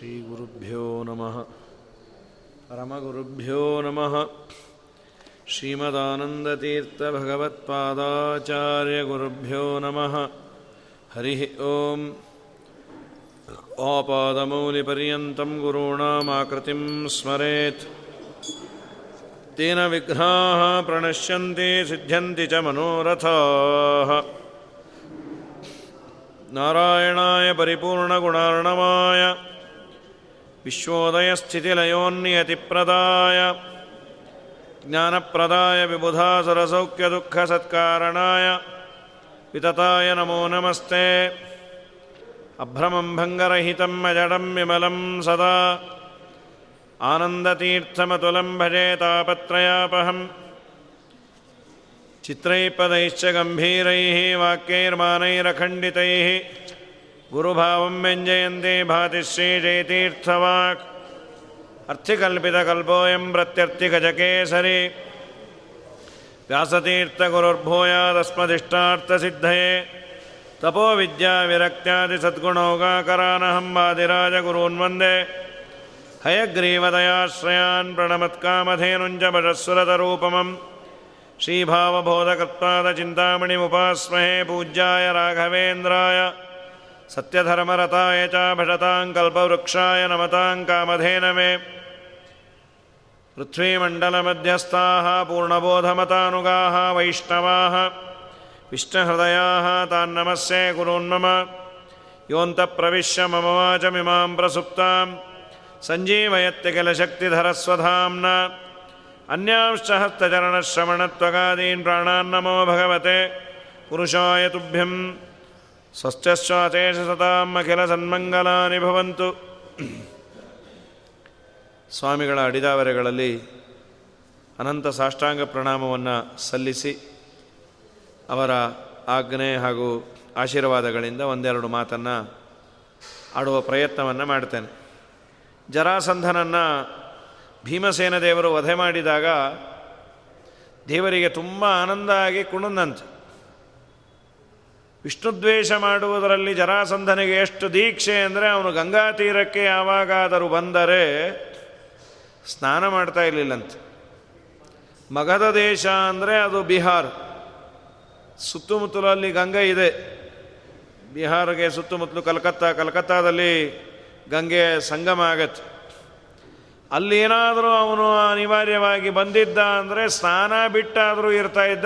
श्रीगुरुभ्यो नमः परमगुरुभ्यो नमः श्रीमदानन्दतीर्थभगवत्पादाचार्यगुरुभ्यो नमः हरिः ॐ आपादमौलिपर्यन्तं गुरूणामाकृतिं स्मरेत् तेन विघ्नाः प्रणश्यन्ति सिद्ध्यन्ति च मनोरथाः नारायणाय परिपूर्णगुणार्णवाय विश्वोदयस्थितिलयोन्नियतिप्रदाय ज्ञानप्रदाय विबुधासुरसौख्यदुःखसत्कारणाय वितताय नमो नमस्ते अभ्रमं भङ्गरहितं अजडं विमलं सदा आनन्दतीर्थमतुलं भजे तापत्रयापहम् चित्रैपदैश्च गम्भीरैः वाक्यैर्मानैरखण्डितैः गुरुभावं व्यञ्जयन्ते भाति श्रीजयतीर्थवाक्। अर्थिकल्पितकल्पोऽयं प्रत्यर्थिगजकेसरी व्यासतीर्थगुरुर्भूयादस्मदिष्टार्थसिद्धये। तपोविद्याविरक्त्यादिसद्गुणौगाकरानहं वादिराजगुरून् वंदे हयग्रीवदयाश्रयान् प्रणमत्कामधेनुञ्च भजस्वरतरूपमम् श्रीभावबोधकृत्पादचिन्तामणिमुपास्महे पूज्याय राघवेन्द्राय। सत्यधर्मरताय च भजतां कल्पवृक्षाय नमतां कामधेनमे पृथ्वीमण्डलमध्यस्थाः पूर्णबोधमतानुगाः वैष्णवाः विष्णुहृदयाः तान्नमस्ये गुरून्मम योऽन्तप्रविश्य मम वाचमिमां प्रसुप्तां सञ्जीवयत्य किल शक्तिधरस्वधाम्ना अन्यांश्च हस्तचरणश्रवणत्वगादीन् प्राणान्नमो भगवते पुरुषाय तुभ्यं ಅಖಿಲ ಸನ್ಮಂಗಲಾನಿ ಭವಂತು. ಸ್ವಾಮಿಗಳ ಅಡಿದಾವರೆಗಳಲ್ಲಿ ಅನಂತ ಸಾಷ್ಟಾಂಗ ಪ್ರಣಾಮವನ್ನು ಸಲ್ಲಿಸಿ ಅವರ ಆಜ್ಞೆ ಹಾಗೂ ಆಶೀರ್ವಾದಗಳಿಂದ ಒಂದೆರಡು ಮಾತನ್ನು ಆಡುವ ಪ್ರಯತ್ನವನ್ನು ಮಾಡ್ತೇನೆ. ಜರಾಸಂಧನನ್ನು ಭೀಮಸೇನ ದೇವರು ವಧೆ ಮಾಡಿದಾಗ ದೇವರಿಗೆ ತುಂಬ ಆನಂದ ಆಗಿ ಕುಣದಂತೆ. ವಿಷ್ಣುದ್ವೇಷ ಮಾಡುವುದರಲ್ಲಿ ಜರಾಸಂಧನಿಗೆ ಎಷ್ಟು ದೀಕ್ಷೆ ಅಂದರೆ ಅವನು ಗಂಗಾ ತೀರಕ್ಕೆ ಯಾವಾಗಾದರೂ ಬಂದರೆ ಸ್ನಾನ ಮಾಡ್ತಾ ಇರಲಿಲ್ಲಂತೆ. ಮಗಧ ದೇಶ ಅಂದರೆ ಅದು ಬಿಹಾರ್. ಸುತ್ತಮುತ್ತಲಲ್ಲಿ ಗಂಗೆ ಇದೆ. ಬಿಹಾರ್ಗೆ ಸುತ್ತಮುತ್ತಲು ಕಲ್ಕತ್ತಾ, ಕಲ್ಕತ್ತಾದಲ್ಲಿ ಗಂಗೆ ಸಂಗಮ ಆಗತ್ತೆ. ಅಲ್ಲಿ ಏನಾದರೂ ಅವನು ಅನಿವಾರ್ಯವಾಗಿ ಬಂದಿದ್ದ ಅಂದರೆ ಸ್ನಾನ ಬಿಟ್ಟಾದರೂ ಇರ್ತಾ ಇದ್ದ.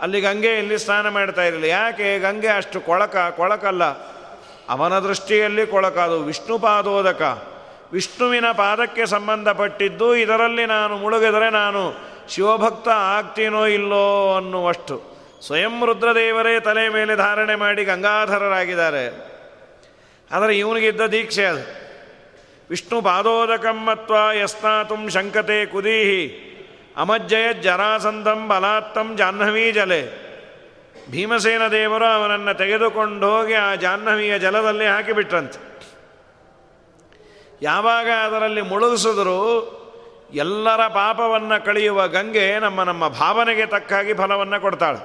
ಅಲ್ಲಿ ಗಂಗೆ ಇಲ್ಲಿ ಸ್ನಾನ ಮಾಡ್ತಾ ಇರಲಿಲ್ಲ. ಯಾಕೆ? ಗಂಗೆ ಅಷ್ಟು ಕೊಳಕ, ಕೊಳಕಲ್ಲ. ಅವನ ದೃಷ್ಟಿಯಲ್ಲಿ ಕೊಳಕ ಅದು. ವಿಷ್ಣು ಪಾದೋದಕ. ವಿಷ್ಣುವಿನ ಪಾದಕ್ಕೆ ಸಂಬಂಧಪಟ್ಟಿದ್ದು ಇದರಲ್ಲಿ ನಾನು ಮುಳುಗಿದರೆ ನಾನು ಶಿವಭಕ್ತ ಆಗ್ತೀನೋ ಇಲ್ಲೋ ಅನ್ನುವಷ್ಟು. ಸ್ವಯಂ ರುದ್ರದೇವರೇ ತಲೆ ಮೇಲೆ ಧಾರಣೆ ಮಾಡಿ ಗಂಗಾಧರರಾಗಿದ್ದಾರೆ. ಆದರೆ ಇವನಿಗಿದ್ದ ದೀಕ್ಷೆ ಅದು. ವಿಷ್ಣು ಪಾದೋದಕಮ್ಮತ್ವ ಯಸ್ನಾತುಂ ಶಂಕತೆ ಕುದೀಹಿ. ಅಮಜ್ಜಯ ಜರಾಸಂಧಂ ಬಲಾತ್ತಂ ಜಾಹ್ನವೀ ಜಲೆ. ಭೀಮಸೇನ ದೇವರು ಅವನನ್ನು ತೆಗೆದುಕೊಂಡು ಹೋಗಿ ಆ ಜಾಹ್ನವಿಯ ಜಲದಲ್ಲಿ ಹಾಕಿಬಿಟ್ರಂತೆ. ಯಾವಾಗ ಅದರಲ್ಲಿ ಮುಳುಗಿಸಿದ್ರು ಎಲ್ಲರ ಪಾಪವನ್ನು ಕಳೆಯುವ ಗಂಗೆ ನಮ್ಮ ನಮ್ಮ ಭಾವನೆಗೆ ತಕ್ಕಾಗಿ ಫಲವನ್ನು ಕೊಡ್ತಾಳೆ.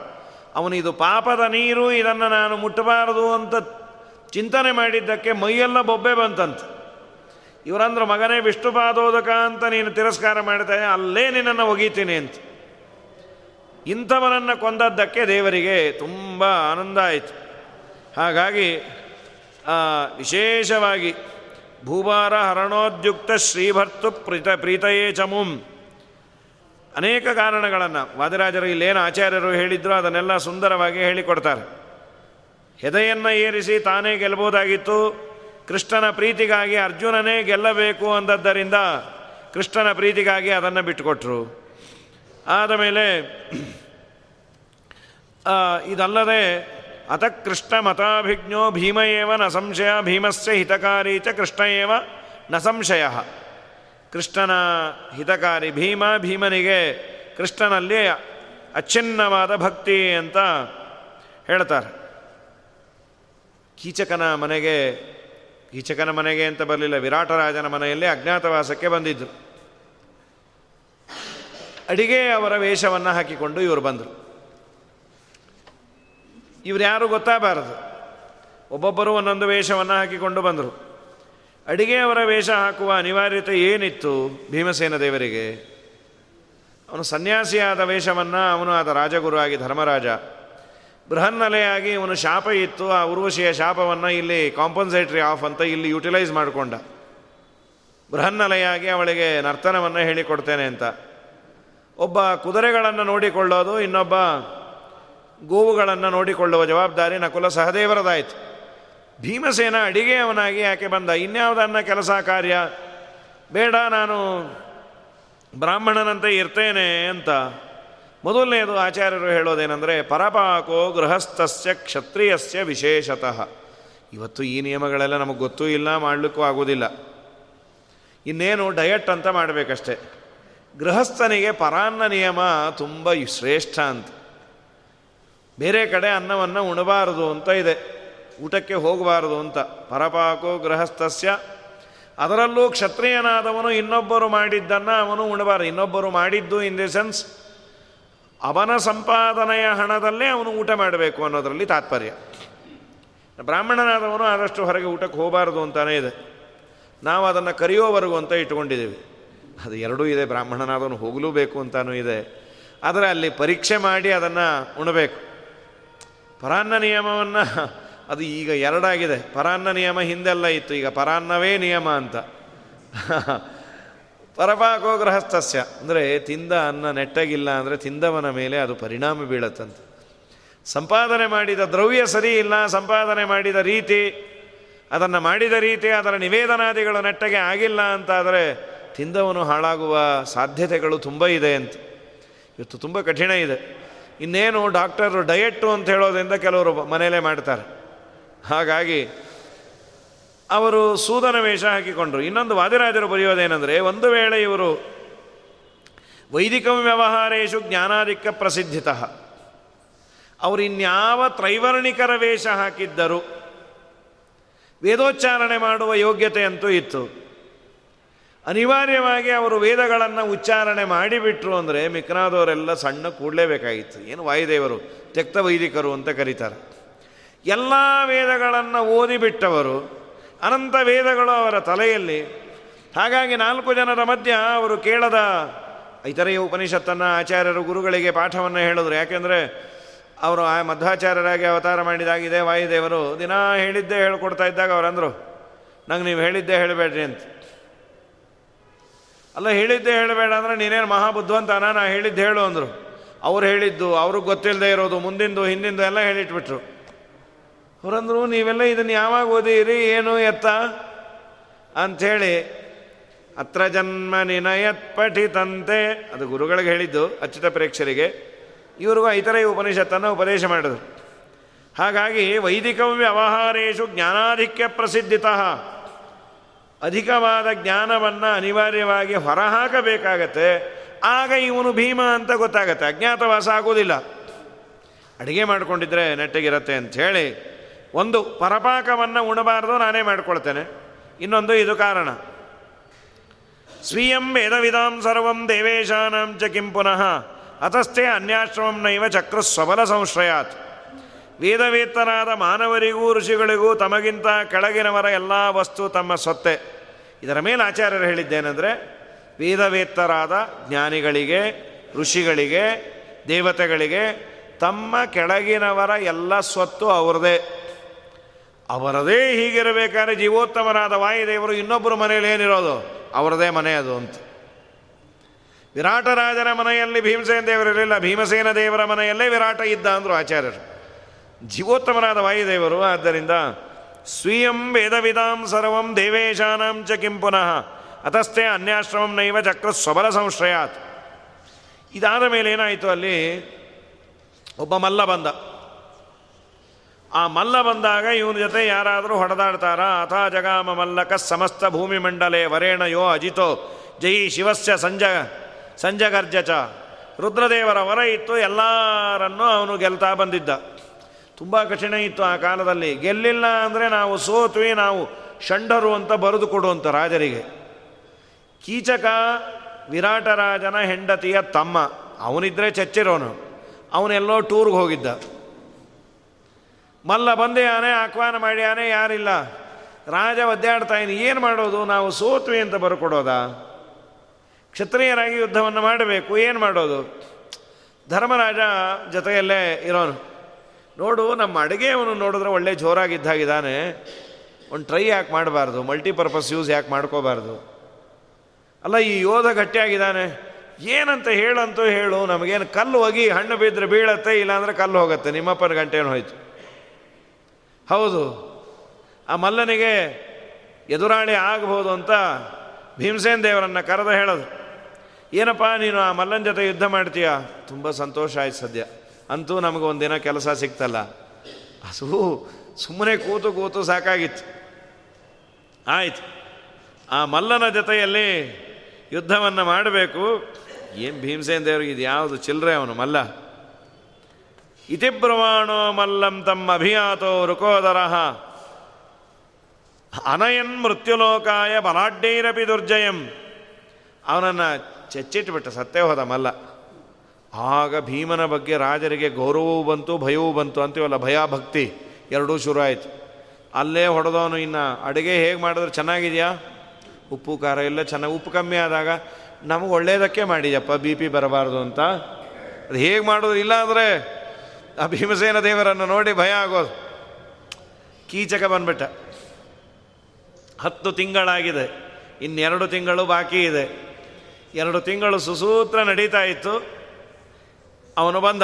ಅವನು ಇದು ಪಾಪದ ನೀರು, ಇದನ್ನು ನಾನು ಮುಟ್ಟಬಾರದು ಅಂತ ಚಿಂತನೆ ಮಾಡಿದ್ದಕ್ಕೆ ಮೈಯೆಲ್ಲ ಬೊಬ್ಬೆ ಬಂತಂತೆ. ಇವರಂದ್ರೆ ಮಗನೇ ವಿಷ್ಣುಪಾದೋದಕ ಅಂತ ನೀನು ತಿರಸ್ಕಾರ ಮಾಡ್ತಾನೆ ಅಲ್ಲೇ ನಿನ್ನನ್ನು ಒಗೀತೀನಿ ಅಂತ. ಇಂಥವನನ್ನು ಕೊಂದದ್ದಕ್ಕೆ ದೇವರಿಗೆ ತುಂಬ ಆನಂದ ಆಯಿತು. ಹಾಗಾಗಿ ವಿಶೇಷವಾಗಿ ಭೂಭಾರ ಹರಣೋದ್ಯುಕ್ತ ಶ್ರೀಭರ್ತು ಪ್ರೀತ, ಪ್ರೀತಯೇ ಚಮುಂ. ಅನೇಕ ಕಾರಣಗಳನ್ನು ವಾದಿರಾಜರು ಇಲ್ಲೇನು ಆಚಾರ್ಯರು ಹೇಳಿದ್ರು, ಅದನ್ನೆಲ್ಲ ಸುಂದರವಾಗಿ ಹೇಳಿಕೊಡ್ತಾರೆ. ಹೆದೆಯನ್ನು ಏರಿಸಿ ತಾನೇ ಗೆಲ್ಬೋದಾಗಿತ್ತು ಕೃಷ್ಣನ ಪ್ರೀತಿಗಾಗಿ ಅರ್ಜುನನೇ ಗೆಲ್ಲಬೇಕು ಅಂದದ್ದರಿಂದ ಕೃಷ್ಣನ ಪ್ರೀತಿಗಾಗಿ ಅದನ್ನು ಬಿಟ್ಟುಕೊಟ್ರು. ಆದಮೇಲೆ ಇದಲ್ಲದೆ ಅತ ಕೃಷ್ಣ ಮತಾಭಿಜ್ಞೋ ಭೀಮಯೇವ ನ ಸಂಶಯ ಭೀಮಸ್ಯ ಹಿತಕಾರಿ ಚ ಕೃಷ್ಣಯೇವ ನ ಸಂಶಯ. ಕೃಷ್ಣನ ಹಿತಕಾರಿ ಭೀಮ ಭೀಮನಿಗೆ ಕೃಷ್ಣನಲ್ಲಿ ಅಚ್ಛಿನ್ನವಾದ ಭಕ್ತಿ ಅಂತ ಹೇಳ್ತಾರೆ. ಕೀಚಕನ ಮನೆಗೆ ಕೀಚಕನ ಮನೆಗೆ ಅಂತ ಬರಲಿಲ್ಲ ವಿರಾಟರಾಜನ ಮನೆಯಲ್ಲಿ ಅಜ್ಞಾತವಾಸಕ್ಕೆ ಬಂದಿದ್ದರು ಅಡಿಗೆ ಅವರ ವೇಷವನ್ನು ಹಾಕಿಕೊಂಡು ಇವರು ಬಂದರು. ಇವರು ಯಾರು ಗೊತ್ತಾಗಬಾರದು. ಒಬ್ಬೊಬ್ಬರು ಒಂದೊಂದು ವೇಷವನ್ನು ಹಾಕಿಕೊಂಡು ಬಂದರು. ಅಡಿಗೆಯವರ ವೇಷ ಹಾಕುವ ಅನಿವಾರ್ಯತೆ ಏನಿತ್ತು ಭೀಮಸೇನ ದೇವರಿಗೆ? ಅವನು ಸನ್ಯಾಸಿಯಾದ ವೇಷವನ್ನು ಅವನು ಆದ ರಾಜಗುರು ಆಗಿ ಧರ್ಮರಾಜ ಬೃಹನ್ನಲೆಯಾಗಿ ಅವನು ಶಾಪ ಇತ್ತು, ಆ ಉರ್ವಶಿಯ ಶಾಪವನ್ನು ಇಲ್ಲಿ ಕಾಂಪನ್ಸೇಟ್ರಿ ಆಫ್ ಅಂತ ಇಲ್ಲಿ ಯುಟಿಲೈಸ್ ಮಾಡಿಕೊಂಡ. ಬೃಹನ್ನಲೆಯಾಗಿ ಅವಳಿಗೆ ನರ್ತನವನ್ನು ಹೇಳಿಕೊಡ್ತೇನೆ ಅಂತ. ಒಬ್ಬ ಕುದುರೆಗಳನ್ನು ನೋಡಿಕೊಳ್ಳೋದು, ಇನ್ನೊಬ್ಬ ಗೋವುಗಳನ್ನು ನೋಡಿಕೊಳ್ಳುವ ಜವಾಬ್ದಾರಿ ನಕುಲ ಸಹದೇವರದಾಯಿತು. ಭೀಮಸೇನ ಅಡಿಗೆಯವನಾಗಿ ಯಾಕೆ ಬಂದ. ಇನ್ಯಾವುದನ್ನ ಕೆಲಸ ಕಾರ್ಯ? ಬೇಡ, ನಾನು ಬ್ರಾಹ್ಮಣನಂತೆ ಇರ್ತೇನೆ ಅಂತ. ಮೊದಲನೇದು ಆಚಾರ್ಯರು ಹೇಳೋದೇನೆಂದರೆ, ಪರಪಾಕೋ ಗೃಹಸ್ಥಸ್ಯ ಕ್ಷತ್ರಿಯಸ್ಯ ವಿಶೇಷತಃ. ಇವತ್ತು ಈ ನಿಯಮಗಳೆಲ್ಲ ನಮಗೆ ಗೊತ್ತೂ ಇಲ್ಲ, ಮಾಡಲಿಕ್ಕೂ ಆಗೋದಿಲ್ಲ. ಇನ್ನೇನು ಡಯಟ್ ಅಂತ ಮಾಡಬೇಕಷ್ಟೆ. ಗೃಹಸ್ಥನಿಗೆ ಪರಾನ್ನ ನಿಯಮ ತುಂಬ ಶ್ರೇಷ್ಠ ಅಂತ. ಬೇರೆ ಕಡೆ ಅನ್ನವನ್ನು ಉಣಬಾರದು ಅಂತ ಇದೆ. ಊಟಕ್ಕೆ ಹೋಗಬಾರದು ಅಂತ. ಪರಪಾಕೋ ಗೃಹಸ್ಥಸ್ಯ. ಅದರಲ್ಲೂ ಕ್ಷತ್ರಿಯನಾದವನು ಇನ್ನೊಬ್ಬರು ಮಾಡಿದ್ದನ್ನು ಅವನು ಉಣಬಾರದು. ಇನ್ನೊಬ್ಬರು ಮಾಡಿದ್ದು ಇನ್ ದಿ ಸೆನ್ಸ್ ಅವನ ಸಂಪಾದನೆಯ ಹಣದಲ್ಲೇ ಅವನು ಊಟ ಮಾಡಬೇಕು ಅನ್ನೋದರಲ್ಲಿ ತಾತ್ಪರ್ಯ. ಬ್ರಾಹ್ಮಣನಾದವನು ಆದಷ್ಟು ಹೊರಗೆ ಊಟಕ್ಕೆ ಹೋಗಬಾರದು ಅಂತಾನೆ ಇದೆ. ನಾವು ಅದನ್ನು ಕರೆಯೋವರೆಗೂ ಅಂತ ಇಟ್ಕೊಂಡಿದ್ದೀವಿ ಅದು ಎರಡೂ ಇದೆ, ಬ್ರಾಹ್ಮಣನಾದವನು ಹೋಗಲೂಬೇಕು ಅಂತಾನೂ ಇದೆ. ಆದರೆ ಅಲ್ಲಿ ಪರೀಕ್ಷೆ ಮಾಡಿ ಅದನ್ನು ಉಣಬೇಕು. ಪರಾನ್ನ ನಿಯಮವನ್ನು, ಅದು ಈಗ ಎರಡಾಗಿದೆ. ಪರಾನ್ನ ನಿಯಮ ಹಿಂದೆಲ್ಲ ಇತ್ತು. ಈಗ ಪರಾನ್ನವೇ ನಿಯಮ ಅಂತ. ಪರಪಾಕೋ ಗೃಹಸ್ಥಸ್ಯ. ಅಂದರೆ ತಿಂದ ಅನ್ನ ನೆಟ್ಟಗಿಲ್ಲ ಅಂದರೆ ತಿಂದವನ ಮೇಲೆ ಅದು ಪರಿಣಾಮ ಬೀಳತ್ತಂತೆ. ಸಂಪಾದನೆ ಮಾಡಿದ ದ್ರವ್ಯ ಸರಿ ಇಲ್ಲ, ಸಂಪಾದನೆ ಮಾಡಿದ ರೀತಿ, ಅದನ್ನು ಮಾಡಿದ ರೀತಿ ಅದರ ನಿವೇದನಾದಿಗಳು ನೆಟ್ಟಗೆ ಆಗಿಲ್ಲ ಅಂತಾದರೆ ತಿಂದವನು ಹಾಳಾಗುವ ಸಾಧ್ಯತೆಗಳು ತುಂಬ ಇದೆ ಅಂತ. ಇವತ್ತು ತುಂಬ ಕಠಿಣ ಇದೆ. ಇನ್ನೇನು ಡಾಕ್ಟರು ಡಯೆಟ್ಟು ಅಂತ ಹೇಳೋದ್ರಿಂದ ಕೆಲವರು ಮನೆಯಲ್ಲೇ ಮಾಡ್ತಾರೆ. ಹಾಗಾಗಿ ಅವರು ಸೂದನ ವೇಷ ಹಾಕಿಕೊಂಡರು. ಇನ್ನೊಂದು ವಾದಿರಾಜರು ಬರೆಯೋದೇನೆಂದರೆ ಒಂದು ವೇಳೆ ಇವರು ವೈದಿಕ ವ್ಯವಹಾರೇಶು ಜ್ಞಾನಾಧಿಕ ಪ್ರಸಿದ್ಧಿತ. ಅವರು ಇನ್ಯಾವ ತ್ರೈವರ್ಣಿಕರ ವೇಷ ಹಾಕಿದ್ದರು? ವೇದೋಚ್ಚಾರಣೆ ಮಾಡುವ ಯೋಗ್ಯತೆ ಅಂತೂ ಇತ್ತು. ಅನಿವಾರ್ಯವಾಗಿ ಅವರು ವೇದಗಳನ್ನು ಉಚ್ಚಾರಣೆ ಮಾಡಿಬಿಟ್ರು ಅಂದರೆ ಮಿಕ್ನಾದವರೆಲ್ಲ ಸಣ್ಣ ಕೂಡಲೇಬೇಕಾಗಿತ್ತು. ಏನು ವಾಯುದೇವರು ತೆಕ್ತ ವೈದಿಕರು ಅಂತ ಕರೀತಾರೆ. ಎಲ್ಲ ವೇದಗಳನ್ನು ಓದಿಬಿಟ್ಟವರು ಅನಂತ ವೇದಗಳು ಅವರ ತಲೆಯಲ್ಲಿ. ಹಾಗಾಗಿ ನಾಲ್ಕು ಜನರ ಮಧ್ಯ ಅವರು ಕೇಳದ ಇತರೆಯ ಉಪನಿಷತ್ತನ್ನು ಆಚಾರ್ಯರು ಗುರುಗಳಿಗೆ ಪಾಠವನ್ನು ಹೇಳಿದ್ರು. ಯಾಕೆಂದರೆ ಅವರು ಆ ಮಧ್ವಾಚಾರ್ಯರಾಗಿ ಅವತಾರ ಮಾಡಿದಾಗಿದೆ ವಾಯುದೇವರು ದಿನ ಹೇಳಿದ್ದೇ ಹೇಳ್ಕೊಡ್ತಾ ಇದ್ದಾಗ ಅವರಂದರು ನಂಗೆ ನೀವು ಹೇಳಿದ್ದೇ ಹೇಳಬೇಡ್ರಿ ಅಂತ. ಅಲ್ಲ, ಹೇಳಿದ್ದೇ ಹೇಳಬೇಡ ಅಂದರೆ ನೀನೇನು ಮಹಾಬುದ್ಧವಂತನ ನಾ ಹೇಳಿದ್ದು ಹೇಳು ಅಂದರು. ಅವ್ರು ಹೇಳಿದ್ದು, ಅವ್ರಿಗೆ ಗೊತ್ತಿಲ್ಲದೆ ಇರೋದು, ಮುಂದಿಂದು, ಹಿಂದಿಂದು ಎಲ್ಲ ಹೇಳಿಟ್ಬಿಟ್ರು. ಅವರಂದ್ರು ನೀವೆಲ್ಲ ಇದನ್ನು ಯಾವಾಗ ಓದಿರಿ, ಏನು ಎತ್ತ? ಅಂಥೇಳಿ, ಅತ್ರ ಜನ್ಮ ನಿನಯತ್ ಪಠಿತಂತೆ, ಅದು ಗುರುಗಳಿಗೆ ಹೇಳಿದ್ದು, ಅಚ್ಯುತ ಪ್ರೇಕ್ಷರಿಗೆ, ಇವ್ರಿಗೂ ಇತರ ಉಪನಿಷತ್ತನ್ನು ಉಪದೇಶ ಮಾಡಿದರು. ಹಾಗಾಗಿ ವೈದಿಕ ವ್ಯವಹಾರೇಶು ಜ್ಞಾನಾಧಿಕ್ಯ ಪ್ರಸಿದ್ಧಿತಃ. ಅಧಿಕವಾದ ಜ್ಞಾನವನ್ನು ಅನಿವಾರ್ಯವಾಗಿ ಹೊರಹಾಕಬೇಕಾಗತ್ತೆ. ಆಗ ಇವನು ಭೀಮ ಅಂತ ಗೊತ್ತಾಗತ್ತೆ. ಅಜ್ಞಾತವಾಸ ಆಗೋದಿಲ್ಲ. ಅಡುಗೆ ಮಾಡಿಕೊಂಡಿದ್ರೆ ನೆಟ್ಟಗಿರತ್ತೆ ಅಂಥೇಳಿ ಒಂದು ಪರಪಾಕವನ್ನು ಉಣಬಾರದು, ನಾನೇ ಮಾಡಿಕೊಳ್ತೇನೆ. ಇನ್ನೊಂದು ಇದು ಕಾರಣ. ಸ್ವೀಯಂ ವೇದವಿದಾಂ ಸರ್ವಂ ದೇವೇಶಾನಾಂ ಚ ಕಿಂ ಪುನಃ ಅತಸ್ಥೆ ಅನ್ಯಾಶ್ರಮಂ ನೈವ ಚಕ್ರ ಸ್ವಬಲ ಸಂಶ್ರಯಾತ್. ವೇದವೇತ್ತನಾದ ಮಾನವರಿಗೂ ಋಷಿಗಳಿಗೂ ತಮಗಿಂತ ಕೆಳಗಿನವರ ಎಲ್ಲ ವಸ್ತು ತಮ್ಮ ಸೊತ್ತೆ. ಇದರ ಮೇಲೆ ಆಚಾರ್ಯರು ಹೇಳಿದ್ದೇನೆಂದರೆ, ವೇದವೇತ್ತರಾದ ಜ್ಞಾನಿಗಳಿಗೆ, ಋಷಿಗಳಿಗೆ, ದೇವತೆಗಳಿಗೆ ತಮ್ಮ ಕೆಳಗಿನವರ ಎಲ್ಲ ಸ್ವತ್ತು ಅವರದೇ ಅವರದೇ ಹೀಗಿರಬೇಕಾದ್ರೆ ಜೀವೋತ್ತಮರಾದ ವಾಯುದೇವರು ಇನ್ನೊಬ್ಬರ ಮನೆಯಲ್ಲಿ ಏನಿರೋದು? ಅವರದೇ ಮನೆ ಅದು ಅಂತ. ವಿರಾಟರಾಜನ ಮನೆಯಲ್ಲಿ ಭೀಮಸೇನ ದೇವರಿರಲಿಲ್ಲ ಭೀಮಸೇನ ದೇವರ ಮನೆಯಲ್ಲೇ ವಿರಾಟ ಇದ್ದ ಅಂದರು ಆಚಾರ್ಯರು. ಜೀವೋತ್ತಮರಾದ ವಾಯುದೇವರು, ಆದ್ದರಿಂದ ಸ್ವೀಯಂ ವೇದವಿದಾಂ ಸರ್ವಂ ದೇವೇಶಾನಾಂ ಚ ಕಿಂ ಪುನಃ ಅತಸ್ಥೆ ಅನ್ಯಾಶ್ರಮಂ ನೈವ ಚಕ್ರ ಸ್ವಬಲ ಸಂಶ್ರಯಾತ್. ಇದಾದ ಮೇಲೆ ಏನಾಯಿತು ಅಲ್ಲಿ? ಒಬ್ಬ ಮಲ್ಲ ಬಂದ. ಆ ಮಲ್ಲ ಬಂದಾಗ ಇವನ ಜೊತೆ ಯಾರಾದರೂ ಹೊಡೆದಾಡ್ತಾರಾ? ಅಥಾ ಜಗಾಮ ಮಲ್ಲಕ ಸಮಸ್ತ ಭೂಮಿ ಮಂಡಲೆ ವರೇಣ ಯೋ ಅಜಿತೋ. ಜೈ ಶಿವಸ್ಯ ಸಂಜ, ಸಂಜಗರ್ಜಚ. ರುದ್ರದೇವರ ವರ ಇತ್ತು, ಎಲ್ಲರನ್ನೂ ಅವನು ಗೆಲ್ತಾ ಬಂದಿದ್ದ. ತುಂಬ ಕಠಿಣ ಇತ್ತು ಆ ಕಾಲದಲ್ಲಿ. ಗೆಲ್ಲಿಲ್ಲ ಅಂದರೆ ನಾವು ಸೋತ್ವಿ, ನಾವು ಷಂಡರು ಅಂತ ಬರೆದು ಕೊಡುವಂಥ ರಾಜರಿಗೆ. ಕೀಚಕ ವಿರಾಟರಾಜನ ಹೆಂಡತಿಯ ತಮ್ಮ. ಅವನಿದ್ರೆ ಚಚ್ಚಿರೋನು. ಅವನೆಲ್ಲೋ ಟೂರ್ಗೆ ಹೋಗಿದ್ದ. ಮಲ್ಲ ಬಂದೆ ಆನೆ ಆಹ್ವಾನ ಮಾಡಿ ಆನೆ ಯಾರಿಲ್ಲ. ರಾಜ ಒದ್ದಾಡ್ತಾ ಇನ್ನು ಏನು ಮಾಡೋದು? ನಾವು ಸೋತ್ವಿ ಅಂತ ಬರ್ಕೊಡೋದಾ? ಕ್ಷತ್ರಿಯರಾಗಿ ಯುದ್ಧವನ್ನು ಮಾಡಬೇಕು, ಏನು ಮಾಡೋದು? ಧರ್ಮರಾಜ ಜೊತೆಯಲ್ಲೇ ಇರೋನು. ನೋಡು, ನಮ್ಮ ಅಡುಗೆಯವನು ನೋಡಿದ್ರೆ ಒಳ್ಳೆ ಜೋರಾಗಿದ್ದಾಗಿದ್ದಾನೆ. ಒಂದು ಟ್ರೈ ಯಾಕೆ ಮಾಡಬಾರ್ದು? ಮಲ್ಟಿಪರ್ಪಸ್ ಯೂಸ್ ಯಾಕೆ ಮಾಡ್ಕೋಬಾರ್ದು? ಅಲ್ಲ, ಈ ಯೋಧ ಗಟ್ಟಿಯಾಗಿದ್ದಾನೆ. ಏನಂತ ಹೇಳಂತೂ ಹೇಳು, ನಮಗೇನು ಕಲ್ಲು ಹೋಗಿ ಹಣ್ಣು ಬಿದ್ದರೆ ಬೀಳತ್ತೆ, ಇಲ್ಲಾಂದ್ರೆ ಕಲ್ಲು ಹೋಗುತ್ತೆ. ನಿಮ್ಮಪ್ಪನ ಗಂಟೆಯನ್ನು ಹೋಯ್ತು. ಹೌದು. ಆ ಮಲ್ಲನಿಗೆ ಎದುರಾಳಿ ಆಗಬಹುದು ಅಂತ ಭೀಮಸೇನ್ ದೇವರನ್ನು ಕರೆದು ಹೇಳೋದು. ಏನಪ್ಪ ನೀನು ಆ ಮಲ್ಲನ ಜೊತೆ ಯುದ್ಧ ಮಾಡ್ತೀಯ? ತುಂಬ ಸಂತೋಷ ಆಯ್ತು ಸದ್ಯ. ಅಂತೂ ನಮಗೆ ಒಂದಿನ ಕೆಲಸ ಸಿಗ್ತಲ್ಲ ಅದು ಸುಮ್ಮನೆ ಕೂತು ಕೂತು ಸಾಕಾಗಿತ್ತು. ಆಯ್ತು. ಆ ಮಲ್ಲನ ಜೊತೆಯಲ್ಲಿ ಯುದ್ಧವನ್ನು ಮಾಡಬೇಕು. ಏನು ಭೀಮಸೇನ್ ದೇವರಿಗೆ ಇದು ಯಾವುದು ಚಿಲ್ಲರೆ ಅವನು ಮಲ್ಲ. ಇತಿಬ್ರವಾಣೋ ಮಲ್ಲಂ ತಮ್ಮ ಅಭಿಯಾತೋ ರುಕೋದರ. ಅನಯನ್ ಮೃತ್ಯುಲೋಕಾಯ ಬಲಾಢ್ಯೈರಪಿ ದುರ್ಜಯಂ. ಅವನನ್ನು ಚೆಚ್ಚಿಟ್ಬಿಟ್ಟ ಸತ್ತೇ ಹೋದ ಮಲ್ಲ. ಆಗ ಭೀಮನ ಬಗ್ಗೆ ರಾಜರಿಗೆ ಗೌರವವೂ ಬಂತು, ಭಯವೂ ಬಂತು, ಅಂತೀವಲ್ಲ ಭಯ ಭಕ್ತಿ ಎರಡೂ ಶುರು ಆಯಿತು ಅಲ್ಲೇ ಹೊಡೆದವನು ಇನ್ನು ಅಡುಗೆ ಹೇಗೆ ಮಾಡಿದ್ರೆ ಚೆನ್ನಾಗಿದೆಯಾ? ಉಪ್ಪು, ಖಾರ ಎಲ್ಲ ಚೆನ್ನಾಗಿ ಉಪ್ಪು ಕಮ್ಮಿ ಆದಾಗ ನಮಗೆ ಒಳ್ಳೆಯದಕ್ಕೆ ಮಾಡಿದ್ಯಪ್ಪ, ಬಿ ಪಿ ಬರಬಾರ್ದು ಅಂತ. ಅದು ಹೇಗೆ ಮಾಡೋದು ಇಲ್ಲ ಅಂದರೆ ಆ ಭೀಮಸೇನ ದೇವರನ್ನು ನೋಡಿ ಭಯ ಆಗೋದು. ಕೀಚಕ ಬಂದ್ಬಿಟ್ಟ. ಹತ್ತು ತಿಂಗಳಾಗಿದೆ. ಇನ್ನೆರಡು ತಿಂಗಳು ಬಾಕಿ ಇದೆ. ಎರಡು ತಿಂಗಳು ಸುಸೂತ್ರ ನಡೀತಾ ಇತ್ತು. ಅವನು ಬಂದ.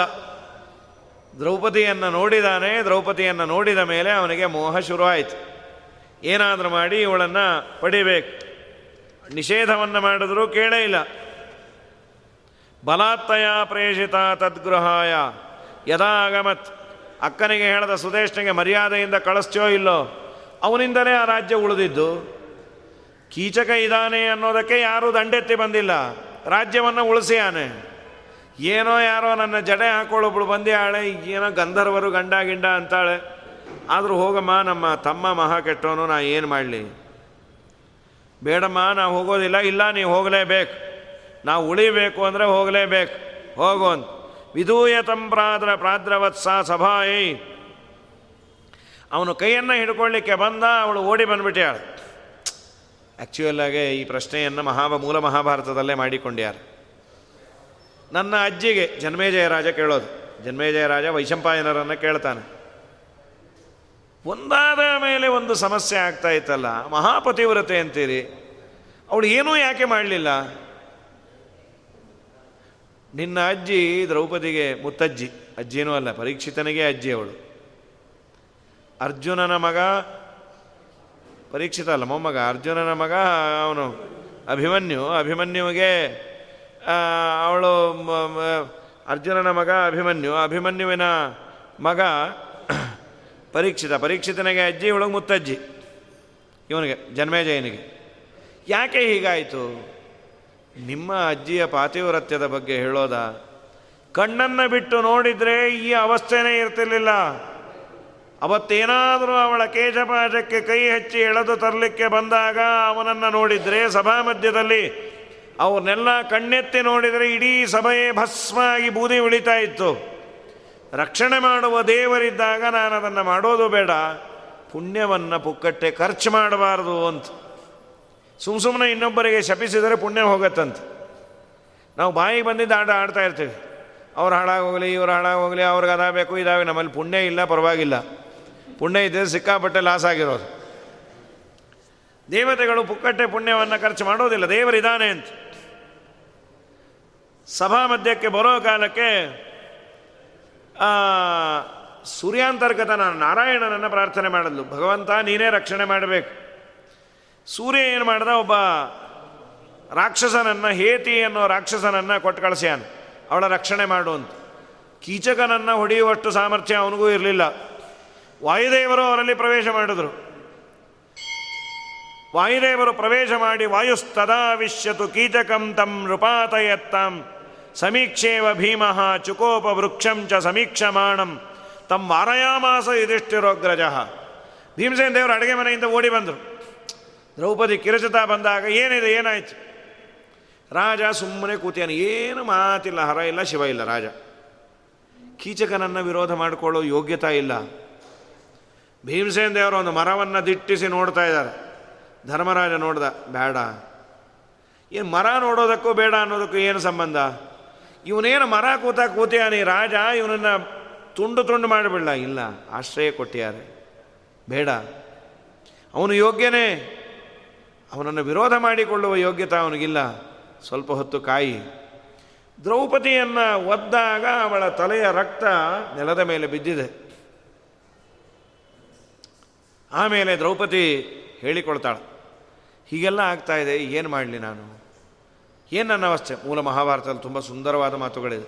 ದ್ರೌಪದಿಯನ್ನು ನೋಡಿದಾನೆ. ದ್ರೌಪದಿಯನ್ನು ನೋಡಿದ ಮೇಲೆ ಅವನಿಗೆ ಮೋಹ ಶುರುವಾಯಿತು. ಏನಾದರೂ ಮಾಡಿ ಇವಳನ್ನು ಪಡಿಬೇಕು. ನಿಷೇಧವನ್ನು ಮಾಡಿದ್ರೂ ಕೇಳೇ ಇಲ್ಲ. ಬಲಾತ್ತಯ ಪ್ರೇಷಿತ ತದ್ಗೃಹಾಯ. ಯದಾ ಆಗಮತ್ ಅಕ್ಕನಿಗೆ ಹೇಳದ ಸುದೇಶ್ನಿಗೆ ಮರ್ಯಾದೆಯಿಂದ ಕಳಿಸ್ತೋ ಇಲ್ಲೋ? ಅವನಿಂದಲೇ ಆ ರಾಜ್ಯ ಉಳಿದಿದ್ದು. ಕೀಚಕ ಇದ್ದಾನೆ ಅನ್ನೋದಕ್ಕೆ ಯಾರೂ ದಂಡೆತ್ತಿ ಬಂದಿಲ್ಲ. ರಾಜ್ಯವನ್ನು ಉಳಿಸಿಯಾನೆ ಏನೋ ಯಾರೋ ನನ್ನ ಜಡೆ ಹಾಕೊಳ್ಳೊಬ್ಳು ಆಳೆ ಏನೋ ಗಂಧರ್ವರು ಗಂಡ ಗಿಂಡ ಅಂತಾಳೆ. ಆದರೂ ಹೋಗಮ್ಮ, ನಮ್ಮ ತಮ್ಮ ಮಹಾ ಕೆಟ್ಟೋನು ನಾ ಏನು ಮಾಡಲಿ? ಬೇಡಮ್ಮ ನಾವು ಹೋಗೋದಿಲ್ಲ. ಇಲ್ಲ ನೀವು ಹೋಗಲೇಬೇಕು. ನಾವು ಉಳಿಬೇಕು ಅಂದರೆ ಹೋಗಲೇಬೇಕು. ಹೋಗು ಅಂತ. ವಿಧೂಯ ಪ್ರಾದ್ರ ಪ್ರಾದ್ರವತ್ಸ ಸಭಾಯಿ. ಅವನು ಕೈಯನ್ನು ಹಿಡ್ಕೊಳ್ಳಿಕ್ಕೆ ಬಂದ, ಅವಳು ಓಡಿ ಬಂದ್ಬಿಟ್ಟಾಳು ಆ್ಯಕ್ಚುಯಲ್ಲಾಗೆ ಈ ಪ್ರಶ್ನೆಯನ್ನು ಮಹಾ ಮೂಲ ಮಹಾಭಾರತದಲ್ಲೇ ಮಾಡಿಕೊಂಡ್ಯಾರು. ನನ್ನ ಅಜ್ಜಿಗೆ ಜನ್ಮೇಜಯ ರಾಜ ಕೇಳೋದು. ಜನ್ಮೇಜಯ ರಾಜ ವೈಶಂಪಾಯನರನ್ನು ಕೇಳ್ತಾನೆ. ಒಂದಾದ ಮೇಲೆ ಒಂದು ಸಮಸ್ಯೆ ಆಗ್ತಾ ಇತ್ತಲ್ಲ, ಮಹಾಪತಿವ್ರತೆ ಅಂತೀರಿ? ಅವಳು ಏನೂ ಯಾಕೆ ಮಾಡಲಿಲ್ಲ? ನಿನ್ನ ಅಜ್ಜಿ ದ್ರೌಪದಿಗೆ ಮುತ್ತಜ್ಜಿ. ಅಜ್ಜಿನೂ ಅಲ್ಲ, ಪರೀಕ್ಷಿತನಿಗೆ ಅಜ್ಜಿ ಅವಳು. ಅರ್ಜುನನ ಮಗ, ಪರೀಕ್ಷಿತ ಅಲ್ಲ, ಮೊಮ್ಮಗ. ಅರ್ಜುನನ ಮಗ, ಅವನು ಅಭಿಮನ್ಯು. ಅಭಿಮನ್ಯುವಿಗೆ ಅವಳು ಅರ್ಜುನನ ಮಗ ಅಭಿಮನ್ಯು. ಅಭಿಮನ್ಯುವಿನ ಮಗ ಪರೀಕ್ಷಿತ. ಪರೀಕ್ಷಿತನಿಗೆ ಅಜ್ಜಿ ಇವಳಿಗೆ ಮುತ್ತಜ್ಜಿ. ಇವನಿಗೆ, ಜನ್ಮೇಜಯನಿಗೆ. ಯಾಕೆ ಹೀಗಾಯಿತು? ನಿಮ್ಮ ಅಜ್ಜಿಯ ಪಾತಿವ್ರತ್ಯದ ಬಗ್ಗೆ ಹೇಳೋದ? ಕಣ್ಣನ್ನು ಬಿಟ್ಟು ನೋಡಿದರೆ ಈ ಅವಸ್ಥೆನೇ ಇರ್ತಿರ್ಲಿಲ್ಲ. ಅವತ್ತೇನಾದರೂ ಅವಳ ಕೇಶಪಾಜಕ್ಕೆ ಕೈ ಹಚ್ಚಿ ಎಳೆದು ತರಲಿಕ್ಕೆ ಬಂದಾಗ ಅವನನ್ನು ನೋಡಿದರೆ ಸಭಾ ಮಧ್ಯದಲ್ಲಿ ಅವ್ರನ್ನೆಲ್ಲ ಕಣ್ಣೆತ್ತಿ ನೋಡಿದರೆ ಇಡೀ ಸಭೆಯೇ ಭಸ್ಮ ಆಗಿ ಬೂದಿ ಉಳಿತಾ ಇತ್ತು. ರಕ್ಷಣೆ ಮಾಡುವ ದೇವರಿದ್ದಾಗ ನಾನು ಅದನ್ನು ಮಾಡೋದು ಬೇಡ. ಪುಣ್ಯವನ್ನು ಪುಕ್ಕಟ್ಟೆ ಖರ್ಚು ಮಾಡಬಾರ್ದು ಅಂತ. ಸುಮ್ಮ ಸುಮ್ಮನೆ ಇನ್ನೊಬ್ಬರಿಗೆ ಶಪಿಸಿದರೆ ಪುಣ್ಯ ಹೋಗತ್ತಂತೆ. ನಾವು ಬಾಯಿ ಬಂದಿದ್ದು ಆಟ ಆಡ್ತಾ ಇರ್ತೀವಿ. ಅವ್ರು ಹಾಳಾಗೋಗಲಿ, ಇವ್ರು ಹಾಳಾಗೋಗಲಿ, ಅವ್ರಿಗೆ ಅದಾಗಬೇಕು ಇದಾವೆ ನಮ್ಮಲ್ಲಿ ಪುಣ್ಯ ಇಲ್ಲ, ಪರವಾಗಿಲ್ಲ. ಪುಣ್ಯ ಇದ್ದರೆ ಸಿಕ್ಕಾಪಟ್ಟೆ ಲಾಸ್ ಆಗಿರೋದು. ದೇವತೆಗಳು ಪುಕ್ಕಟ್ಟೆ ಪುಣ್ಯವನ್ನು ಖರ್ಚು ಮಾಡೋದಿಲ್ಲ ದೇವರಿದ್ದಾನೆ ಅಂತ. ಸಭಾ ಮಧ್ಯಕ್ಕೆ ಬರೋ ಕಾಲಕ್ಕೆ ಸೂರ್ಯಾಂತರ್ಗತ ನಾನು ನಾರಾಯಣನನ್ನು ಪ್ರಾರ್ಥನೆ ಮಾಡಲು, ಭಗವಂತ ನೀನೇ ರಕ್ಷಣೆ ಮಾಡಬೇಕು. ಸೂರ್ಯ ಏನು ಮಾಡ್ದ? ಒಬ್ಬ ರಾಕ್ಷಸನನ್ನು, ಹೇತಿ ಅನ್ನೋ ರಾಕ್ಷಸನನ್ನು ಕೊಟ್ಟು ಕಳಿಸ್ಯಾನ. ಅವಳ ರಕ್ಷಣೆ ಮಾಡು ಅಂತ. ಕೀಚಕನನ್ನು ಹೊಡೆಯುವಷ್ಟು ಸಾಮರ್ಥ್ಯ ಅವನಿಗೂ ಇರಲಿಲ್ಲ. ವಾಯುದೇವರು ಅವರಲ್ಲಿ ಪ್ರವೇಶ ಮಾಡಿದರು. ವಾಯುದೇವರು ಪ್ರವೇಶ ಮಾಡಿ ವಾಯುಸ್ತದಾ ವಿಶ್ಯತು ಕೀಚಕಂ ತಂ ನೃಪಾತಯತ್ತಾಂ ಸಮೀಕ್ಷೇವ ಭೀಮಃ ಚುಕೋಪ ವೃಕ್ಷಂ ಚ ಸಮೀಕ್ಷಮಾಣಂ ತಮ್ಮ ವಾರಯಾಮಾಸ ಯುಧಿಷ್ಠಿರೋಗ್ರಜ. ಭೀಮಸೇನ ದೇವರು ಅಡುಗೆ ಮನೆಯಿಂದ ಓಡಿ ಬಂದರು. ದ್ರೌಪದಿ ಕಿರಚತಾ ಬಂದಾಗ ಏನಿದೆ? ಏನಾಯ್ತು? ರಾಜ ಸುಮ್ಮನೆ ಕೂತಿಯಾನ ಏನು ಮಾತಿಲ್ಲ. ಹರ ಇಲ್ಲ, ಶಿವ ಇಲ್ಲ ರಾಜ. ಕೀಚಕನನ್ನು ವಿರೋಧ ಮಾಡಿಕೊಳ್ಳೋ ಯೋಗ್ಯತಾ ಇಲ್ಲ. ಭೀಮಸೇನ ದೇವರು ಒಂದು ಮರವನ್ನು ದಿಟ್ಟಿಸಿ ನೋಡ್ತಾ ಇದ್ದಾರೆ. ಧರ್ಮರಾಜ ನೋಡ್ದ ಬೇಡ ಏನು ಮರ ನೋಡೋದಕ್ಕೂ ಬೇಡ ಅನ್ನೋದಕ್ಕೂ ಏನು ಸಂಬಂಧ? ಇವನೇನು ಮರ ಕೂತ ಕೂತಿಯಾನಿ ರಾಜ? ಇವನನ್ನು ತುಂಡು ತುಂಡು ಮಾಡಿಬಿಡಲ? ಇಲ್ಲ. ಆಶ್ರಯ ಕೊಟ್ಟಿದ್ದಾರೆ. ಬೇಡ. ಅವನು ಯೋಗ್ಯನೇ. ಅವನನ್ನು ವಿರೋಧ ಮಾಡಿಕೊಳ್ಳುವ ಯೋಗ್ಯತೆ ಅವನಿಗಿಲ್ಲ. ಸ್ವಲ್ಪ ಹೊತ್ತು ಕಾಯಿ. ದ್ರೌಪದಿಯನ್ನು ಒದ್ದಾಗ ಅವಳ ತಲೆಯ ರಕ್ತ ನೆಲದ ಮೇಲೆ ಬಿದ್ದಿದೆ. ಆಮೇಲೆ ದ್ರೌಪದಿ ಹೇಳಿಕೊಳ್ತಾಳೆ, ಹೀಗೆಲ್ಲ ಆಗ್ತಾ ಇದೆ, ಏನು ಮಾಡಲಿ ನಾನು? ಏನು ನನ್ನ ಅವಸ್ಥೆ? ಮೂಲ ಮಹಾಭಾರತದಲ್ಲಿ ತುಂಬ ಸುಂದರವಾದ ಮಾತುಗಳಿದೆ.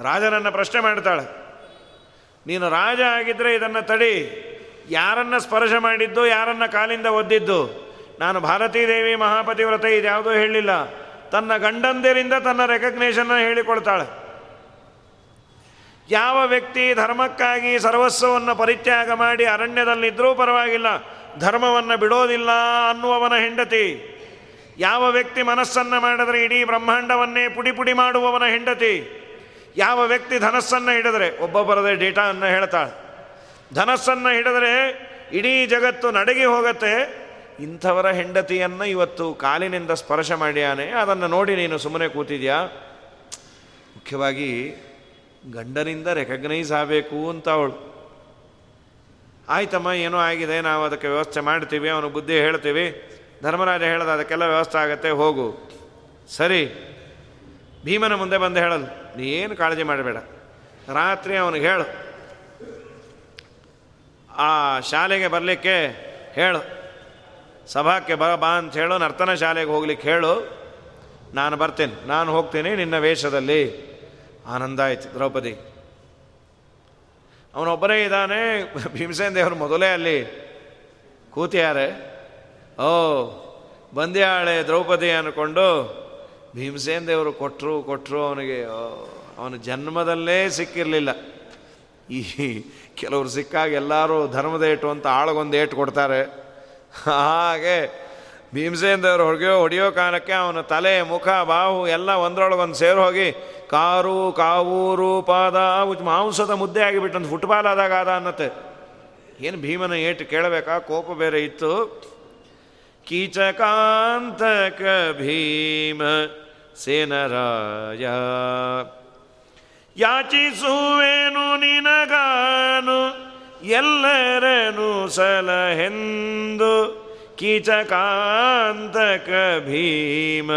ರಾಜನನ್ನು ಪ್ರಶ್ನೆ ಮಾಡ್ತಾಳೆ, ನೀನು ರಾಜ ಆಗಿದ್ದರೆ ಇದನ್ನು ತಡಿ. ಯಾರನ್ನು ಸ್ಪರ್ಶ ಮಾಡಿದ್ದು, ಯಾರನ್ನು ಕಾಲಿಂದ ಒದ್ದಿದ್ದು? ನಾನು ಭಾರತೀ ದೇವಿ ಮಹಾಪತಿವ್ರತ ಇದ್ಯಾವುದೂ ಹೇಳಲಿಲ್ಲ. ತನ್ನ ಗಂಡಂದಿರಿಂದ ತನ್ನ ರೆಕಗ್ನೇಷನ್ನ ಹೇಳಿಕೊಳ್ತಾಳೆ ಯಾವ ವ್ಯಕ್ತಿ ಧರ್ಮಕ್ಕಾಗಿ ಸರ್ವಸ್ವವನ್ನು ಪರಿತ್ಯಾಗ ಮಾಡಿ ಅರಣ್ಯದಲ್ಲಿದ್ದರೂ ಪರವಾಗಿಲ್ಲ, ಧರ್ಮವನ್ನು ಬಿಡೋದಿಲ್ಲ ಅನ್ನುವವನ ಹೆಂಡತಿ. ಯಾವ ವ್ಯಕ್ತಿ ಮನಸ್ಸನ್ನು ಮಾಡಿದರೆ ಇಡೀ ಬ್ರಹ್ಮಾಂಡವನ್ನೇ ಪುಡಿ ಪುಡಿ ಮಾಡುವವನ ಹೆಂಡತಿ. ಯಾವ ವ್ಯಕ್ತಿ ಧನಸ್ಸನ್ನು ಹಿಡಿದರೆ, ಒಬ್ಬೊಬ್ಬರದೇ ಡೇಟಾವನ್ನು ಹೇಳ್ತಾಳೆ. ಧನಸ್ಸನ್ನು ಹಿಡಿದರೆ ಇಡೀ ಜಗತ್ತು ನಡಗಿ ಹೋಗುತ್ತೆ ಇಂಥವರ ಹೆಂಡತಿಯನ್ನು ಇವತ್ತು ಕಾಲಿನಿಂದ ಸ್ಪರ್ಶ ಮಾಡ್ಯಾನೆ. ಅದನ್ನು ನೋಡಿ ನೀನು ಸುಮ್ಮನೆ ಕೂತಿದ್ಯಾ? ಮುಖ್ಯವಾಗಿ ಗಂಡನಿಂದ ರೆಕಗ್ನೈಸ್ ಆಗಬೇಕು ಅಂತ ಅವಳು. ಆಯ್ತಮ್ಮ, ಏನೋ ಆಗಿದೆ, ನಾವು ಅದಕ್ಕೆ ವ್ಯವಸ್ಥೆ ಮಾಡ್ತೀವಿ ಅವನು ಬುದ್ಧಿ ಹೇಳ್ತೀವಿ. ಧರ್ಮರಾಜ ಹೇಳದ ಅದಕ್ಕೆಲ್ಲ ವ್ಯವಸ್ಥೆ ಆಗತ್ತೆ, ಹೋಗು. ಸರಿ. ಭೀಮನ ಮುಂದೆ ಬಂದು ಹೇಳಲು, ನೀ ಏನು ಕಾಳಜಿ ಮಾಡಬೇಡ. ರಾತ್ರಿ ಅವನಿಗೆ ಹೇಳು. ಆ ಶಾಲೆಗೆ ಬರಲಿಕ್ಕೆ ಹೇಳು. ಸಭಾಕ್ಕೆ ಬರ ಬಾ ಅಂತ ಹೇಳು, ನರ್ತನ ಶಾಲೆಗೆ ಹೋಗ್ಲಿಕ್ಕೆ ಹೇಳು. ನಾನು ಬರ್ತೇನೆ, ನಾನು ಹೋಗ್ತೀನಿ ನಿನ್ನ ವೇಷದಲ್ಲಿ. ಆನಂದ ಆಯ್ತು, ದ್ರೌಪದಿ. ಅವನೊಬ್ಬರೇ ಇದ್ದಾನೆ, ಭೀಮಸೇನ ದೇವರು ಮೊದಲೇ ಅಲ್ಲಿ. ಕೂತಿಯಾರೆ. ಓ, ಬಂದ್ಯಾಳೆ ದ್ರೌಪದಿ ಅಂದ್ಕೊಂಡು ಭೀಮಸೇನ ದೇವರು ಕೊಟ್ಟರು ಕೊಟ್ಟರು ಅವನಿಗೆ ಅವನ ಜನ್ಮದಲ್ಲೇ ಸಿಕ್ಕಿರಲಿಲ್ಲ. ಈ ಕೆಲವರು ಸಿಕ್ಕಾಗ ಎಲ್ಲರೂ ಧರ್ಮದ ಏಟು ಅಂತ ಆಳಗೊಂದು ಏಟು ಕೊಡ್ತಾರೆ. ಹಾಗೆ ಭೀಮಸೇನದವ್ರು ಹೊಡೆಯೋ ಹೊಡೆಯೋ ಕಾಲಕ್ಕೆ ಅವನ ತಲೆ, ಮುಖ ಬಾವು ಎಲ್ಲ ಒಂದರೊಳಗೊಂದು ಸೇರು ಹೋಗಿ ಕಾರು, ಕಾವೂರು, ಪಾದ ಮಾಂಸದ ಮುದ್ದೆ ಆಗಿಬಿಟ್ಟು ಫುಟ್ಬಾಲ್ ಆದಾಗ ಆದ ಅನ್ನತ್ತೆ. ಏನು ಭೀಮನ ಏಟು ಕೇಳಬೇಕಾ? ಕೋಪ ಬೇರೆ ಇತ್ತು. ಕೀಚಕಾಂತಕ ಭೀಮ ಸೇನರಾಯ. ಯಾಚಿಸುವೇನು ನಿನಗಾನು ಎಲ್ಲರನು ಸಲಹೆಂದು ಕೀಚಕಾಂತಕ ಭೀಮ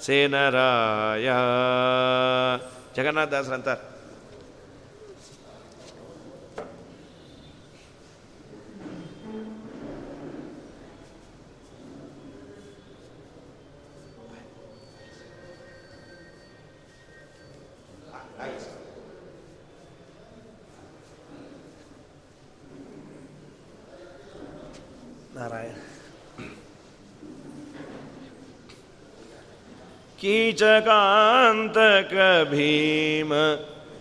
ಸೇನರಾಯ. ಜಗನ್ನಾಥದಾಸರಂತಾರೆ ನಾರಾಯಣ. ಕೀಚಕಾಂತಕ ಭೀಮ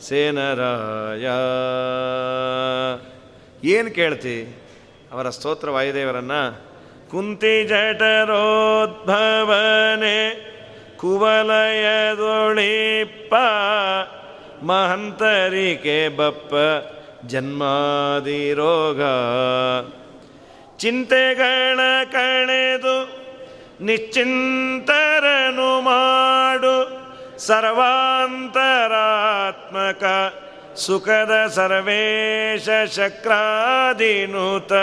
ಸೇನರಾಯ ಏನು ಕೇಳ್ತಿ? ಅವರ ಸ್ತೋತ್ರ ವಾಯುದೇವರನ್ನ, ಕುಂತಿ ಜಠರೋದ್ಭವನೆ ಕುವಲಯದೊಳಿಪ್ಪ ಮಹಂತರಿಕೆ ಬಪ್ಪ, ಜನ್ಮಾದಿ ರೋಗ. ಚಿಂತೆಗಳ ಕಳೆದು ನಿಶ್ಚಿಂತರನು ಮಾಡು ಸರ್ವಾಂತರಾತ್ಮಕ ಸುಖದ ಸರ್ವೇಶ ಶಕ್ರಾದಿನೂತ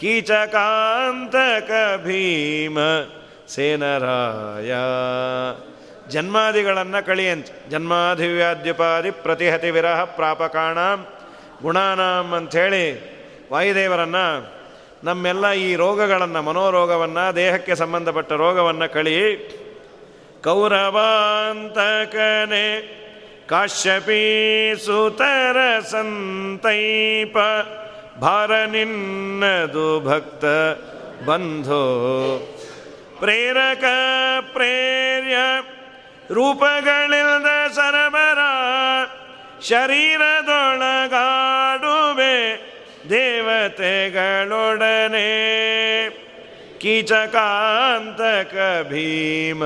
ಕೀಚಕಾಂತಕ ಭೀಮ ಸೇನರಾಯ. ಜನ್ಮಾದಿಗಳನ್ನು ಕಳಿಯಂತೆ ಜನ್ಮಾಧಿವ್ಯಾದ್ಯುಪಾದಿ ಪ್ರತಿಹತಿ ವಿರಹ ಪ್ರಾಪಕಾಣ ಗುಣಾನಾಂ ಅಂಥೇಳಿ ವಾಯುದೇವರನ್ನು ನಮ್ಮೆಲ್ಲ ಈ ರೋಗಗಳನ್ನು, ಮನೋರೋಗವನ್ನು, ದೇಹಕ್ಕೆ ಸಂಬಂಧಪಟ್ಟ ರೋಗವನ್ನು ಕಳಿ ಕೌರವಾಂತಕನೆ ಕಾಶ್ಯಪೀ ಸುತರ ಸಂತೈಪ ಭಾರ ನಿನ್ನದು ಭಕ್ತ ಬಂಧೋ. ಪ್ರೇರಕ ಪ್ರೇರ್ಯ ರೂಪಗಳಿಲ್ಲದ ಸರಬರ ಶರೀರದೊಳಗಾಡುವೆ ದೇವತೆಗಳೊಡನೆ ಕೀಚಕಾಂತಕ ಭೀಮ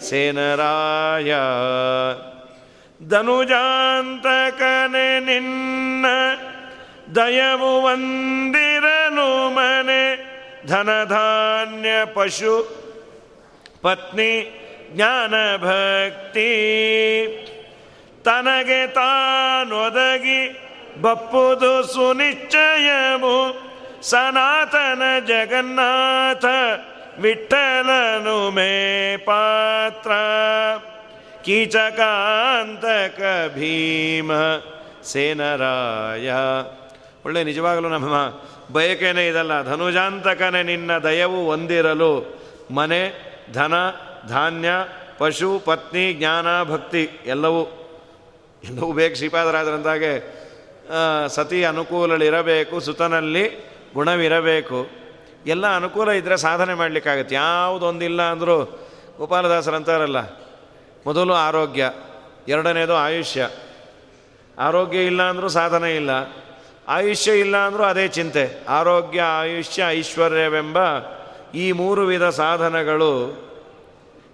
ಸೇನರಾಯ ಧನುಜಾಂತಕನೆ ನಿನ್ನ ದಯವು ವಂದಿರನು ಮನೆ ಧನಧಾನ್ಯ ಪಶು ಪತ್ನಿ ಜ್ಞಾನ ಭಕ್ತಿ ತನಗೆ ತಾನೊದಗಿ ಬಪ್ಪುದು ಸುನಿಶ್ಚಯವು ಸನಾತನ ಜಗನ್ನಾಥ ವಿಠಲನು ಮೇ ಪಾತ್ರ. ಕೀಚಕಾಂತಕ ಭೀಮ ಸೇನರಾಯ. ಒಳ್ಳೆ ನಿಜವಾಗಲೂ ನಮ್ಮ ಬಯಕೆನೇ ಇದಲ್ಲ. ಧನುಜಾಂತಕನೇ ನಿನ್ನ ದಯವು ಹೊಂದಿರಲು. ಮನೆ, ಧನ, ಧಾನ್ಯ, ಪಶು, ಪತ್ನಿ, ಜ್ಞಾನ, ಭಕ್ತಿ ಎಲ್ಲವೂ ಎಲ್ಲವೂ ಬೇಕು ಶ್ರೀಪಾದರಾಜರಂತಾಗೆ ಸತಿ ಅನುಕೂಲಗಳಿರಬೇಕು, ಸುತನಲ್ಲಿ ಗುಣವಿರಬೇಕು. ಎಲ್ಲ ಅನುಕೂಲ ಇದ್ದರೆ ಸಾಧನೆ ಮಾಡಲಿಕ್ಕಾಗತ್ತೆ. ಯಾವುದೊಂದಿಲ್ಲ ಅಂದರೂ ಗೋಪಾಲದಾಸರಂತಾರಲ್ಲ ಮೊದಲು ಆರೋಗ್ಯ, ಎರಡನೇದು ಆಯುಷ್ಯ. ಆರೋಗ್ಯ ಇಲ್ಲ ಅಂದರೂ ಸಾಧನೆ ಇಲ್ಲ. ಆಯುಷ್ಯ ಇಲ್ಲ ಅಂದರೂ ಅದೇ ಚಿಂತೆ. ಆರೋಗ್ಯ, ಆಯುಷ್ಯ, ಐಶ್ವರ್ಯವೆಂಬ ಈ ಮೂರು ವಿಧ ಸಾಧನಗಳು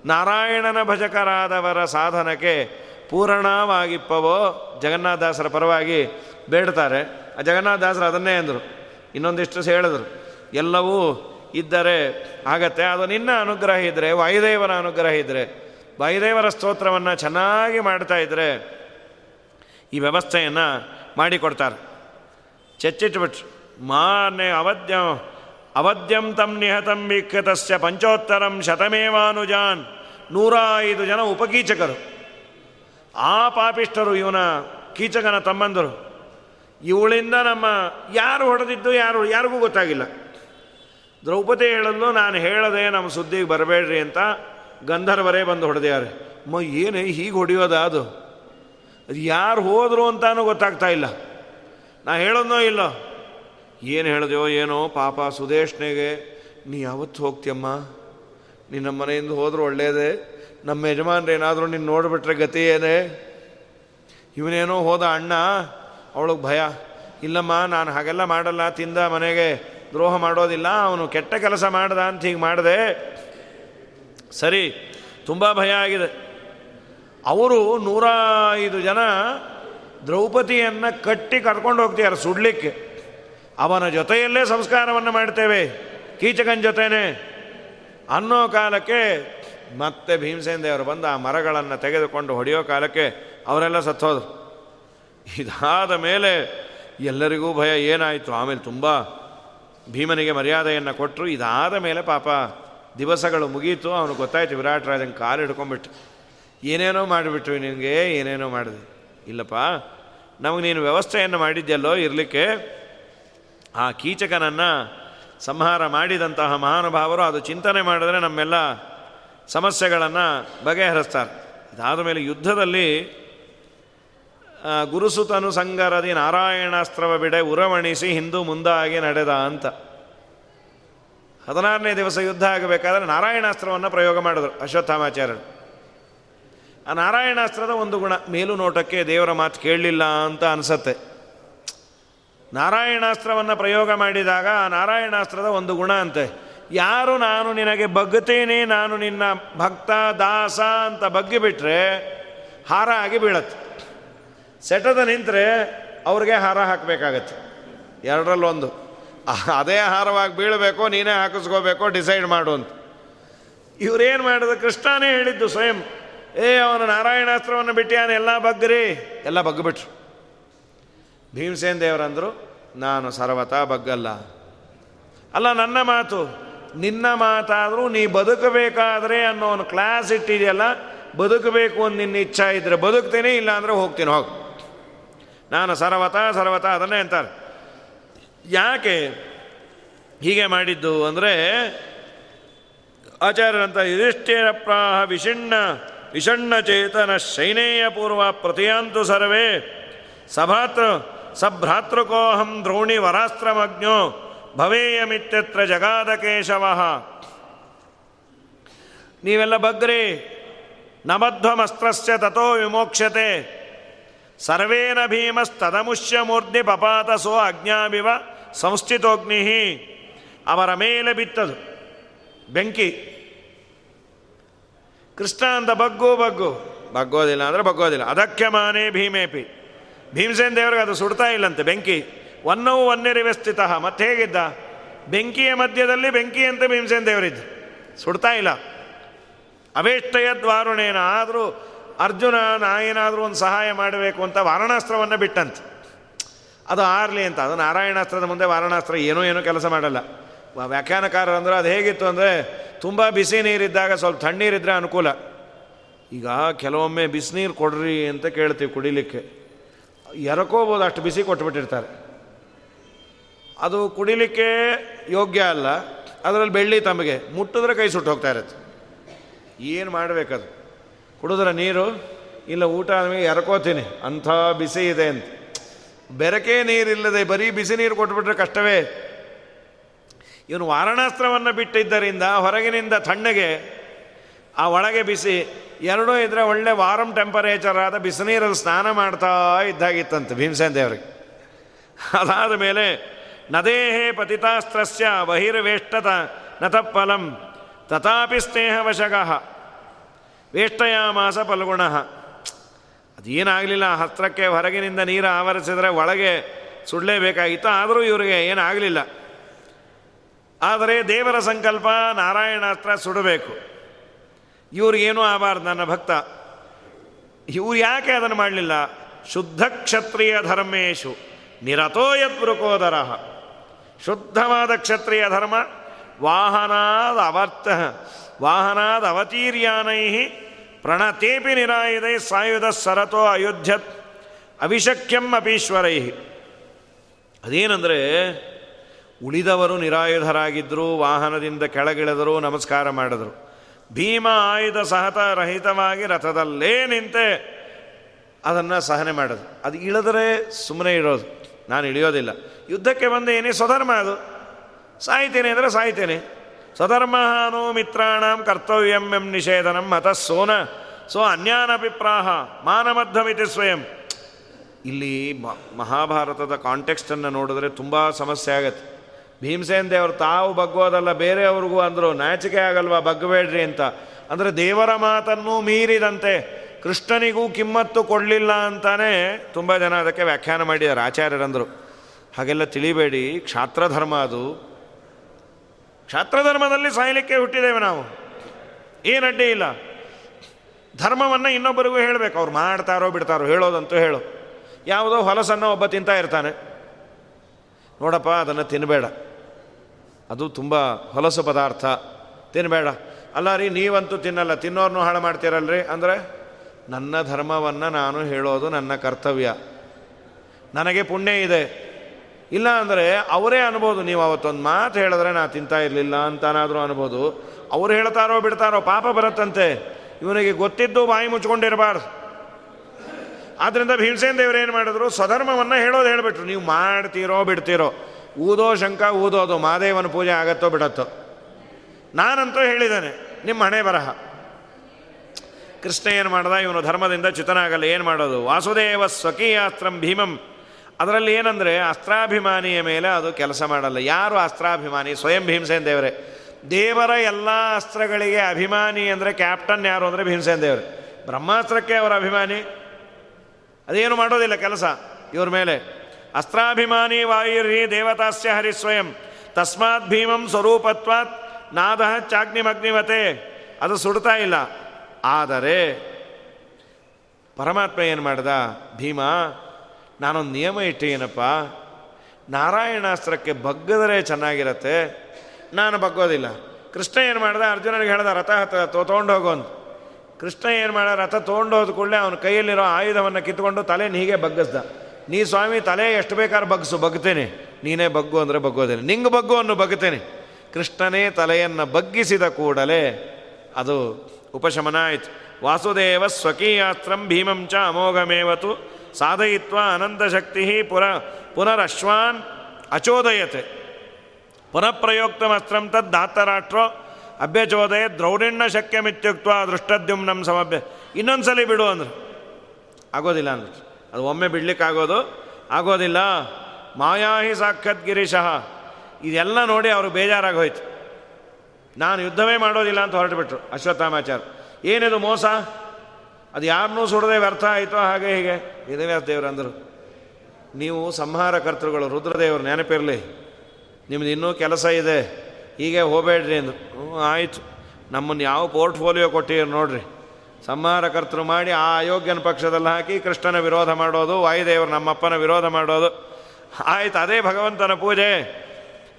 ನಾರಾಯಣನ ಭಜಕರಾದವರ ಸಾಧನಕ್ಕೆ ಪೂರ್ಣವಾಗಿಪ್ಪವೋ ಜಗನ್ನಾಥದಾಸರ ಪರವಾಗಿ ಬೇಡ್ತಾರೆ. ಆ ಜಗನ್ನಾಥದಾಸರು ಅದನ್ನೇ ಅಂದರು. ಇನ್ನೊಂದಿಷ್ಟು ಹೇಳಿದ್ರು. ಎಲ್ಲವೂ ಇದ್ದರೆ ಆಗತ್ತೆ. ಅದು ನಿನ್ನ ಅನುಗ್ರಹ ಇದ್ದರೆ ವಾಯುದೇವನ ಅನುಗ್ರಹ ಇದ್ದರೆ ವಾಯುದೇವರ ಸ್ತೋತ್ರವನ್ನು ಚೆನ್ನಾಗಿ ಮಾಡ್ತಾ ಇದ್ದರೆ ಈ ವ್ಯವಸ್ಥೆಯನ್ನು ಮಾಡಿಕೊಡ್ತಾರೆ. ಚೆಚ್ಚಿಟ್ಬಿಟ್ರು. ಮಾನೆ ಅವಧ್ಯ, ಅವಧ್ಯಂ ತಂ ನಿಹತಂ ವಿಕೃತಸ್ಯ ಪಂಚೋತ್ತರಂ ಶತಮೇವಾನುಜಾನ್. ನೂರ ಐದು ಜನ ಉಪಕೀಚಕರು. ಆ ಪಾಪಿಷ್ಟರು ಇವನ ಕೀಚಕನ ತಮ್ಮಂದರು. ಇವಳಿಂದ ನಮ್ಮ ಯಾರು ಹೊಡೆದಿದ್ದು ಯಾರು, ಯಾರಿಗೂ ಗೊತ್ತಾಗಿಲ್ಲ. ದ್ರೌಪದಿ ಹೇಳಲು ನಾನು ಹೇಳದೆ ನಮ್ಮ ಸುದ್ದಿಗೆ ಬರಬೇಡ್ರಿ ಅಂತ ಗಂಧರ್ವರೇ ಬಂದು ಹೊಡೆದ್ಯಾರೆ ಮ ಏನು ಹೀಗೆ ಹೊಡೆಯೋದ ಅದು? ಅದು ಯಾರು ಹೋದರು ಅಂತಾನೂ ಗೊತ್ತಾಗ್ತಾ ಇಲ್ಲ. ನಾ ಹೇಳೋದೋ ಇಲ್ಲೋ? ಏನು ಹೇಳಿದೆಯೋ ಏನೋ ಪಾಪ ಸುದೇಶ್ನೆಗೆ, ನೀ ಯಾವತ್ತು ಹೋಗ್ತೀಯಮ್ಮ? ನಿನ್ನ ಮನೆಯಿಂದ ಹೋದರೂ ಒಳ್ಳೇದೇ. ನಮ್ಮ ಯಜಮಾನ್ರು, ಏನಾದರೂ ನೀನು ನೋಡಿಬಿಟ್ರೆ ಗತಿ ಏನೇ? ಇವನೇನೋ ಹೋದ ಅಣ್ಣ, ಅವಳಿಗೆ ಭಯ. ಇಲ್ಲಮ್ಮ, ನಾನು ಹಾಗೆಲ್ಲ ಮಾಡಲ್ಲ, ತಿಂದ ಮನೆಗೆ ದ್ರೋಹ ಮಾಡೋದಿಲ್ಲ, ಅವನು ಕೆಟ್ಟ ಕೆಲಸ ಮಾಡ್ದ ಅಂತ ಹೀಗೆ ಮಾಡಿದೆ. ಸರಿ, ತುಂಬ ಭಯ ಆಗಿದೆ. ಅವರು ನೂರ ಐದು ಜನ ದ್ರೌಪದಿಯನ್ನು ಕಟ್ಟಿ ಕರ್ಕೊಂಡು ಹೋಗ್ತಿದ್ದಾರೆ ಸುಡ್ಲಿಕ್ಕೆ. ಅವನ ಜೊತೆಯಲ್ಲೇ ಸಂಸ್ಕಾರವನ್ನು ಮಾಡ್ತೇವೆ. ಕೀಚಕನ ಜೊತೆನೆ. ಅನ್ನೋ ಕಾಲಕ್ಕೆ ಮತ್ತೆ ಭೀಮಸೇನ ದೇವರು ಬಂದು ಆ ಮರಗಳನ್ನು ತೆಗೆದುಕೊಂಡು ಹೊಡೆಯೋ ಕಾಲಕ್ಕೆ ಅವರೆಲ್ಲ ಸತ್ತೋದ್ರು. ಇದಾದ ಮೇಲೆ ಎಲ್ಲರಿಗೂ ಭಯ, ಏನಾಯಿತು? ಆಮೇಲೆ ತುಂಬ ಭೀಮನಿಗೆ ಮರ್ಯಾದೆಯನ್ನು ಕೊಟ್ಟರು ಇದಾದ ಮೇಲೆ ಪಾಪ ದಿವಸಗಳು ಮುಗೀತು. ಅವನು ಗೊತ್ತಾಯಿತು ವಿರಾಟ್ ರಾಜನ ಕಾಲು ಹಿಡ್ಕೊಂಬಿಟ್ಟು ಏನೇನೋ ಮಾಡಿಬಿಟ್ವಿ ನಿನಗೆ, ಏನೇನೋ ಮಾಡಿದೆ. ಇಲ್ಲಪ್ಪ, ನಮಗೆ ನೀನು ವ್ಯವಸ್ಥೆಯನ್ನು ಮಾಡಿದ್ಯಲ್ಲೋ ಇರಲಿಕ್ಕೆ? ಆ ಕೀಚಕನನ್ನು ಸಂಹಾರ ಮಾಡಿದಂತಹ ಮಹಾನುಭಾವರು ಅದು ಚಿಂತನೆ ಮಾಡಿದ್ರೆ ನಮ್ಮೆಲ್ಲ ಸಮಸ್ಯೆಗಳನ್ನು ಬಗೆಹರಿಸ್ತಾರೆ. ಇದಾದ ಮೇಲೆ ಯುದ್ಧದಲ್ಲಿ ಗುರುಸುತನು ಸಂಗರದಿ ನಾರಾಯಣಾಸ್ತ್ರವ ಬಿಡೆ ಉರವಣಿಸಿ ಹಿಂದೂ ಮುಂದಾಗಿ ನಡೆದ ಅಂತ. ಹದಿನಾರನೇ ದಿವಸ ಯುದ್ಧ ಆಗಬೇಕಾದ್ರೆ ನಾರಾಯಣಾಸ್ತ್ರವನ್ನು ಪ್ರಯೋಗ ಮಾಡಿದ್ರು ಅಶ್ವತ್ಥಾಮಾಚಾರ್ಯರು. ಆ ನಾರಾಯಣಾಸ್ತ್ರದ ಒಂದು ಗುಣ, ಮೇಲು ನೋಟಕ್ಕೆ ದೇವರ ಮಾತು ಕೇಳಲಿಲ್ಲ ಅಂತ ಅನಿಸತ್ತೆ. ನಾರಾಯಣಾಸ್ತ್ರವನ್ನು ಪ್ರಯೋಗ ಮಾಡಿದಾಗ ಆ ನಾರಾಯಣಾಸ್ತ್ರದ ಒಂದು ಗುಣ ಅಂತೆ. ಯಾರು ನಾನು ನಿನಗೆ ಬಗ್ಗುತ್ತೇನೆ, ನಾನು ನಿನ್ನ ಭಕ್ತ, ದಾಸ ಅಂತ ಬಗ್ಗಿಬಿಟ್ರೆ ಹಾರ ಆಗಿ ಬೀಳತ್ತೆ. ಸೆಟದ ನಿಂತರೆ ಅವ್ರಿಗೆ ಹಾರ ಹಾಕಬೇಕಾಗತ್ತೆ. ಎರಡರಲ್ಲೊಂದು. ಅದೇ ಹಾರವಾಗಿ ಬೀಳಬೇಕೋ, ನೀನೇ ಹಾಕಿಸ್ಕೋಬೇಕೋ, ಡಿಸೈಡ್ ಮಾಡು ಅಂತ. ಇವ್ರೇನು ಮಾಡಿದ್ರು? ಕೃಷ್ಣನೇ ಹೇಳಿದ್ದು ಸ್ವಯಂ. ಏ, ಅವನು ನಾರಾಯಣಾಸ್ತ್ರವನ್ನು ಬಿಟ್ಟಿಯಾನ, ಎಲ್ಲ ಬಗ್ಗ್ರಿ. ಎಲ್ಲ ಬಗ್ಗಿಬಿಟ್ರು. ಭೀಮಸೇನ್ ದೇವರಂದರು, ನಾನು ಸರ್ವತಾ ಬಗ್ಗಲ್ಲ. ಅಲ್ಲ, ನನ್ನ ಮಾತು ನಿನ್ನ ಮಾತಾದರೂ ನೀ ಬದುಕಬೇಕಾದ್ರೆ ಅನ್ನೋ ಒಂದು ಕ್ಲಾಸ್ ಇಟ್ಟಿದೆಯಲ್ಲ, ಬದುಕಬೇಕು ಅಂತ ನಿನ್ನ ಇಚ್ಛಾ ಇದ್ರೆ ಬದುಕ್ತೇನೆ, ಇಲ್ಲಾಂದರೆ ಹೋಗ್ತೀನಿ, ಹೋಗಿ. ನಾನು ಸರ್ವತ ಸರ್ವತ ಅದನ್ನೇ ಅಂತಾರೆ. ಯಾಕೆ ಹೀಗೆ ಮಾಡಿದ್ದು ಅಂದರೆ, ಆಚಾರ್ಯರಂತ ಯುಧಿಷ್ಠಿರ ಪ್ರಾಹ ವಿಷಣ್ಣ ವಿಷಣ್ಣ ಚೇತನ ಶೈನೇಯ ಪೂರ್ವ ಪ್ರತಿಯಾಂತು ಸರ್ವೇ ಸಭಾತೃ ಸಭ್ರಾತೃಕೋಹಂ ದ್ರೋಣಿ ವರಾಸ್ತ್ರಮಜ್ಞೋ ಭವೇಯಮಿತ್ಯತ್ರ ಜಗಾದ ಕೇಶವ ನೀವೆಲ್ಲ ಬಗ್ರಿ ನಮಧ್ವಮಸ್ತ್ರಸ್ಯ ತಥೋ ವಿಮೋಕ್ಷತೆ ಸರ್ವೇನ ಭೀಮಸ್ತದಮುಷ್ಯ ಮೂರ್ಧಿ ಪಪಾತಸೋ ಅಜ್ಞಾಭಿವ ಸಂಸ್ಥಿತೋಗ್ನಿ. ಅವರ ಮೇಲೆ ಬಿತ್ತದು, ಬೆಂಕಿ. ಕೃಷ್ಣ ಅಂತ ಬಗ್ಗು ಬಗ್ಗು ಬಗ್ಗೋದಿಲ್ಲ ಅಂದರೆ ಬಗ್ಗೋದಿಲ್ಲ ಅದಕ್ಕೆ ಮಾನೇ ಭೀಮೇಪಿ. ಭೀಮಸೇನ್ ದೇವರಿಗೆ ಅದು ಸುಡ್ತಾ ಇಲ್ಲಂತೆ, ಬೆಂಕಿ. ವನ್ನವು ವನ್ಯರಿವೆ ಸ್ಥಿತ ಮತ್ತೆ ಹೇಗಿದ್ದ? ಬೆಂಕಿಯ ಮಧ್ಯದಲ್ಲಿ ಬೆಂಕಿಯಂತೆ ಭೀಮಸೇನ ದೇವರಿದ್ದ. ಸುಡ್ತಾ ಇಲ್ಲ. ಅವೇಷ್ಟಯದ್ವಾರುಣೇನ ಆದರೂ ಅರ್ಜುನ ನಾ ಏನಾದರೂ ಒಂದು ಸಹಾಯ ಮಾಡಬೇಕು ಅಂತ ವಾರಣಾಸ್ತ್ರವನ್ನು ಬಿಟ್ಟಂತೆ. ಅದು ಆರಲಿ ಅಂತ. ಅದು ನಾರಾಯಣಾಸ್ತ್ರದ ಮುಂದೆ ವಾರಣಾಸ್ತ್ರ ಏನೂ ಏನೂ ಕೆಲಸ ಮಾಡಲ್ಲ. ವ್ಯಾಖ್ಯಾನಕಾರರು ಅಂದ್ರೆ ಅದು ಹೇಗಿತ್ತು ಅಂದರೆ ತುಂಬ ಬಿಸಿ ನೀರಿದ್ದಾಗ ಸ್ವಲ್ಪ ತಣ್ಣೀರಿದ್ದರೆ ಅನುಕೂಲ. ಈಗ ಕೆಲವೊಮ್ಮೆ ಬಿಸಿನೀರು ಕೊಡ್ರಿ ಅಂತ ಕೇಳ್ತೀವಿ ಕುಡಿಲಿಕ್ಕೆ. ಎರಕೋಬೋದು, ಅಷ್ಟು ಬಿಸಿ ಕೊಟ್ಬಿಟ್ಟಿರ್ತಾರೆ. ಅದು ಕುಡಿಲಿಕ್ಕೆ ಯೋಗ್ಯ ಅಲ್ಲ. ಅದರಲ್ಲಿ ಬೆಳ್ಳಿ ತಮಗೆ. ಮುಟ್ಟಿದ್ರೆ ಕೈ ಸುಟ್ಟು ಹೋಗ್ತಾ ಇರುತ್ತೆ. ಏನು ಮಾಡಬೇಕದು? ಕುಡಿದ್ರೆ ನೀರು, ಇಲ್ಲ ಊಟ ನಮಗೆ ಎರಕೋತೀನಿ. ಅಂಥ ಬಿಸಿ ಇದೆ ಅಂತ. ಬೆರಕೆ ನೀರಿಲ್ಲದೆ ಬರೀ ಬಿಸಿ ನೀರು ಕೊಟ್ಬಿಟ್ರೆ ಕಷ್ಟವೇ? ಇವನು ವಾರಣಾಸ್ತ್ರವನ್ನು ಬಿಟ್ಟಿದ್ದರಿಂದ ಹೊರಗಿನಿಂದ ತಣ್ಣಗೆ, ಆ ಒಳಗೆ ಬಿಸಿ, ಎರಡೂ ಇದ್ರೆ ಒಳ್ಳೆ ವಾರಂ ಟೆಂಪರೇಚರ್ ಆದ ಬಿಸಿನೀರಲ್ಲಿ ಸ್ನಾನ ಮಾಡ್ತಾ ಇದ್ದಾಗಿತ್ತಂತೆ ಭೀಮಸೇನ್ ದೇವ್ರಿಗೆ ಅದಾದ ಮೇಲೆ ನದೇಹೇ ಪತಿತಾಸ್ತ್ರಸ್ಯ ಬಹಿರ್ವೇಷ್ಟತ ನತಫಲಂ, ತಥಾಪಿ ಸ್ನೇಹವಶಗಃ. ವೇಷ್ಟಯಾಮಾಸ ಪಲ್ಗುಣ ಅದೇನಾಗಲಿಲ್ಲ ಹತ್ರಕ್ಕೆ ಹೊರಗಿನಿಂದ ನೀರು ಆವರಿಸಿದ್ರೆ ಒಳಗೆ ಸುಡಲೇಬೇಕಾಗಿತ್ತು ಆದರೂ ಇವರಿಗೆ ಏನಾಗಲಿಲ್ಲ. ಆದರೆ ದೇವರ ಸಂಕಲ್ಪ ನಾರಾಯಣಾಸ್ತ್ರ ಸುಡಬೇಕು. ಇವ್ರಿಗೇನೂ ಆಗಬಾರ್ದು ನನ್ನ ಭಕ್ತ. ಇವ್ರು ಯಾಕೆ ಅದನ್ನು ಮಾಡಲಿಲ್ಲ? ಶುದ್ಧ ಕ್ಷತ್ರಿಯ ಧರ್ಮೇಶು ನಿರತೋಯತ್ ಯದ್ಬೃಕೋದರ ಶುದ್ಧವಾದ ಕ್ಷತ್ರಿಯ ಧರ್ಮ, ವಾಹನಾದ ಅವರ್ತ ವಾಹನಾದ ಅವತೀರ್ಯಾನೈ ಪ್ರಣತೇಪಿ ನಿರಾಯುಧೈ ಸಾಯುಧ ಸರತೋ ಅಯೋಧ್ಯತ್ ಅವಿಶಕ್ಯಂ ಅಪೀಶ್ವರೈ ಅದೇನಂದರೆ, ಉಳಿದವರು ನಿರಾಯುಧರಾಗಿದ್ದರು, ವಾಹನದಿಂದ ಕೆಳಗಿಳಿದರು ನಮಸ್ಕಾರ ಮಾಡಿದರು. ಭೀಮ ಆಯುಧ ಸಹತ ರಹಿತವಾಗಿ ರಥದಲ್ಲೇ ನಿಂತೆ ಅದನ್ನು ಸಹನೆ ಮಾಡೋದು ಅದು ಇಳಿದ್ರೆ ಸುಮ್ಮನೆ ಇರೋದು. ನಾನು ಇಳಿಯೋದಿಲ್ಲ. ಯುದ್ಧಕ್ಕೆ ಬಂದೇನೆ ಸ್ವಧರ್ಮ ಅದು. ಸಾಯ್ತೇನೆ ಅಂದರೆ ಸಾಯ್ತೇನೆ. ಸ್ವಧರ್ಮಹಾನೋ ಮಿತ್ರಾಣಂ ಕರ್ತವ್ಯಂ ಎಂ ನಿಷೇಧನಂ ಸೋನ. ಸೋ ಅನ್ಯಾನಭಿಪ್ರಾಹ ಮಾನಮಧ್ಯಮಿತಿ ಸ್ವಯಂ. ಇಲ್ಲಿ ಮಹಾಭಾರತದ ಕಾಂಟೆಕ್ಸ್ಟನ್ನು ನೋಡಿದ್ರೆ ತುಂಬ ಸಮಸ್ಯೆ ಆಗತ್ತೆ. ಭೀಮಸೇನ್ ದೇವರು ತಾವು ಬಗ್ಗೋದಲ್ಲ, ಬೇರೆಯವ್ರಿಗೂ ಅಂದರು, ನಾಚಿಕೆ ಆಗಲ್ವಾ, ಬಗ್ಗಬೇಡ್ರಿ ಅಂತ. ಅಂದರೆ ದೇವರ ಮಾತನ್ನು ಮೀರಿದಂತೆ. ಕೃಷ್ಣನಿಗೂ ಕಿಮ್ಮತ್ತು ಕೊಡಲಿಲ್ಲ ಅಂತಾನೆ ತುಂಬ ಜನ ಅದಕ್ಕೆ ವ್ಯಾಖ್ಯಾನ ಮಾಡಿದ್ದಾರೆ, ಆಚಾರ್ಯರಂದರು. ಹಾಗೆಲ್ಲ ತಿಳಿಬೇಡಿ, ಕ್ಷಾತ್ರಧರ್ಮ ಅದು. ಕ್ಷಾತ್ರಧರ್ಮದಲ್ಲಿ ಸಾಯಲಿಕ್ಕೆ ಹುಟ್ಟಿದ್ದೇವೆ ನಾವು. ಏನು ಅಡ್ಡಿ ಇಲ್ಲ. ಧರ್ಮವನ್ನು ಇನ್ನೊಬ್ಬರಿಗೂ ಹೇಳಬೇಕು. ಅವ್ರು ಮಾಡ್ತಾರೋ ಬಿಡ್ತಾರೋ ಹೇಳೋದಂತೂ ಹೇಳು. ಯಾವುದೋ ಹೊಲಸನ್ನು ಒಬ್ಬ ತಿಂತಾ ಇರ್ತಾನೆ. ನೋಡಪ್ಪ, ಅದನ್ನು ತಿನ್ನಬೇಡ ಅದು ತುಂಬ ಹೊಲಸು ಪದಾರ್ಥ. ತಿನ್ನಬೇಡ ಅಲ್ಲ ರೀ, ನೀವಂತೂ ತಿನ್ನಲ್ಲ. ತಿನ್ನೋರ್ನು ಹಾಳು ಮಾಡ್ತೀರಲ್ರಿ? ಅಂದರೆ? ನನ್ನ ಧರ್ಮವನ್ನು ನಾನು ಹೇಳೋದು ನನ್ನ ಕರ್ತವ್ಯ. ನನಗೆ ಪುಣ್ಯ ಇದೆ. ಇಲ್ಲ ಅಂದರೆ ಅವರೇ ಅನ್ಬೋದು, ನೀವು ಅವತ್ತೊಂದು ಮಾತು ಹೇಳಿದ್ರೆ ನಾ ತಿಂತಾ ಇರಲಿಲ್ಲ ಅಂತಾನಾದರೂ ಅನ್ಬೋದು. ಅವ್ರು ಹೇಳ್ತಾರೋ ಬಿಡ್ತಾರೋ ಪಾಪ ಬರುತ್ತಂತೆ. ಇವನಿಗೆ ಗೊತ್ತಿದ್ದು ಬಾಯಿ ಮುಚ್ಕೊಂಡಿರಬಾರ್ದು. ಆದ್ದರಿಂದ ಭೀಮಸೇನ್ ದೇವರು ಏನು ಮಾಡಿದ್ರು? ಸ್ವಧರ್ಮವನ್ನು ಹೇಳೋದು ಹೇಳಿಬಿಟ್ರು. ನೀವು ಮಾಡ್ತೀರೋ ಬಿಡ್ತೀರೋ. ಊದೋ ಶಂಕ ಊದೋದು, ಮಾದೇವನ ಪೂಜೆ ಆಗತ್ತೋ ಬಿಡತ್ತೋ. ನಾನಂತೂ ಹೇಳಿದ್ದೇನೆ, ನಿಮ್ಮ ಹಣೆ ಬರಹ. ಕೃಷ್ಣ ಏನು ಮಾಡ್ದ? ಇವನು ಧರ್ಮದಿಂದ ಚ್ಯುತನಾಗಲ್ಲ. ಏನು ಮಾಡೋದು? ವಾಸುದೇವ ಸ್ವಕೀಯಾಸ್ತ್ರಂ ಭೀಮಂ. ಅದರಲ್ಲಿ ಏನಂದರೆ, ಅಸ್ತ್ರಾಭಿಮಾನಿಯ ಮೇಲೆ ಅದು ಕೆಲಸ ಮಾಡಲ್ಲ. ಯಾರು ಅಸ್ತ್ರಾಭಿಮಾನಿ? ಸ್ವಯಂ ಭೀಮಸೇನ್ ದೇವರೇ. ದೇವರ ಎಲ್ಲ ಅಸ್ತ್ರಗಳಿಗೆ ಅಭಿಮಾನಿ ಅಂದರೆ ಕ್ಯಾಪ್ಟನ್ ಯಾರು ಅಂದರೆ ಭೀಮಸೇನ್ ದೇವರು. ಬ್ರಹ್ಮಾಸ್ತ್ರಕ್ಕೆ ಅವರ ಅಭಿಮಾನಿ. ಅದೇನು ಮಾಡೋದಿಲ್ಲ ಕೆಲಸ ಇವ್ರ ಮೇಲೆ. ಅಸ್ತ್ರಾಭಿಮಾನಿ ವಾಯುರ್ಹಿ ದೇವತಾಸ್ಯ ಹರಿ ಸ್ವಯಂ. ತಸ್ಮಾತ್ ಭೀಮಂ ಸ್ವರೂಪತ್ವಾತ್ ನಾದ ಚಾಗ್ನಿಮಗ್ನಿವತೆ. ಅದು ಸುಡ್ತಾ ಇಲ್ಲ. ಆದರೆ ಪರಮಾತ್ಮ ಏನು ಮಾಡ್ದ? ಭೀಮ, ನಾನೊಂದು ನಿಯಮ ಇಟ್ಟೇನಪ್ಪ ನಾರಾಯಣಾಸ್ತ್ರಕ್ಕೆ ಬಗ್ಗದರೆ ಚೆನ್ನಾಗಿರತ್ತೆ, ನಾನು ಬಗ್ಗೋದಿಲ್ಲ. ಕೃಷ್ಣ ಏನು ಮಾಡ್ದೆ? ಅರ್ಜುನನಿಗೆ ಹೇಳ್ದ, ರಥ ಹತ್ತ ತೊಗೊಂಡೋಗು ಅಂತ ಕೃಷ್ಣ ಏನು ಮಾಡ ರಥ ತೊಗೊಂಡೋದ ಕೂಡಲೇ ಅವನ ಕೈಯಲ್ಲಿರೋ ಆಯುಧವನ್ನು ಕಿತ್ಕೊಂಡು ತಲೆ ಹೀಗೆ ಬಗ್ಗಿಸ್ದ. ನೀ ಸ್ವಾಮಿ, ತಲೆ ಎಷ್ಟು ಬೇಕಾದ್ರೂ ಬಗ್ಸು ಬಗ್ತೇನೆ. ನೀನೇ ಬಗ್ಗು ಅಂದರೆ ಬಗ್ಗೋದಿಲ್ಲ. ನಿಂಗೆ ಬಗ್ಗು ಅನ್ನು ಬಗ್ತೇನೆ. ಕೃಷ್ಣನೇ ತಲೆಯನ್ನು ಬಗ್ಗಿಸಿದ ಕೂಡಲೇ ಅದು ಉಪಶಮನ ಆಯಿತು ವಾಸುದೇವ ಸ್ವಕೀಯಾಸ್ತ್ರಂ ಭೀಮಂ ಚ ಅಮೋಘಮೇವತು. ಸಾಧಯಿತ್ವ ಅನಂತಶಕ್ತಿ ಪುರ, ಪುನರಶ್ವಾನ್ ಅಚೋದಯತೆ. ಪುನಃ ಪ್ರಯೋಕ್ತಮಸ್ತ್ರಂ ತದ್ ದಾತರಾಷ್ಟ್ರೋ ಅಭ್ಯಚೋದಯ ದ್ರೌಡಿಣ್ಣ ಶಕ್ಯಮಿತ್ಯುಕ್ತ ದೃಷ್ಟದ್ಯುಮ್ನಂ ಸಮಭ್ಯ. ಇನ್ನೊಂದ್ಸಲಿ ಬಿಡು ಅಂದರು. ಆಗೋದಿಲ್ಲ ಅಂದ್ರೆ. ಅದು ಒಮ್ಮೆ ಬಿಡ್ಲಿಕ್ಕಾಗೋದು? ಆಗೋದಿಲ್ಲ. ಮಾಯಾಹಿ ಸಾಕ್ಷತ್ ಗಿರೀಶಃ. ಇದೆಲ್ಲ ನೋಡಿ ಅವರು ಬೇಜಾರಾಗೋಯ್ತು. ನಾನು ಯುದ್ಧವೇ ಮಾಡೋದಿಲ್ಲ ಅಂತ ಹೊರಟುಬಿಟ್ರು ಅಶ್ವತ್ಥಾಮಾಚಾರ ಏನಿದು ಮೋಸ? ಅದು ಯಾರನ್ನೂ ಸುಡದೆ ವ್ಯರ್ಥ ಆಯಿತು ಹಾಗೆ ಹೀಗೆ? ವೇದವ್ಯಾಸ ದೇವರು ಅಂದರು. ನೀವು ಸಂಹಾರ ಕರ್ತೃಗಳು ರುದ್ರದೇವರು ನೆನಪಿರಲಿ. ನಿಮ್ದು ಇನ್ನೂ ಕೆಲಸ ಇದೆ. ಹೀಗೆ ಹೋಗಬೇಡ್ರಿ ಅಂದರು. ಆಯಿತು. ನಮ್ಮನ್ನು ಯಾವ ಪೋರ್ಟ್ಫೋಲಿಯೋ ಕೊಟ್ಟಿರಿ ನೋಡ್ರಿ. ಸಂಹಾರ ಕರ್ತರು ಮಾಡಿ ಆ ಅಯೋಗ್ಯನ ಪಕ್ಷದಲ್ಲಿ ಹಾಕಿ ಕೃಷ್ಣನ ವಿರೋಧ ಮಾಡೋದು, ವಾಯುದೇವರು ನಮ್ಮಪ್ಪನ ವಿರೋಧ ಮಾಡೋದು. ಆಯ್ತು, ಅದೇ ಭಗವಂತನ ಪೂಜೆ.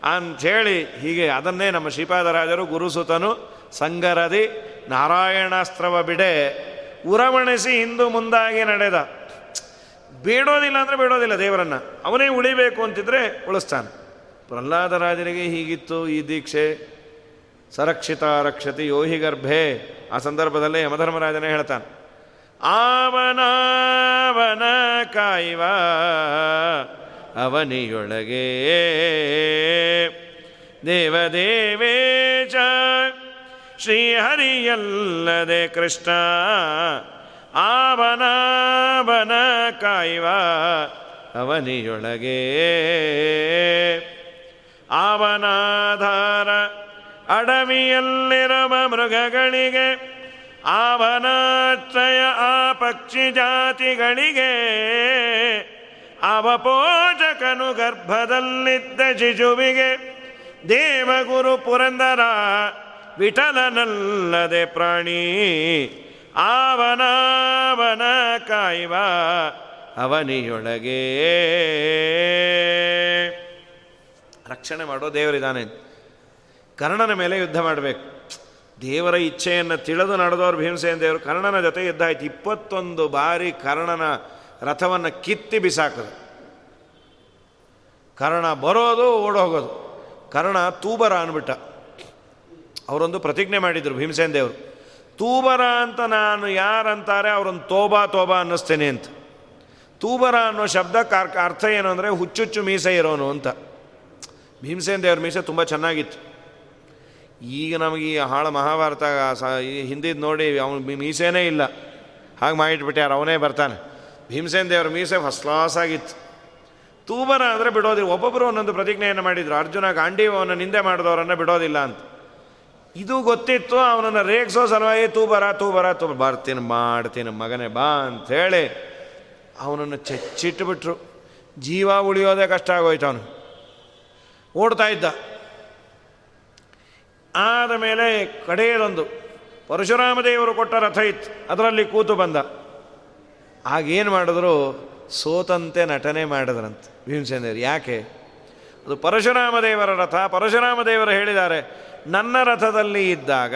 ಅಂಥೇಳಿ ಹೀಗೆ ಅದನ್ನೇ ನಮ್ಮ ಶ್ರೀಪಾದರಾಜರು ಗುರುಸುತನು, ಸಂಗರದಿ, ನಾರಾಯಣಾಸ್ತ್ರವ ಬಿಡೆ ಉರಮಣಿಸಿ ಹಿಂದೂ ಮುಂದಾಗಿ ನಡೆದ. ಬೇಡೋದಿಲ್ಲ ಅಂದರೆ ಬೇಡೋದಿಲ್ಲ ದೇವರನ್ನು. ಅವನೇ ಉಳಿಬೇಕು ಅಂತಿದ್ರೆ ಉಳಿಸ್ತಾನೆ. ಪ್ರಹ್ಲಾದರಾಜರಿಗೆ ಹೀಗಿತ್ತು ಈ ದೀಕ್ಷೆ. ಸರಕ್ಷಿತ ರಕ್ಷತಿ ಯೋಹಿ ಗರ್ಭೆ. ಆ ಸಂದರ್ಭದಲ್ಲೇ ಯಮಧರ್ಮರಾಜನೇ ಹೇಳ್ತಾನೆ. ಆವನಾವನ ಕಾಯುವ ಅವನಿಯೊಳಗೆ. ದೇವದೇವೇಶ ಶ್ರೀಹರಿಯಲ್ಲದೆ ಕೃಷ್ಣ ಆವನಾವನ ಕಾಯುವ ಅವನಿಯೊಳಗೆ. ಆವನಾಧಾರ ಅಡವಿಯಲ್ಲಿರುವ ಮೃಗಗಳಿಗೆ ಆವನಾಶ್ರಯ ಆ ಪಕ್ಷಿ ಜಾತಿಗಳಿಗೆ ಅವಪೋಷಕನು ಗರ್ಭದಲ್ಲಿದ್ದ ಶಿಶುವಿಗೆ ದೇವಗುರು ಪುರಂದರ ವಿಠಲನಲ್ಲದೆ ಪ್ರಾಣಿ ಆವನಾವನ ಕಾಯುವ ಅವನಿಯೊಳಗೆ. ರಕ್ಷಣೆ ಮಾಡೋ ದೇವರಿದ್ದಾನೆ. ಕರ್ಣನ ಮೇಲೆ ಯುದ್ಧ ಮಾಡಬೇಕು. ದೇವರ ಇಚ್ಛೆಯನ್ನು ತಿಳಿದು ನಡೆದವರು ಭೀಮಸೇನ ದೇವರು ಕರ್ಣನ ಜೊತೆ ಯುದ್ಧ ಆಯ್ತು. ಇಪ್ಪತ್ತೊಂದು ಬಾರಿ ಕರ್ಣನ ರಥವನ್ನು ಕಿತ್ತಿ ಬಿಸಾಕದು. ಕರ್ಣ ಬರೋದು, ಓಡೋಗೋದು. ಕರ್ಣ ತೂಬರ ಅಂದ್ಬಿಟ್ಟ ಅವರೊಂದು ಪ್ರತಿಜ್ಞೆ ಮಾಡಿದರು ಭೀಮಸೇನ ದೇವರು. ತೂಬರ ಅಂತ ನಾನು ಯಾರಂತಾರೆ ಅವರೊಂದು ತೋಬಾ ತೋಬಾ ಅನ್ನಿಸ್ತೇನೆ ಅಂತ. ತೂಬರ ಅನ್ನೋ ಶಬ್ದ ಅರ್ಥ ಏನು ಅಂದರೆ ಹುಚ್ಚುಚ್ಚು ಮೀಸೆ ಇರೋನು ಅಂತ. ಭೀಮಸೇನ ದೇವ್ರ ಮೀಸೆ ತುಂಬ ಚೆನ್ನಾಗಿತ್ತು. ಈಗ ನಮಗೆ ಈ ಹಾಳ ಮಹಾಭಾರತ ಹಿಂದಿದ್ದು ನೋಡಿ ಅವನು ಮೀಸೆನೇ ಇಲ್ಲ. ಹಾಗೆ ಮಾಡಿಟ್ಬಿಟ್ಟಾರ ಅವನೇ ಬರ್ತಾನೆ. ಭೀಮಸೇನ ದೇವರ ಮೀಸೆ ಫಸ್ಟ್ ಆಗಿತ್ತು. ತೂಬರ ಅಂದರೆ ಬಿಡೋದಿಲ್ಲ. ಒಬ್ಬೊಬ್ಬರು ಒಂದೊಂದು ಪ್ರತಿಜ್ಞೆಯನ್ನು ಮಾಡಿದ್ರು. ಅರ್ಜುನ ಗಾಂಡೀವವನ್ನು ನಿಂದೆ ಮಾಡಿದವರನ್ನು ಬಿಡೋದಿಲ್ಲ ಅಂತ. ಇದು ಗೊತ್ತಿತ್ತು, ಅವನನ್ನು ರೇಗಿಸೋ ಸಲುವಾಗಿ ತೂಬರ ತೂಬರ ತೂ ಬರ್ತೀನಿ, ಮಾಡ್ತೀನಿ, ಮಗನೇ, ಬಾ ಅಂಥೇಳಿ ಅವನನ್ನು ಚಚ್ಚಿಟ್ಟುಬಿಟ್ರು ಜೀವ ಉಳಿಯೋದೇ ಕಷ್ಟ ಆಗೋಯ್ತು ಅವನು. ಓಡ್ತಾ ಇದ್ದ. ಆದ ಮೇಲೆ ಕಡೆಯದೊಂದು ಪರಶುರಾಮ ದೇವರು ಕೊಟ್ಟ ರಥ ಇತ್ತು. ಅದರಲ್ಲಿ ಕೂತು ಬಂದ. ಆಗೇನು ಮಾಡಿದ್ರು? ಸೋತಂತೆ ನಟನೆ ಮಾಡಿದ್ರಂತೆ ಭೀಮಸೇನರು ಯಾಕೆ? ಅದು ಪರಶುರಾಮ ದೇವರ ರಥ. ಪರಶುರಾಮ ದೇವರು ಹೇಳಿದ್ದಾರೆ, ನನ್ನ ರಥದಲ್ಲಿ ಇದ್ದಾಗ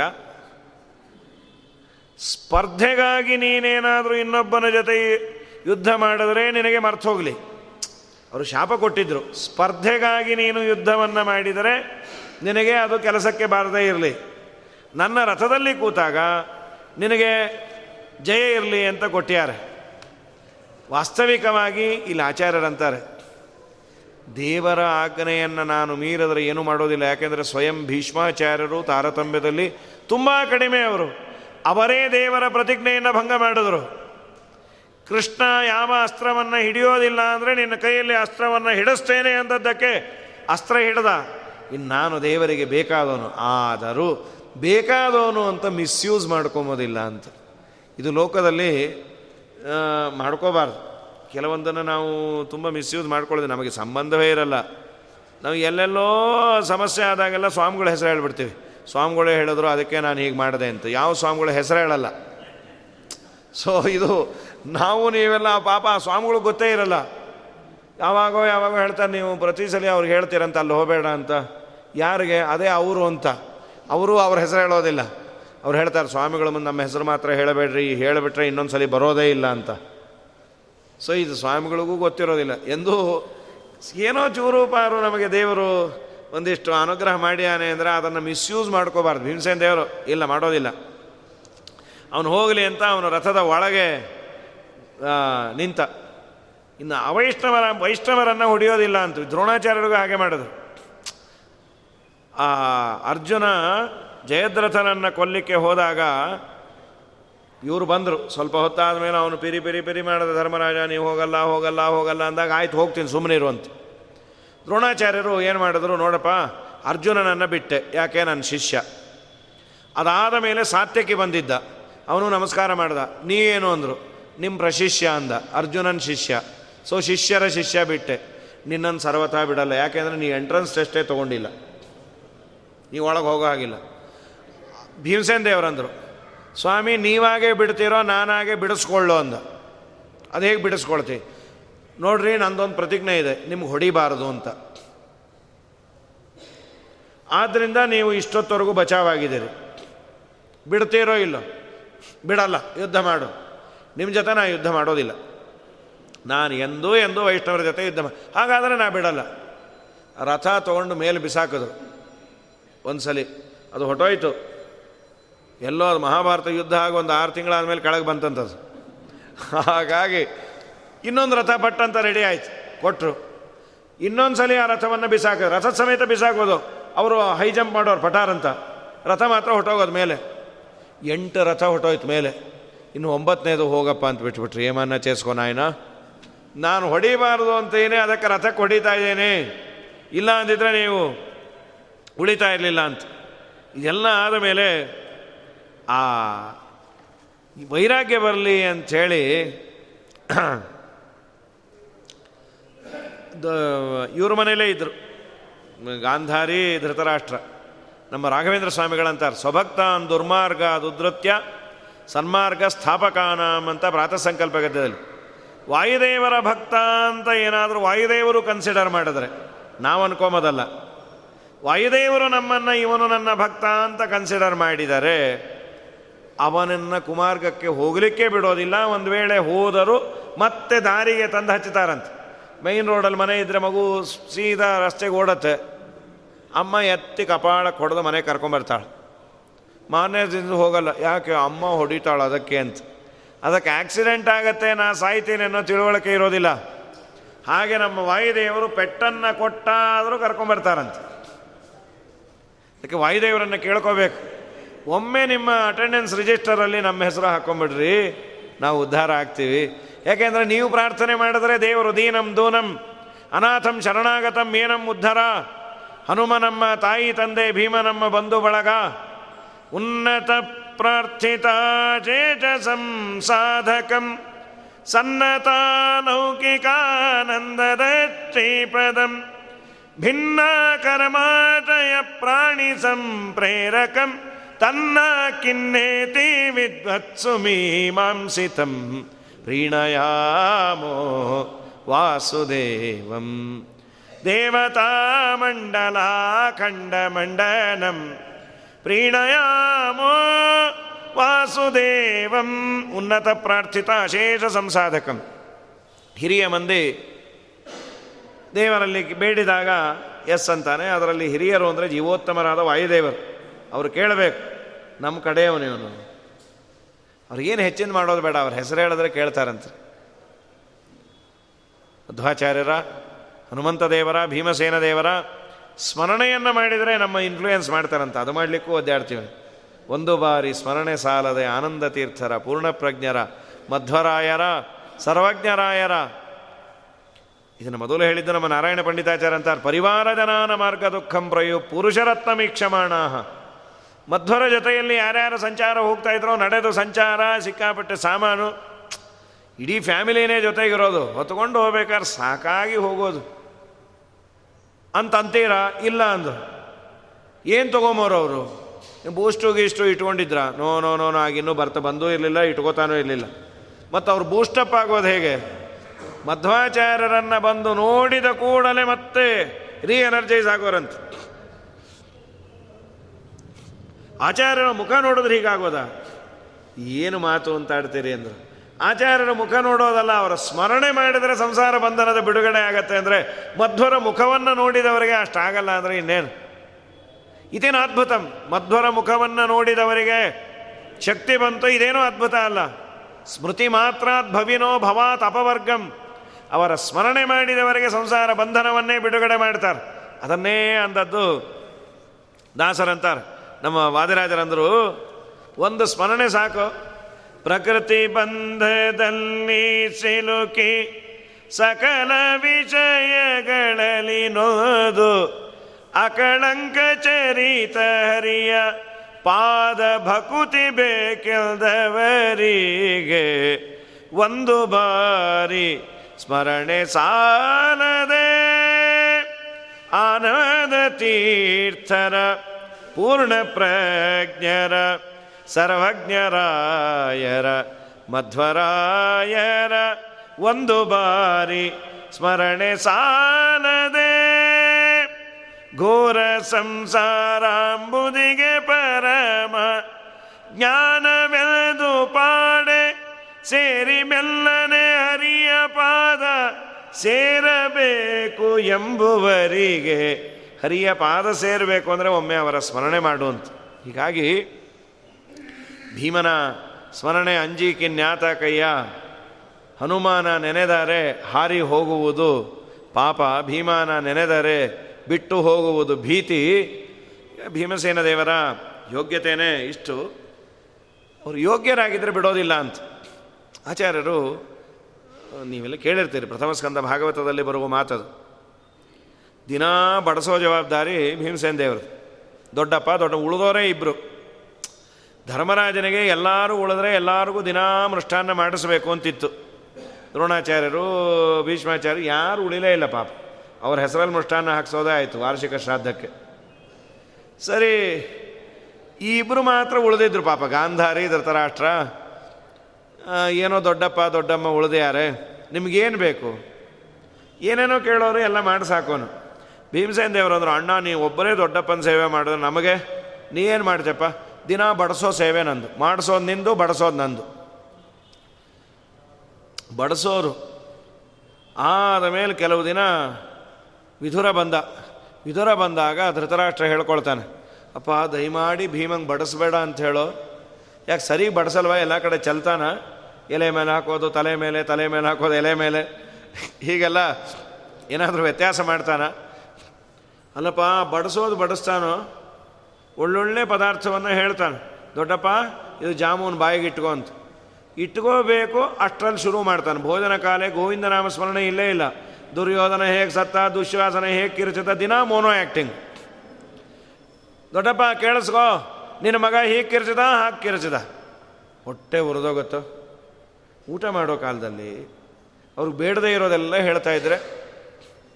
ಸ್ಪರ್ಧೆಗಾಗಿ ನೀನೇನಾದರೂ ಇನ್ನೊಬ್ಬನ ಜೊತೆ ಯುದ್ಧ ಮಾಡಿದ್ರೆ ನಿನಗೆ ಮರ್ತು ಹೋಗಲಿ. ಅವರು ಶಾಪ ಕೊಟ್ಟಿದ್ದರು ಸ್ಪರ್ಧೆಗಾಗಿ ನೀನು ಯುದ್ಧವನ್ನು ಮಾಡಿದರೆ ನಿನಗೆ ಅದು ಕೆಲಸಕ್ಕೆ ಬಾರದೇ ಇರಲಿ. ನನ್ನ ರಥದಲ್ಲಿ ಕೂತಾಗ ನಿನಗೆ ಜಯ ಇರಲಿ ಅಂತ ಕೊಟ್ಟಿದ್ದಾರೆ. ವಾಸ್ತವಿಕವಾಗಿ ಇಲ್ಲಿ ಆಚಾರ್ಯರಂತಾರೆ. ದೇವರ ಆಜ್ಞೆಯನ್ನು ನಾನು ಮೀರಿದ್ರೆ ಏನು ಮಾಡೋದಿಲ್ಲ. ಯಾಕೆಂದರೆ ಸ್ವಯಂ ಭೀಷ್ಮಾಚಾರ್ಯರು ತಾರತಮ್ಯದಲ್ಲಿ ತುಂಬ ಕಡಿಮೆ ಅವರು. ಅವರೇ ದೇವರ ಪ್ರತಿಜ್ಞೆಯನ್ನು ಭಂಗ ಮಾಡಿದರು. ಕೃಷ್ಣ ಯಾವ ಅಸ್ತ್ರವನ್ನು ಹಿಡಿಯೋದಿಲ್ಲ ಅಂದರೆ ನಿನ್ನ ಕೈಯಲ್ಲಿ ಅಸ್ತ್ರವನ್ನು ಹಿಡಿಸ್ತೇನೆ ಅಂದದ್ದಕ್ಕೆ ಅಸ್ತ್ರ ಹಿಡ್ದ. ಇನ್ನು ನಾನು ದೇವರಿಗೆ ಬೇಕಾದವನು. ಆದರೂ ಬೇಕಾದವನು ಅಂತ ಮಿಸ್ಯೂಸ್ ಮಾಡ್ಕೊಂಬೋದಿಲ್ಲ ಅಂತ. ಇದು ಲೋಕದಲ್ಲಿ ಮಾಡ್ಕೋಬಾರ್ದು. ಕೆಲವೊಂದನ್ನು ನಾವು ತುಂಬ ಮಿಸ್ಯೂಸ್ ಮಾಡ್ಕೊಳ್ಳೋದು ನಮಗೆ ಸಂಬಂಧವೇ ಇರಲ್ಲ. ನಾವು ಎಲ್ಲೆಲ್ಲೋ ಸಮಸ್ಯೆ ಆದಾಗೆಲ್ಲ ಸ್ವಾಮಿಗಳ ಹೆಸರು ಹೇಳ್ಬಿಡ್ತೀವಿ. ಸ್ವಾಮಿಗಳೇ ಹೇಳಿದ್ರು, ಅದಕ್ಕೆ ನಾನು ಹೀಗೆ ಮಾಡಿದೆ ಅಂತ. ಯಾವ ಸ್ವಾಮಿಗಳ ಹೆಸರು ಹೇಳಲ್ಲ. ಸೊ ಇದು ನಾವು ನೀವೆಲ್ಲ ಪಾಪ ಸ್ವಾಮಿಗಳು ಗೊತ್ತೇ ಇರಲ್ಲ. ಯಾವಾಗೋ ಯಾವಾಗೋ ಹೇಳ್ತಾರೆ ನೀವು, ಪ್ರತಿ ಸಲ ಅವ್ರಿಗೆ ಹೇಳ್ತೀರಂತ, ಅಲ್ಲಿ ಹೋಗಬೇಡ ಅಂತ. ಯಾರಿಗೆ? ಅದೇ ಅವರು ಅಂತ. ಅವರು ಅವ್ರ ಹೆಸರು ಹೇಳೋದಿಲ್ಲ. ಅವ್ರು ಹೇಳ್ತಾರೆ, ಸ್ವಾಮಿಗಳು ಮುಂದೆ ನಮ್ಮ ಹೆಸರು ಮಾತ್ರ ಹೇಳಬೇಡ್ರಿ, ಹೇಳಿಬಿಟ್ರೆ ಇನ್ನೊಂದು ಸಲ ಬರೋದೇ ಇಲ್ಲ ಅಂತ. ಸೊ ಇದು ಸ್ವಾಮಿಗಳಿಗೂ ಗೊತ್ತಿರೋದಿಲ್ಲ. ಎಂದು ಏನೋ ಚೂರು ಪಾರು ನಮಗೆ ದೇವರು ಒಂದಿಷ್ಟು ಅನುಗ್ರಹ ಮಾಡಿಯಾನೆ ಅಂದರೆ ಅದನ್ನು ಮಿಸ್ಯೂಸ್ ಮಾಡ್ಕೋಬಾರ್ದು. ಭೀಮಸೇನ್ ದೇವರು ಇಲ್ಲ, ಮಾಡೋದಿಲ್ಲ. ಅವನು ಹೋಗಲಿ ಅಂತ ಅವನು ರಥದ ಒಳಗೆ ನಿಂತ. ಇನ್ನು ಅವೈಷ್ಣವರ, ವೈಷ್ಣವರನ್ನು ಹೊಡೆಯೋದಿಲ್ಲ ಅಂತ ದ್ರೋಣಾಚಾರ್ಯರಿಗೂ ಹಾಗೆ ಮಾಡಿದ್ರು. ಆ, ಅರ್ಜುನ ಜಯದ್ರಥನನ್ನು ಕೊಲ್ಲಿಕ್ಕೆ ಹೋದಾಗ ಇವರು ಬಂದರು. ಸ್ವಲ್ಪ ಹೊತ್ತಾದ ಮೇಲೆ ಅವನು ಪಿರಿ ಪಿರಿ ಪಿರಿ ಮಾಡಿದ, ಧರ್ಮರಾಜ, ನೀವು ಹೋಗಲ್ಲ ಹೋಗಲ್ಲ ಹೋಗಲ್ಲ ಅಂದಾಗ, ಆಯ್ತು, ಹೋಗ್ತೀನಿ ಸುಮ್ಮನೆ ಇರುವಂತೆ ದ್ರೋಣಾಚಾರ್ಯರು ಏನು ಮಾಡಿದ್ರು, ನೋಡಪ್ಪ, ಅರ್ಜುನನನ್ನು ಬಿಟ್ಟೆ, ಯಾಕೆ ನನ್ನ ಶಿಷ್ಯ? ಅದಾದ ಮೇಲೆ ಸಾತ್ಯಕ್ಕೆ ಬಂದಿದ್ದ. ಅವನು ನಮಸ್ಕಾರ ಮಾಡ್ದ, ನೀ ಏನು ಅಂದರು? ನಿಮ್ಮ ಪ್ರಶಿಷ್ಯ ಅಂದ, ಅರ್ಜುನನ ಶಿಷ್ಯ. ಸೊ, ಶಿಷ್ಯರ ಶಿಷ್ಯ ಬಿಟ್ಟೆ. ನಿನ್ನನ್ನು ಸರ್ವತಾ ಬಿಡಲ್ಲ, ಯಾಕೆಂದರೆ ನೀ ಎಂಟ್ರೆನ್ಸ್ ಟೆಸ್ಟೇ ತೊಗೊಂಡಿಲ್ಲ. ನೀವು ಒಳಗೆ ಹೋಗೋ ಹಾಗಿಲ್ಲ. ಭೀಮಸೇನ್ ದೇವರಂದರು ಸ್ವಾಮಿ, ನೀವಾಗೇ ಬಿಡ್ತೀರೋ ನಾನಾಗೆ ಬಿಡಿಸ್ಕೊಳ್ಳೋ ಅಂದ. ಅದು ಹೇಗೆ ಬಿಡಿಸ್ಕೊಳ್ತಿ? ನೋಡ್ರಿ, ನಂದೊಂದು ಪ್ರತಿಜ್ಞೆ ಇದೆ, ನಿಮ್ಗೆ ಹೊಡಿಬಾರದು ಅಂತ. ಆದ್ದರಿಂದ ನೀವು ಇಷ್ಟೊತ್ತವರೆಗೂ ಬಚಾವಾಗಿದ್ದೀರಿ. ಬಿಡ್ತೀರೋ ಇಲ್ಲೋ? ಬಿಡಲ್ಲ, ಯುದ್ಧ ಮಾಡು. ನಿಮ್ಮ ಜೊತೆ ನಾ ಯುದ್ಧ ಮಾಡೋದಿಲ್ಲ. ನಾನು ಎಂದೂ ಎಂದೂ ವೈಷ್ಣವರ ಜೊತೆ ಯುದ್ಧ ಹಾಗಾದರೆ ನಾ ಬಿಡಲ್ಲ. ರಥ ತೊಗೊಂಡು ಮೇಲೆ ಬಿಸಾಕೋದು. ಒಂದು ಸಲ ಅದು ಹೊಟ್ಟೋಯ್ತು ಎಲ್ಲೋ ಅದು ಮಹಾಭಾರತ ಯುದ್ಧ ಆಗಿ ಒಂದು ಆರು ತಿಂಗಳಾದಮೇಲೆ ಕೆಳಗೆ ಬಂತಂಥದ್ದು ಹಾಗಾಗಿ ಇನ್ನೊಂದು ರಥ ಪಟ್ಟಂತ ರೆಡಿ ಆಯ್ತು ಕೊಟ್ಟರು ಇನ್ನೊಂದು ಸಲ ಆ ರಥವನ್ನು ಬಿಸಾಕ, ರಥದ ಸಮೇತ ಬಿಸಾಕೋದು, ಅವರು ಹೈ ಜಂಪ್ ಮಾಡೋರು ಪಟಾರ್ ಅಂತ. ರಥ ಮಾತ್ರ ಹೊಟ್ಟೋಗೋದು ಮೇಲೆ. ಎಂಟು ರಥ ಹೊಟ್ಟೋಯ್ತು ಮೇಲೆ. ಇನ್ನು ಒಂಬತ್ತನೇದು ಹೋಗಪ್ಪ ಅಂತ ಬಿಟ್ಬಿಟ್ರಿ. ಏಮನ್ನ ಚೇಸ್ಕೊ ನಾಯ್ನ? ನಾನು ಹೊಡಿಬಾರ್ದು ಅಂತೇನೆ ಅದಕ್ಕೆ ರಥಕ್ಕೆ ಹೊಡಿತಾ ಇದ್ದೇನೆ. ಇಲ್ಲ ಅಂದಿದ್ರೆ ನೀವು ಉಳಿತಾ ಇರಲಿಲ್ಲ ಅಂತ. ಇದೆಲ್ಲ ಆದ ಮೇಲೆ ಆ ವೈರಾಗ್ಯ ಬರಲಿ ಅಂಥೇಳಿ ಇವ್ರ ಮನೇಲೇ ಇದ್ದರು ಗಾಂಧಾರಿ ಧೃತರಾಷ್ಟ್ರ. ನಮ್ಮ ರಾಘವೇಂದ್ರ ಸ್ವಾಮಿಗಳಂತಾರೆ. ಸ್ವಭಕ್ತಾನ್ ದುರ್ಮಾರ್ಗ ದುದೃತ್ಯ ಸನ್ಮಾರ್ಗ ಸ್ಥಾಪಕಾನಾಮ್ ಅಂತ ಪ್ರಾತಃ ಸಂಕಲ್ಪ ಗದ್ಯದಲ್ಲಿ. ವಾಯುದೇವರ ಭಕ್ತ ಅಂತ ಏನಾದರೂ ವಾಯುದೇವರು ಕನ್ಸಿಡರ್ ಮಾಡಿದ್ರೆ. ನಾವು ಅನ್ಕೊಂಬೋದಲ್ಲ ವಾಯುದೇವರು ನಮ್ಮನ್ನು ಇವನು ನನ್ನ ಭಕ್ತ ಅಂತ ಕನ್ಸಿಡರ್ ಮಾಡಿದರೆ ಅವನನ್ನು ಕುಮಾರ್ಗಕ್ಕೆ ಹೋಗಲಿಕ್ಕೆ ಬಿಡೋದಿಲ್ಲ. ಒಂದು ವೇಳೆ ಹೋದರೂ ಮತ್ತೆ ದಾರಿಗೆ ತಂದು ಹಚ್ಚುತ್ತಾರಂತೆ. ಮೈನ್ ರೋಡಲ್ಲಿ ಮನೆ ಇದ್ದರೆ ಮಗು ಸೀದಾ ರಸ್ತೆಗೆ ಓಡತ್ತೆ. ಅಮ್ಮ ಎತ್ತಿ ಕಪಾಳ ಕೊಡದು ಮನೆ ಕರ್ಕೊಂಬರ್ತಾಳೆ ದಿನ ಹೋಗಲ್ಲ. ಯಾಕೆ? ಅಮ್ಮ ಹೊಡಿತಾಳೆ ಅದಕ್ಕೆ ಅಂತ. ಅದಕ್ಕೆ ಆಕ್ಸಿಡೆಂಟ್ ಆಗತ್ತೆ, ನಾ ಸಾಯ್ತೀನಿ ಅನ್ನೋ ತಿಳುವಳಿಕೆ ಇರೋದಿಲ್ಲ. ಹಾಗೆ ನಮ್ಮ ವಾಯುದೇವರು ಪೆಟ್ಟನ್ನು ಕೊಟ್ಟಾದರೂ ಕರ್ಕೊಂಬರ್ತಾರಂತೆ ಅದಕ್ಕೆ ವಾಯುದೇವರನ್ನು ಕೇಳ್ಕೋಬೇಕು. ಒಮ್ಮೆ ನಿಮ್ಮ ಅಟೆಂಡೆನ್ಸ್ ರಿಜಿಸ್ಟರಲ್ಲಿ ನಮ್ಮ ಹೆಸರು ಹಾಕ್ಕೊಂಬಿಡ್ರಿ ನಾವು ಉದ್ಧಾರ ಆಗ್ತೀವಿ. ಯಾಕೆಂದರೆ ನೀವು ಪ್ರಾರ್ಥನೆ ಮಾಡಿದ್ರೆ ದೇವರು ದೀನಂ ದೂನಂ, ಅನಾಥಂ ಶರಣಾಗತಂ ಏನಂ ಉದ್ಧಾರ, ಹನುಮ ನಮ್ಮ ತಾಯಿ ತಂದೆ ಭೀಮ ನಮ್ಮ ಬಂಧು ಬಳಗ. ಉನ್ನತ ಪ್ರಾರ್ಥಿತ ಚೇಟ ಸಂಸಾಧಕಂ ಸನ್ನತ ಲೌಕಿಕಾನಂದದ ಶ್ರೀಪದಂ ಭಿನ್ನ ಕರ್ಮಾಟಯ ಪ್ರಾಣಿ ಸಂಪ್ರೇರಕಂ. ತನ್ನ ಕಿನ್ನೇತಿ ವಿದ್ವತ್ಸು ಮೀಮಾಂಸಿತಂ ಪ್ರೀಣಯಾಮೋ ವಾಸುದೇವಂ. ದೇವತಾಮಂಡಲಾಖಂಡಮಂಡನಂ ಪ್ರೀಣಯಾಮೋ ವಾಸುದೇವಂ. ಉನ್ನತ ಪ್ರಾರ್ಥಿತ ಅಶೇಷ ಸಂಸಾಧಕಂ. ಹಿರಿಯ ಮಂದಿ ದೇವರಲ್ಲಿ ಬೇಡಿದಾಗ ಎಸ್ ಅಂತಾನೆ, ಅದರಲ್ಲಿ ಹಿರಿಯರು ಅಂದರೆ ಜೀವೋತ್ತಮರಾದ ವಾಯುದೇವರು. ಅವರು ಕೇಳಬೇಕು, ನಮ್ಮ ಕಡೆಯವನು ಇವನು. ಅವ್ರಿಗೇನು ಹೆಚ್ಚಿನ ಮಾಡೋದು ಬೇಡ, ಅವ್ರ ಹೆಸರು ಹೇಳಿದ್ರೆ ಕೇಳ್ತಾರಂತೆ. ಮಧ್ವಾಚಾರ್ಯರ ಹನುಮಂತ ದೇವರ, ಭೀಮಸೇನ ದೇವರ ಸ್ಮರಣೆಯನ್ನು ಮಾಡಿದರೆ ನಮ್ಮ ಇನ್ಫ್ಲೂಯೆನ್ಸ್ ಮಾಡ್ತಾರಂತ. ಅದು ಮಾಡಲಿಕ್ಕೂ ಒದ್ದಾಡ್ತೀವಿ. ಒಂದು ಬಾರಿ ಸ್ಮರಣೆ ಸಾಲದೆ ಆನಂದ ತೀರ್ಥರ ಪೂರ್ಣಪ್ರಜ್ಞರ ಮಧ್ವರಾಯರ, ಸರ್ವಜ್ಞರಾಯರ. ಇದನ್ನು ಮೊದಲು ಹೇಳಿದ್ದು ನಮ್ಮ ನಾರಾಯಣ ಪಂಡಿತಾಚಾರ್ಯ ಅಂತಾರೆ. ಪರಿವಾರ ಜನಾನ ಮಾರ್ಗ ದುಃಖಂ ಪ್ರಯು ಮಧ್ವರ ಜೊತೆಯಲ್ಲಿ ಯಾರ್ಯಾರು ಸಂಚಾರ ಹೋಗ್ತಾ ಇದ್ರೋ ನಡೆದು ಸಂಚಾರ, ಸಿಕ್ಕಾಪಟ್ಟೆ ಸಾಮಾನು. ಇಡೀ ಫ್ಯಾಮಿಲಿನೇ ಜೊತೆಗಿರೋದು. ಹೊತ್ಕೊಂಡು ಹೋಗ್ಬೇಕಾದ್ರೆ ಸಾಕಾಗಿ ಹೋಗೋದು. ಅಂತ ಅಂತೀರಾ? ಇಲ್ಲ ಅಂದು ಏನು ತೊಗೊಂಬೋರು ಅವರು? ಬೂಸ್ಟು ಗೀಸ್ಟು ಇಟ್ಕೊಂಡಿದ್ರ? ನೋ ನೋ ನೋ ನೋ, ಆಗಿನ್ನೂ ಬರ್ತಾ ಬಂದೂ ಇರಲಿಲ್ಲ, ಇಟ್ಕೋತಾನೂ ಇರಲಿಲ್ಲ. ಮತ್ತು ಅವ್ರು ಬೂಸ್ಟಪ್ ಆಗೋದು ಹೇಗೆ? ಮಧ್ವಾಚಾರ್ಯರನ್ನು ಬಂದು ನೋಡಿದ ಕೂಡಲೇ ಮತ್ತೆ ರೀ ಎನರ್ಜೈಸ್ ಆಗೋರಂತೆ. ಆಚಾರ್ಯರ ಮುಖ ನೋಡಿದ್ರೆ ಹೀಗಾಗೋದ? ಏನು ಮಾತು ಅಂತ ಆಡ್ತೀರಿ ಅಂದರು. ಆಚಾರ್ಯರ ಮುಖ ನೋಡೋದಲ್ಲ, ಅವರ ಸ್ಮರಣೆ ಮಾಡಿದರೆ ಸಂಸಾರ ಬಂಧನದ ಬಿಡುಗಡೆ ಆಗತ್ತೆ ಅಂದರೆ ಮಧ್ವರ ಮುಖವನ್ನು ನೋಡಿದವರಿಗೆ ಅಷ್ಟಾಗಲ್ಲ ಅಂದರೆ ಇನ್ನೇನು? ಇದೇನು ಅದ್ಭುತಂ? ಮಧ್ವರ ಮುಖವನ್ನು ನೋಡಿದವರಿಗೆ ಶಕ್ತಿ ಬಂತು, ಇದೇನೋ ಅದ್ಭುತ ಅಲ್ಲ? ಸ್ಮೃತಿ ಮಾತ್ರ ಭವಿನೋ ಭವಾತ್ ಅಪವರ್ಗಂ. ಅವರ ಸ್ಮರಣೆ ಮಾಡಿದವರಿಗೆ ಸಂಸಾರ ಬಂಧನವನ್ನೇ ಬಿಡುಗಡೆ ಮಾಡ್ತಾರೆ. ಅದನ್ನೇ ಅಂದದ್ದು ದಾಸರಂತಾರೆ. ನಮ್ಮ ವಾದಿರಾಜರಂದರು, ಒಂದು ಸ್ಮರಣೆ ಸಾಕು. ಪ್ರಕೃತಿ ಬಂಧದಲ್ಲಿ ಸಿಲುಕಿ ಸಕಲ ವಿಷಯಗಳಲ್ಲಿ ನೋದು ಅಕಳಂಕ ಚರಿತ ಹರಿಯ ಪಾದ ಭಕುತಿ ಬೇಕೆಲ್ದವರಿಗೆ ಒಂದು ಬಾರಿ ಸ್ಮರಣೆ ಸಾಲದೆ ಆನಂದ ತೀರ್ಥರ ಪೂರ್ಣ ಪ್ರಜ್ಞರ, ಸರ್ವಜ್ಞರಾಯರ, ಮಧ್ವರಾಯರ, ಒಂದು ಬಾರಿ ಸ್ಮರಣೆ ಸಾಲದೆ. ಘೋರ ಸಂಸಾರಾಂಬುದಿಗೆ ಪರಮ ಜ್ಞಾನವೆಳೆದು ಪಾಡೆ, ಸೇರಿ ಮೆಲ್ಲನೆ ಹರಿಯ ಪಾದ ಸೇರಬೇಕು ಎಂಬುವರಿಗೆ ಹರಿಯ ಪಾದ ಸೇರಬೇಕು ಅಂದರೆ ಒಮ್ಮೆ ಅವರ ಸ್ಮರಣೆ ಮಾಡುವಂತ ಹೀಗಾಗಿ ಭೀಮನ ಸ್ಮರಣೆ ಅಂಜಿ ಕಿನ್ಯಾತ ಕೈಯ ಹನುಮಾನ ನೆನೆದರೆ ಹಾರಿ ಹೋಗುವುದು, ಪಾಪ ಭೀಮಾನ ನೆನೆದರೆ ಬಿಟ್ಟು ಹೋಗುವುದು ಭೀತಿ. ಭೀಮಸೇನ ದೇವರ ಯೋಗ್ಯತೆಯೇ ಇಷ್ಟು. ಅವರು ಯೋಗ್ಯರಾಗಿದ್ದರೆ ಬಿಡೋದಿಲ್ಲ ಅಂತ. ಆಚಾರ್ಯರು, ನೀವೆಲ್ಲ ಕೇಳಿರ್ತೀರಿ, ಪ್ರಥಮ ಸ್ಕಂದ ಭಾಗವತದಲ್ಲಿ ಬರುವ ಮಾತದು. ದಿನಾ ಬಡಿಸೋ ಜವಾಬ್ದಾರಿ ಭೀಮಸೇನ ದೇವರು ದೊಡ್ಡಪ್ಪ, ದೊಡ್ಡ ಉಳಿದೋರೇ ಇಬ್ಬರು ಧರ್ಮರಾಜನಿಗೆ ಎಲ್ಲರೂ ಉಳಿದ್ರೆ ಎಲ್ಲರಿಗೂ ದಿನಾ ಮೃಷ್ಟಾನ್ನ ಮಾಡಿಸ್ಬೇಕು ಅಂತಿತ್ತು. ದ್ರೋಣಾಚಾರ್ಯರು, ಭೀಷ್ಮಾಚಾರ್ಯರು ಯಾರು ಉಳಿಲೇ ಇಲ್ಲ ಪಾಪ. ಅವ್ರ ಹೆಸರಲ್ಲಿ ಮೃಷ್ಟಾನ್ನ ಹಾಕ್ಸೋದೇ ಆಯಿತು ವಾರ್ಷಿಕ ಶ್ರಾದ್ದಕ್ಕೆ. ಸರಿ, ಈ ಇಬ್ಬರು ಮಾತ್ರ ಉಳಿದಿದ್ರು ಪಾಪ. ಗಾಂಧಾರಿ, ಧೃತರಾಷ್ಟ್ರ ಏನೋ ದೊಡ್ಡಪ್ಪ, ದೊಡ್ಡಮ್ಮ ಉಳಿದ್ಯಾರೆ. ನಿಮಗೇನು ಬೇಕು? ಏನೇನೋ ಕೇಳೋರು ಎಲ್ಲ ಮಾಡಿ ಸಾಕೋನು ಭೀಮಸೇನ ದೇವರು ಅಂದರು, ಅಣ್ಣ ನೀವು ಒಬ್ಬರೇ ದೊಡ್ಡಪ್ಪನ ಸೇವೆ ಮಾಡಿದ್ರೆ ನಮಗೆ ನೀ ಏನು ಮಾಡ್ತೀಯಪ್ಪ? ದಿನ ಬಡಿಸೋ ಸೇವೆ ನಂದು. ಮಾಡಿಸೋದು ನಿಂದು, ಬಡಿಸೋದು ನಂದು. ಬಡಿಸೋರು. ಆದ ಮೇಲೆ ಕೆಲವು ದಿನ ವಿಧುರ ಬಂದ. ವಿಧುರ ಬಂದಾಗ ಧೃತರಾಷ್ಟ್ರ ಹೇಳ್ಕೊಳ್ತಾನೆ. ಅಪ್ಪ, ದಯಮಾಡಿ ಭೀಮಂಗೆ ಬಡಿಸ್ಬೇಡ ಅಂತ ಹೇಳೋ. ಯಾಕೆ ಸರಿ ಬಡಿಸಲ್ವ? ಎಲ್ಲ ಕಡೆ ಚಲ್ತಾನ? ಎಲೆ ಮೇಲೆ ಹಾಕೋದು, ತಲೆ ಮೇಲೆ ತಲೆ ಮೇಲೆ ಹಾಕೋದು, ಎಲೆ ಮೇಲೆ. ಹೀಗೆಲ್ಲ ಏನಾದರೂ ವ್ಯತ್ಯಾಸ ಮಾಡ್ತಾನ. ಅಲ್ಲಪ್ಪ, ಬಡಿಸೋದು ಬಡಿಸ್ತಾನೋ? ಒಳ್ಳೊಳ್ಳೆ ಪದಾರ್ಥವನ್ನು ಹೇಳ್ತಾನೆ. ದೊಡ್ಡಪ್ಪ, ಇದು ಜಾಮೂನ್ ಬಾಯಿಗೆ ಇಟ್ಕೋ ಅಂತ. ಇಟ್ಕೋಬೇಕು, ಅಷ್ಟರಲ್ಲಿ ಶುರು ಮಾಡ್ತಾನೆ. ಭೋಜನ ಕಾಲೆ ಗೋವಿಂದ ನಾಮ ಸ್ಮರಣೆ ಇಲ್ಲೇ ಇಲ್ಲ. ದುರ್ಯೋಧನ ಹೇಗೆ ಸತ್ತ ದುಶ್ವಾಸನ ಹೇಗೆ ಕಿರುಚಿತ ದಿನ ಮೋನೋ ಆ್ಯಕ್ಟಿಂಗ್ ದೊಡ್ಡಪ್ಪ, ಕೇಳಿಸ್ಕೋ, ನಿನ್ನ ಮಗ ಹೀಗೆ ಕಿರಿಚಿದ ಹಾಗೆ ಕಿರಿಚಿದ ಹೊಟ್ಟೆ ಉರಿದೋಗುತ್ತೋ ಊಟ ಮಾಡೋ ಕಾಲದಲ್ಲಿ ಅವ್ರಿಗೆ ಬೇಡದೇ ಇರೋದೆಲ್ಲ ಹೇಳ್ತಾ ಇದ್ರೆ,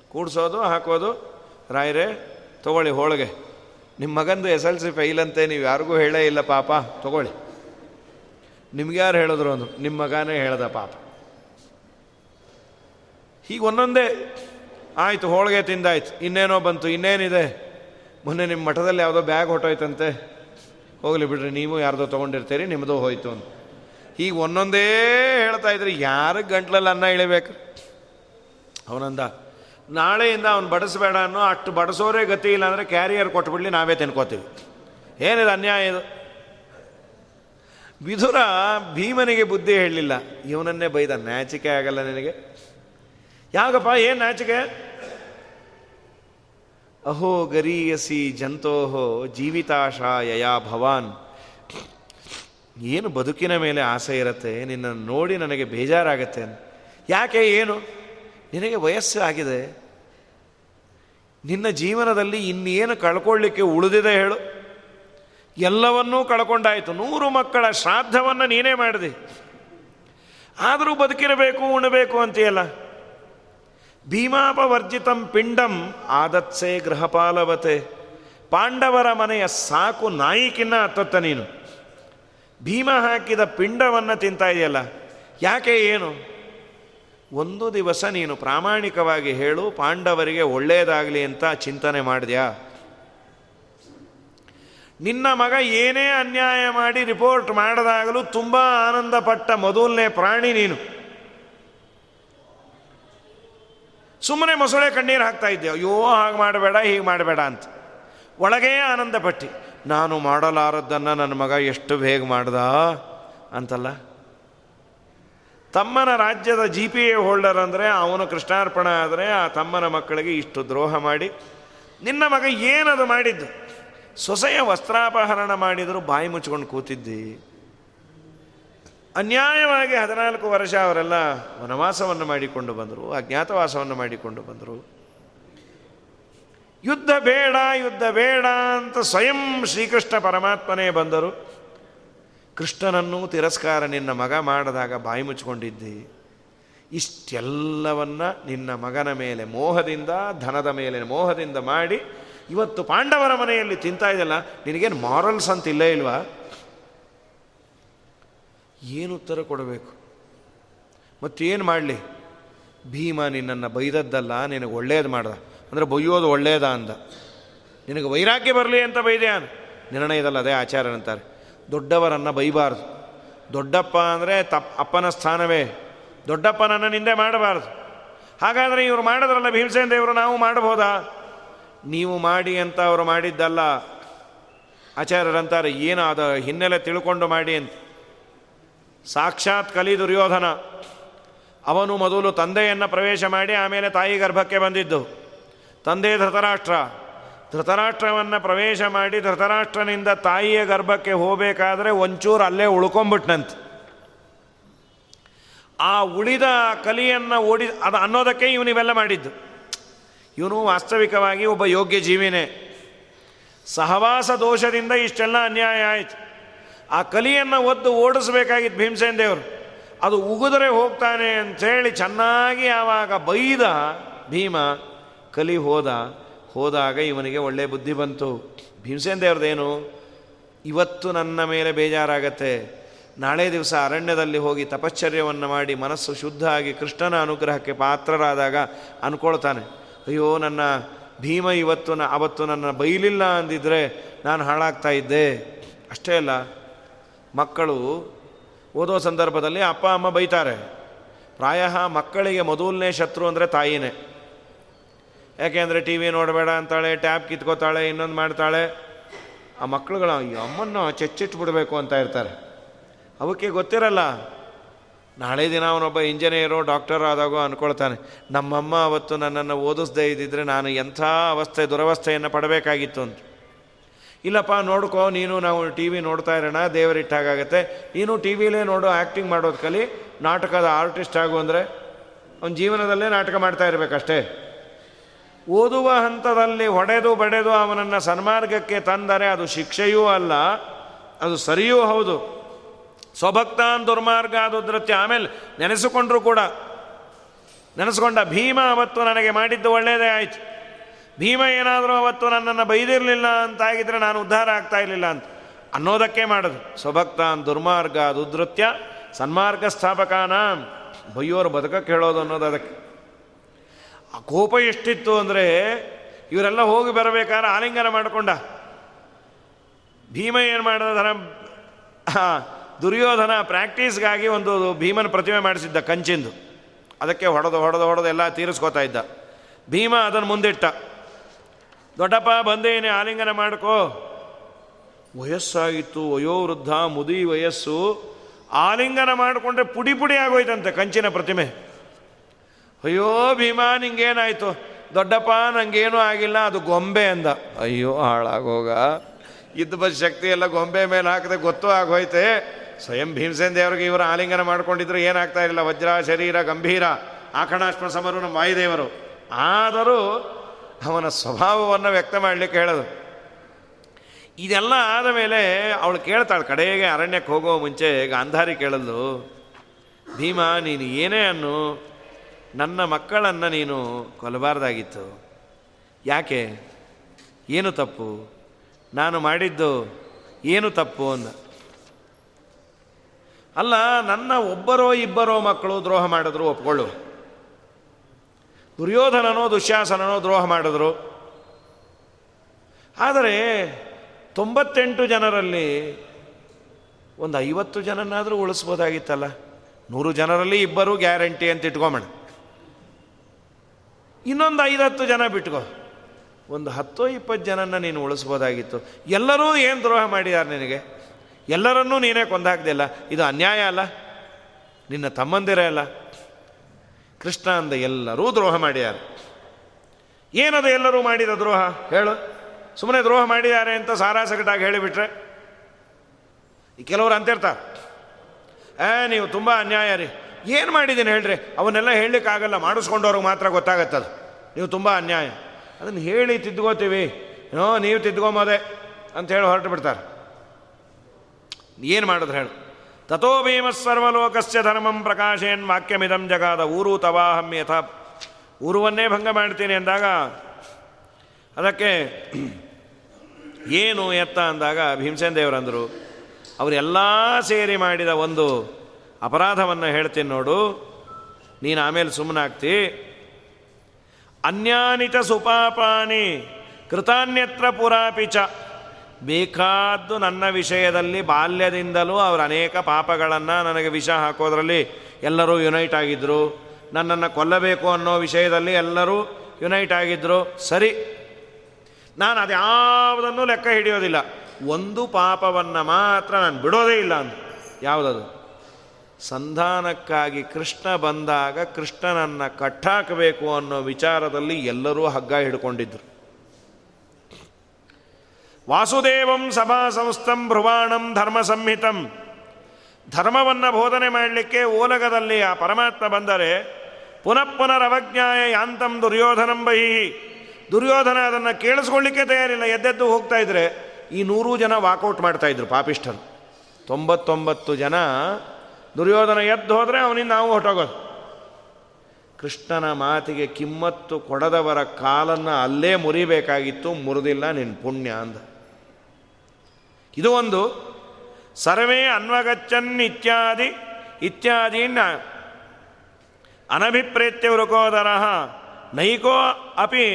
ಕೂಡ್ಸೋದು, ಹಾಕೋದು ರಾಯರೇ, ತಗೊಳ್ಳಿ ಹೋಳಿಗೆ. ನಿಮ್ಮ ಮಗಂದು ಎಸ್ ಎಲ್ ಸಿ ಫೈಲ್ ಅಂತೆ, ನೀವು ಯಾರಿಗೂ ಹೇಳೇ ಇಲ್ಲ ಪಾಪ. ತಗೊಳ್ಳಿ. ನಿಮ್ಗೆ ಯಾರು ಹೇಳಿದ್ರು ಅಂದರು? ನಿಮ್ಮ ಮಗನೇ ಹೇಳ್ದ ಪಾಪ. ಹೀಗೆ ಒಂದೊಂದೇ. ಆಯಿತು, ಹೋಳಿಗೆ ತಿಂದಾಯ್ತು. ಇನ್ನೇನೋ ಬಂತು, ಇನ್ನೇನಿದೆ? ಮೊನ್ನೆ ನಿಮ್ಮ ಮಠದಲ್ಲಿ ಯಾವುದೋ ಬ್ಯಾಗ್ ಹೊಟ್ಟೋಯ್ತಂತೆ. ಹೋಗಲಿ ಬಿಡ್ರಿ, ನೀವು ಯಾರ್ದೋ ತೊಗೊಂಡಿರ್ತೀರಿ ನಿಮ್ಮದು ಹೋಯ್ತು ಅಂತ. ಹೀಗೆ ಒಂದೊಂದೇ ಹೇಳ್ತಾ ಇದ್ರಿ. ಯಾರಿಗೆ ಗಂಟ್ಲಲ್ಲಿ ಅನ್ನ ಇಳಿಬೇಕು? ಅವನಂದ ನಾಳೆಯಿಂದ ಅವನು ಬಡಿಸಬೇಡ ಅನ್ನೋ ಅಷ್ಟು ಬಡಿಸೋರೇ ಗತಿ ಇಲ್ಲ ಅಂದರೆ ಕ್ಯಾರಿಯರ್ ಕೊಟ್ಬಿಡ್ಲಿ ನಾವೇ ತಿನ್ಕೋತೀವಿ. ಏನಿದೆ ಅನ್ಯಾಯ ಇದು? ವಿಧುರ ಭೀಮನಿಗೆ ಬುದ್ಧಿ ಹೇಳಲಿಲ್ಲ. ಇವನನ್ನೇ ಬೈದ, ನಾಚಿಕೆ ಆಗಲ್ಲ ನಿನಗೆ? ಯಾಕಪ್ಪ, ಏನು ನಾಚಿಕೆ? ಅಹೋ ಗರೀಯಸಿ ಜಂತೋಹೋ ಜೀವಿತಾಶಾಯ ಭವಾನ್. ಏನು ಬದುಕಿನ ಮೇಲೆ ಆಸೆ ಇರುತ್ತೆ? ನಿನ್ನನ್ನು ನೋಡಿ ನನಗೆ ಬೇಜಾರಾಗತ್ತೆ ಯಾಕೆ, ಏನು? ನಿನಗೆ ವಯಸ್ಸು ಆಗಿದೆ. ನಿನ್ನ ಜೀವನದಲ್ಲಿ ಇನ್ನೇನು ಕಳ್ಕೊಳ್ಳಿಕ್ಕೆ ಉಳಿದಿದೆ ಹೇಳು. ಎಲ್ಲವನ್ನೂ ಕಳ್ಕೊಂಡಾಯಿತು. ನೂರು ಮಕ್ಕಳ ಶ್ರಾದ್ದವನ್ನು ನೀನೇ ಮಾಡಿದೆ. ಆದರೂ ಬದುಕಿರಬೇಕು, ಉಣಬೇಕು ಅಂತೀಯಲ್ಲ? ಭೀಮಾಪವರ್ಜಿತಂ ಪಿಂಡಂ ಆದತ್ಸೆ ಗೃಹಪಾಲವತೆ. ಪಾಂಡವರ ಮನೆಯ ಸಾಕು ನಾಯಿಕಿನ್ನ ಹತ್ತತ್ತ ನೀನು. ಭೀಮ ಹಾಕಿದ ಪಿಂಡವನ್ನು ತಿಂತಾ ಇದೆಯಲ್ಲ? ಯಾಕೆ ಏನು? ಒಂದು ದಿವಸ ನೀನು ಪ್ರಾಮಾಣಿಕವಾಗಿ ಹೇಳು, ಪಾಂಡವರಿಗೆ ಒಳ್ಳೆಯದಾಗಲಿ ಅಂತ ಚಿಂತನೆ ಮಾಡಿದ್ಯಾ? ನಿನ್ನ ಮಗ ಏನೇ ಅನ್ಯಾಯ ಮಾಡಿ ರಿಪೋರ್ಟ್ ಮಾಡಿದಾಗಲೂ ತುಂಬ ಆನಂದಪಟ್ಟ ಮೊದಲನೇ ಪ್ರಾಣಿ ನೀನು. ಸುಮ್ಮನೆ ಮೊಸಳೆ ಕಣ್ಣೀರು ಹಾಕ್ತಾ ಇದ್ದೆ, ಅಯ್ಯೋ, ಹಾಗೆ ಮಾಡಬೇಡ, ಹೀಗೆ ಮಾಡಬೇಡ ಅಂತ. ಒಳಗೇ ಆನಂದಪಟ್ಟಿ, ನಾನು ಮಾಡಲಾರದ್ದನ್ನು ನನ್ನ ಮಗ ಎಷ್ಟು ಬೇಗ ಮಾಡ್ದ? ಅಂತಲ್ಲ ತಮ್ಮನ ರಾಜ್ಯದ ಜಿ ಪಿ ಎ ಹೋಲ್ಡರ್ ಅಂದರೆ ಅವನು ಕೃಷ್ಣಾರ್ಪಣ ಆದರೆ ಆ ತಮ್ಮನ ಮಕ್ಕಳಿಗೆ ಇಷ್ಟು ದ್ರೋಹ ಮಾಡಿ, ನಿನ್ನ ಮಗ ಏನದು ಮಾಡಿದ್ದು? ಸೊಸೆಯ ವಸ್ತ್ರಾಪಹರಣ ಮಾಡಿದರೂ ಬಾಯಿ ಮುಚ್ಕೊಂಡು ಕೂತಿದ್ದಿ. ಅನ್ಯಾಯವಾಗಿ ಹದಿನಾಲ್ಕು ವರ್ಷ ಅವರೆಲ್ಲ ವನವಾಸವನ್ನು ಮಾಡಿಕೊಂಡು ಬಂದರು, ಅಜ್ಞಾತವಾಸವನ್ನು ಮಾಡಿಕೊಂಡು ಬಂದರು. ಯುದ್ಧ ಬೇಡ ಯುದ್ಧ ಬೇಡ ಅಂತ ಸ್ವಯಂ ಶ್ರೀಕೃಷ್ಣ ಪರಮಾತ್ಮನೇ ಬಂದರು. ಕೃಷ್ಣನನ್ನು ತಿರಸ್ಕಾರ ನಿನ್ನ ಮಗ ಮಾಡಿದಾಗ ಬಾಯಿ ಮುಚ್ಚಿಕೊಂಡಿದ್ದಿ. ಇಷ್ಟೆಲ್ಲವನ್ನ ನಿನ್ನ ಮಗನ ಮೇಲೆ, ಮೋಹದಿಂದ, ಧನದ ಮೇಲೆ, ಮೋಹದಿಂದ ಮಾಡಿ ಇವತ್ತು ಪಾಂಡವರ ಮನೆಯಲ್ಲಿ ತಿಂತಾ ಇದೆಯಲ್ಲ, ನಿನಗೇನು ಮಾರಲ್ಸ್ ಅಂತ ಇಲ್ಲೇ ಇಲ್ವಾ? ಏನು ಉತ್ತರ ಕೊಡಬೇಕು? ಮತ್ತೇನು ಮಾಡಲಿ? ಭೀಮ ನಿನ್ನನ್ನು ಬೈದದ್ದಲ್ಲ, ನಿನಗೆ ಒಳ್ಳೇದು ಮಾಡ್ದ. ಅಂದರೆ ಬೈಯೋದು ಒಳ್ಳೆಯದ ಅಂದ. ನಿನಗೆ ವೈರಾಗ್ಯ ಬರಲಿ ಅಂತ ಬೈದೆ ನಿರ್ಣಯದಲ್ಲ ಅದೇ ಆಚಾರ ದೊಡ್ಡವರನ್ನು ಬೈಬಾರ್ದು. ದೊಡ್ಡಪ್ಪ ಅಂದರೆ ತಪ್ಪ ಅಪ್ಪನ ಸ್ಥಾನವೇ. ದೊಡ್ಡಪ್ಪನನ್ನು ನಿಂದೆ ಮಾಡಬಾರ್ದು. ಹಾಗಾದರೆ ಇವರು ಮಾಡಿದ್ರಲ್ಲ ಭೀಮಸೇನ ದೇವರು ನಾವು ಮಾಡಬಹುದಾ? ನೀವು ಮಾಡಿ ಅಂತ ಅವರು ಮಾಡಿದ್ದಲ್ಲ. ಆಚಾರ್ಯರಂತಾರೆ, ಏನು ಅದ ಹಿನ್ನೆಲೆ ತಿಳ್ಕೊಂಡು ಮಾಡಿ ಅಂತ. ಸಾಕ್ಷಾತ್ ಕಲಿ ದುರ್ಯೋಧನ. ಅವನು ಮೊದಲು ತಂದೆಯನ್ನು ಪ್ರವೇಶ ಮಾಡಿ ಆಮೇಲೆ ತಾಯಿ ಗರ್ಭಕ್ಕೆ ಬಂದಿದ್ದು. ತಂದೆ ಧೃತರಾಷ್ಟ್ರ. ಧೃತರಾಷ್ಟ್ರವನ್ನು ಪ್ರವೇಶ ಮಾಡಿ ಧೃತರಾಷ್ಟ್ರನಿಂದ ತಾಯಿಯ ಗರ್ಭಕ್ಕೆ ಹೋಗಬೇಕಾದ್ರೆ ಒಂಚೂರು ಅಲ್ಲೇ ಉಳ್ಕೊಂಬಿಟ್ನಂತೆ. ಆ ಉಳಿದ ಕಲಿಯನ್ನು ಓಡಿ ಅದು ಅನ್ನೋದಕ್ಕೆ ಇವನಿವೆಲ್ಲ ಮಾಡಿದ್ದು. ಇವನು ವಾಸ್ತವಿಕವಾಗಿ ಒಬ್ಬ ಯೋಗ್ಯ ಜೀವಿನೇ. ಸಹವಾಸ ದೋಷದಿಂದ ಇಷ್ಟೆಲ್ಲ ಅನ್ಯಾಯ ಆಯಿತು. ಆ ಕಲಿಯನ್ನು ಒದ್ದು ಓಡಿಸ್ಬೇಕಾಗಿತ್ತು ಭೀಮಸೇನ್ ದೇವರು. ಅದು ಉಗಿದ್ರೆ ಹೋಗ್ತಾನೆ ಅಂಥೇಳಿ ಚೆನ್ನಾಗಿ ಆವಾಗ ಬೈದ ಭೀಮ ಕಲಿ ಹೋದ. ಹೋದಾಗ ಇವನಿಗೆ ಒಳ್ಳೆಯ ಬುದ್ಧಿ ಬಂತು. ಭೀಮಸೇನ ದೇವ್ರದ್ದೇನು ಇವತ್ತು ನನ್ನ ಮೇಲೆ ಬೇಜಾರಾಗತ್ತೆ. ನಾಳೆ ದಿವಸ ಅರಣ್ಯದಲ್ಲಿ ಹೋಗಿ ತಪಶ್ಚರ್ಯವನ್ನು ಮಾಡಿ ಮನಸ್ಸು ಶುದ್ಧ ಆಗಿ ಕೃಷ್ಣನ ಅನುಗ್ರಹಕ್ಕೆ ಪಾತ್ರರಾದಾಗ ಅನ್ಕೊಳ್ತಾನೆ. ಅಯ್ಯೋ, ನನ್ನ ಭೀಮ ಇವತ್ತು ಅವತ್ತು ನನ್ನ ಬೈಲಿಲ್ಲ ಅಂದಿದ್ರೆ ನಾನು ಹಾಳಾಗ್ತಾ ಇದ್ದೆ. ಅಷ್ಟೇ ಅಲ್ಲ, ಮಕ್ಕಳು ಓದೋ ಸಂದರ್ಭದಲ್ಲಿ ಅಪ್ಪ, ಅಮ್ಮ ಬೈತಾರೆ. ಪ್ರಾಯ ಮಕ್ಕಳಿಗೆ ಮೊದಲನೇ ಶತ್ರು ಅಂದರೆ ತಾಯಿನೇ. ಯಾಕೆಂದರೆ ಟಿ ವಿ ನೋಡಬೇಡ ಅಂತಾಳೆ, ಟ್ಯಾಬ್ ಕಿತ್ಕೋತಾಳೆ, ಇನ್ನೊಂದು ಮಾಡ್ತಾಳೆ. ಆ ಮಕ್ಕಳುಗಳ ಅಮ್ಮನ್ನು ಚೆಚ್ಚಿಟ್ಬಿಡ್ಬೇಕು ಅಂತ ಇರ್ತಾರೆ. ಅವಕ್ಕೆ ಗೊತ್ತಿರಲ್ಲ, ನಾಳೆ ದಿನ ಅವನೊಬ್ಬ ಇಂಜಿನಿಯರು, ಡಾಕ್ಟರ್ ಆದಾಗೋ ಅಂದ್ಕೊಳ್ತಾನೆ ನಮ್ಮಮ್ಮ ಅವತ್ತು ನನ್ನನ್ನು ಓದಿಸ್ದೇ ಇದ್ದಿದ್ರೆ ನಾನು ಎಂಥ ಅವಸ್ಥೆ, ದುರವಸ್ಥೆಯನ್ನು ಪಡಬೇಕಾಗಿತ್ತು ಅಂತ. ಇಲ್ಲಪ್ಪ, ನೋಡ್ಕೋ, ನೀನು ನಾವು ಟಿ ವಿ ನೋಡ್ತಾ ಇರೋಣ ದೇವರಿಟ್ಟಾಗತ್ತೆ ನೀನು ಟಿ ವಿಲೇ ನೋಡು ಆ್ಯಕ್ಟಿಂಗ್ ಮಾಡೋದು ಕಲಿ. ನಾಟಕದ ಆರ್ಟಿಸ್ಟ್ ಆಗು ಅಂದರೆ, ಅವನ ಜೀವನದಲ್ಲೇ ನಾಟಕ ಮಾಡ್ತಾ ಇರಬೇಕಷ್ಟೇ. ಓದುವ ಹಂತದಲ್ಲಿ ಹೊಡೆದು ಬಡೆದು ಅವನನ್ನು ಸನ್ಮಾರ್ಗಕ್ಕೆ ತಂದರೆ ಅದು ಶಿಕ್ಷೆಯೂ ಅಲ್ಲ, ಅದು ಸರಿಯೂ ಹೌದು. ಸ್ವಭಕ್ತಾನ್ ದುರ್ಮಾರ್ಗ ಅದು ಆಮೇಲೆ ನೆನೆಸಿಕೊಂಡ್ರು ಕೂಡ. ನೆನೆಸ್ಕೊಂಡ ಭೀಮ ಅವತ್ತು ನನಗೆ ಮಾಡಿದ್ದು ಒಳ್ಳೆಯದೇ ಆಯಿತು. ಭೀಮ ಏನಾದರೂ ಅವತ್ತು ನನ್ನನ್ನು ಬೈದಿರಲಿಲ್ಲ ಅಂತಾಗಿದ್ರೆ ನಾನು ಉದ್ಧಾರ ಆಗ್ತಾ ಇರಲಿಲ್ಲ ಅಂತ. ಅನ್ನೋದಕ್ಕೆ ಮಾಡೋದು. ಸ್ವಭಕ್ತಾನ್ ದುರ್ಮಾರ್ಗ ದುಧೃತ್ಯ ಸನ್ಮಾರ್ಗ ಸ್ಥಾಪಕಾನ. ಬೈಯೋರು ಬದುಕಕ್ಕೆ ಹೇಳೋದು ಅನ್ನೋದು ಅದಕ್ಕೆ. ಆ ಕೋಪ ಎಷ್ಟಿತ್ತು ಅಂದರೆ ಇವರೆಲ್ಲ ಹೋಗಿ ಬರಬೇಕಾದ್ರೆ ಆಲಿಂಗನ ಮಾಡಿಕೊಂಡ. ಭೀಮ ಏನು ಮಾಡಿದ ಧನ ದುರ್ಯೋಧನ ಪ್ರಾಕ್ಟೀಸ್ಗಾಗಿ ಒಂದು ಭೀಮನ ಪ್ರತಿಮೆ ಮಾಡಿಸಿದ್ದ ಕಂಚಿಂದು. ಅದಕ್ಕೆ ಹೊಡೆದು ಹೊಡೆದು ಹೊಡೆದು ಎಲ್ಲ ತೀರಿಸ್ಕೋತಾ ಇದ್ದ. ಭೀಮ ಅದನ್ನು ಮುಂದಿಟ್ಟ. ದೊಡ್ಡಪ್ಪ, ಬಂದೇನೆ, ಆಲಿಂಗನ ಮಾಡ್ಕೋ. ವಯಸ್ಸಾಗಿತ್ತು ವಯೋವೃದ್ಧ, ಮುದಿ ವಯಸ್ಸು. ಆಲಿಂಗನ ಮಾಡಿಕೊಂಡ್ರೆ ಪುಡಿ ಪುಡಿ ಆಗೋಯ್ತಂತೆ ಕಂಚಿನ ಪ್ರತಿಮೆ. ಅಯ್ಯೋ, ಭೀಮಾ, ನಿಂಗೇನಾಯಿತು? ದೊಡ್ಡಪ್ಪ, ನಂಗೇನೂ ಆಗಿಲ್ಲ, ಅದು ಗೊಂಬೆ ಅಂದ. ಅಯ್ಯೋ, ಹಾಳಾಗೋಗ. ಇದ್ದ ಬಸ್ ಶಕ್ತಿ ಎಲ್ಲ ಗೊಂಬೆ ಮೇಲೆ ಹಾಕದೆ ಗೊತ್ತು ಆಗೋಯ್ತೆ. ಸ್ವಯಂ ಭೀಮಸೇನ್ ದೇವರಿಗೆ ಇವರು ಆಲಿಂಗನ ಮಾಡ್ಕೊಂಡಿದ್ರು, ಏನಾಗ್ತಾ ಇರಲಿಲ್ಲ. ವಜ್ರ, ಶರೀರ, ಗಂಭೀರ, ಆಕಣಾಶ್ಮ ಸಮರು ನಮ್ಮ ವಾಯುದೇವರು ಆದರೂ ಅವನ ಸ್ವಭಾವವನ್ನು ವ್ಯಕ್ತ ಮಾಡಲಿಕ್ಕೆ ಹೇಳೋದು. ಇದೆಲ್ಲ ಆದ ಮೇಲೆ ಅವಳು ಕೇಳ್ತಾಳೆ, ಕಡೆಗೆ ಅರಣ್ಯಕ್ಕೆ ಹೋಗೋ ಮುಂಚೆ ಗಾಂಧಾರಿ ಕೇಳಲು ಭೀಮ, ನೀನು ಏನೇ ಅನ್ನು ನನ್ನ ಮಕ್ಕಳನ್ನು ನೀನು ಕೊಲ್ಲಬಾರ್ದಾಗಿತ್ತು. ಯಾಕೆ? ಏನು ತಪ್ಪು? ನಾನು ಮಾಡಿದ್ದು ಏನು ತಪ್ಪು ಅಂದ. ಅಲ್ಲ, ನನ್ನ ಒಬ್ಬರೋ ಇಬ್ಬರೋ ಮಕ್ಕಳು ದ್ರೋಹ ಮಾಡಿದ್ರು ಒಪ್ಕೊಳ್ಳು ದುರ್ಯೋಧನನೋ ದುಶ್ಯಾಸನನೋ ದ್ರೋಹ ಮಾಡಿದ್ರು. ಆದರೆ ತೊಂಬತ್ತೆಂಟು ಜನರಲ್ಲಿ ಒಂದು ಐವತ್ತು ಜನನಾದರೂ ಉಳಿಸ್ಬೋದಾಗಿತ್ತಲ್ಲ. ನೂರು ಜನರಲ್ಲಿ ಇಬ್ಬರು ಗ್ಯಾರಂಟಿ ಅಂತ ಇಟ್ಕೊಂಬಣ ಇನ್ನೊಂದು ಐದತ್ತು ಜನ ಬಿಟ್ಕೋ. ಒಂದು ಹತ್ತೋ ಇಪ್ಪತ್ತು ಜನನ ನೀನು ಉಳಿಸ್ಬೋದಾಗಿತ್ತು. ಎಲ್ಲರೂ ಏನು ದ್ರೋಹ ಮಾಡಿದ್ದಾರೆ ನಿನಗೆ? ಎಲ್ಲರನ್ನೂ ನೀನೇ ಕೊಂದಾಗ್ದಿಲ್ಲ ಇದು ಅನ್ಯಾಯ ಅಲ್ಲ? ನಿನ್ನ ತಮ್ಮಂದಿರೇ ಅಲ್ಲ? ಕೃಷ್ಣ ಅಂದ ಎಲ್ಲರೂ ದ್ರೋಹ ಮಾಡ್ಯಾರ ಏನದು ಎಲ್ಲರೂ ಮಾಡಿದ ದ್ರೋಹ? ಹೇಳು. ಸುಮ್ಮನೆ ದ್ರೋಹ ಮಾಡಿದ್ದಾರೆ ಅಂತ ಸಾರಾಸಗಟಾಗಿ ಹೇಳಿಬಿಟ್ರೆ? ಈ ಕೆಲವರು ಅಂತಿರ್ತಾರೆ ಏ, ನೀವು ತುಂಬ ಅನ್ಯಾಯ ರೀ ಏನು ಮಾಡಿದ್ದೀನಿ ಹೇಳ್ರಿ? ಅವನ್ನೆಲ್ಲ ಹೇಳಲಿಕ್ಕಾಗಲ್ಲ, ಮಾಡಿಸ್ಕೊಂಡವ್ರಿಗೆ ಮಾತ್ರ ಗೊತ್ತಾಗತ್ತದು. ನೀವು ತುಂಬ ಅನ್ಯಾಯ. ಅದನ್ನು ಹೇಳಿ ತಿದ್ಕೋತೀವಿ. ಹ್ಞೂ ನೀವು ತಿದ್ಕೊಂಬೋದೆ ಹೇಳಿ ಹೊರಟು ಬಿಡ್ತಾರೆ. ಏನು ಮಾಡಿದ್ರೆ ಹೇಳು. ತಥೋ ಸರ್ವಲೋಕಸ್ಯ ಧರ್ಮಂ ಪ್ರಕಾಶೇನ್ ವಾಕ್ಯಮಿದಂ ಜಗಾದ ಊರು ತವಾಹಂ ಯಥಾ. ಊರುವನ್ನೇ ಭಂಗ ಮಾಡ್ತೀನಿ ಅಂದಾಗ, ಅದಕ್ಕೆ ಏನು ಎತ್ತ ಅಂದಾಗ ಭೀಮಸೇನ್ ದೇವರಂದರು, ಅವರೆಲ್ಲ ಸೇರಿ ಮಾಡಿದ ಒಂದು ಅಪರಾಧವನ್ನು ಹೇಳ್ತೀನಿ ನೋಡು. ನೀನು ಆಮೇಲೆ ಸುಮ್ಮನಾಗ್ತಿ ಅನ್ಯಾನಿತ ಸುಪಾಪಾನಿ ಕೃತಾನ್ಯತ್ರ ಪುರಾಪಿಚ ಬೇಕಾದ್ದು ನನ್ನ ವಿಷಯದಲ್ಲಿ ಬಾಲ್ಯದಿಂದಲೂ ಅವರ ಅನೇಕ ಪಾಪಗಳನ್ನು ನನಗೆ ವಿಷ ಹಾಕೋದ್ರಲ್ಲಿ ಎಲ್ಲರೂ ಯುನೈಟ್ ಆಗಿದ್ದರು ನನ್ನನ್ನು ಕೊಲ್ಲಬೇಕು ಅನ್ನೋ ವಿಷಯದಲ್ಲಿ ಎಲ್ಲರೂ ಯುನೈಟ್ ಆಗಿದ್ದರು ಸರಿ. ನಾನು ಅದ್ಯಾವುದನ್ನು ಲೆಕ್ಕ ಹಿಡಿಯೋದಿಲ್ಲ. ಒಂದು ಪಾಪವನ್ನು ಮಾತ್ರ ನಾನು ಬಿಡೋದೇ ಇಲ್ಲ ಅಂತ ಯಾವುದದು? ಸಂಧಾನಕ್ಕಾಗಿ ಕೃಷ್ಣ ಬಂದಾಗ ಕೃಷ್ಣನನ್ನು ಕಟ್ಟಾಕಬೇಕು ಅನ್ನೋ ವಿಚಾರದಲ್ಲಿ ಎಲ್ಲರೂ ಹಗ್ಗ ಹಿಡ್ಕೊಂಡಿದ್ರು. ವಾಸುದೇವಂ ಸಭಾ ಸಂಸ್ಥಂ ಭ್ರುವಾಣಂ ಧರ್ಮ ಸಂಹಿತಂ ಧರ್ಮವನ್ನು ಬೋಧನೆ ಮಾಡಲಿಕ್ಕೆ ಓಲಗದಲ್ಲಿ ಆ ಪರಮಾತ್ಮ ಬಂದರೆ, ಪುನಃ ಪುನರವಜ್ಞಾಯ ಯಾಂತಂ ದುರ್ಯೋಧನಂ ಬಹಿ. ದುರ್ಯೋಧನ ಅದನ್ನು ಕೇಳಿಸ್ಕೊಳ್ಳಿಕ್ಕೆ ತಯಾರಿಲ್ಲ, ಎದ್ದೆದ್ದು ಹೋಗ್ತಾ ಇದ್ರೆ ಈ ನೂರು ಜನ ವಾಕೌಟ್ ಮಾಡ್ತಾ ಇದ್ರು ಪಾಪಿಷ್ಠರು. ತೊಂಬತ್ತೊಂಬತ್ತು ಜನ ದುರ್ಯೋಧನ ಎದ್ದು ಹೋದರೆ ಅವನಿಂದ ನಾವು ಹೊಟ್ಟೋಗೋದು ಕೃಷ್ಣನ ಮಾತಿಗೆ ಕಿಮ್ಮತ್ತು ಕೊಡದವರ ಕಾಲನ್ನು ಅಲ್ಲೇ ಮುರಿಬೇಕಾಗಿತ್ತು, ಮುರಿದಿಲ್ಲ ನಿನ್ನ ಪುಣ್ಯ ಅಂದ. ಇದು ಒಂದು ಸರ್ವೇ ಅನ್ವಗಚ್ಚನ್ ಇತ್ಯಾದಿ ಇತ್ಯಾದೀನ ಅನಭಿಪ್ರೇತ್ಯ ವೃಕೋದರ ನೈಕೋ ಅಪಿ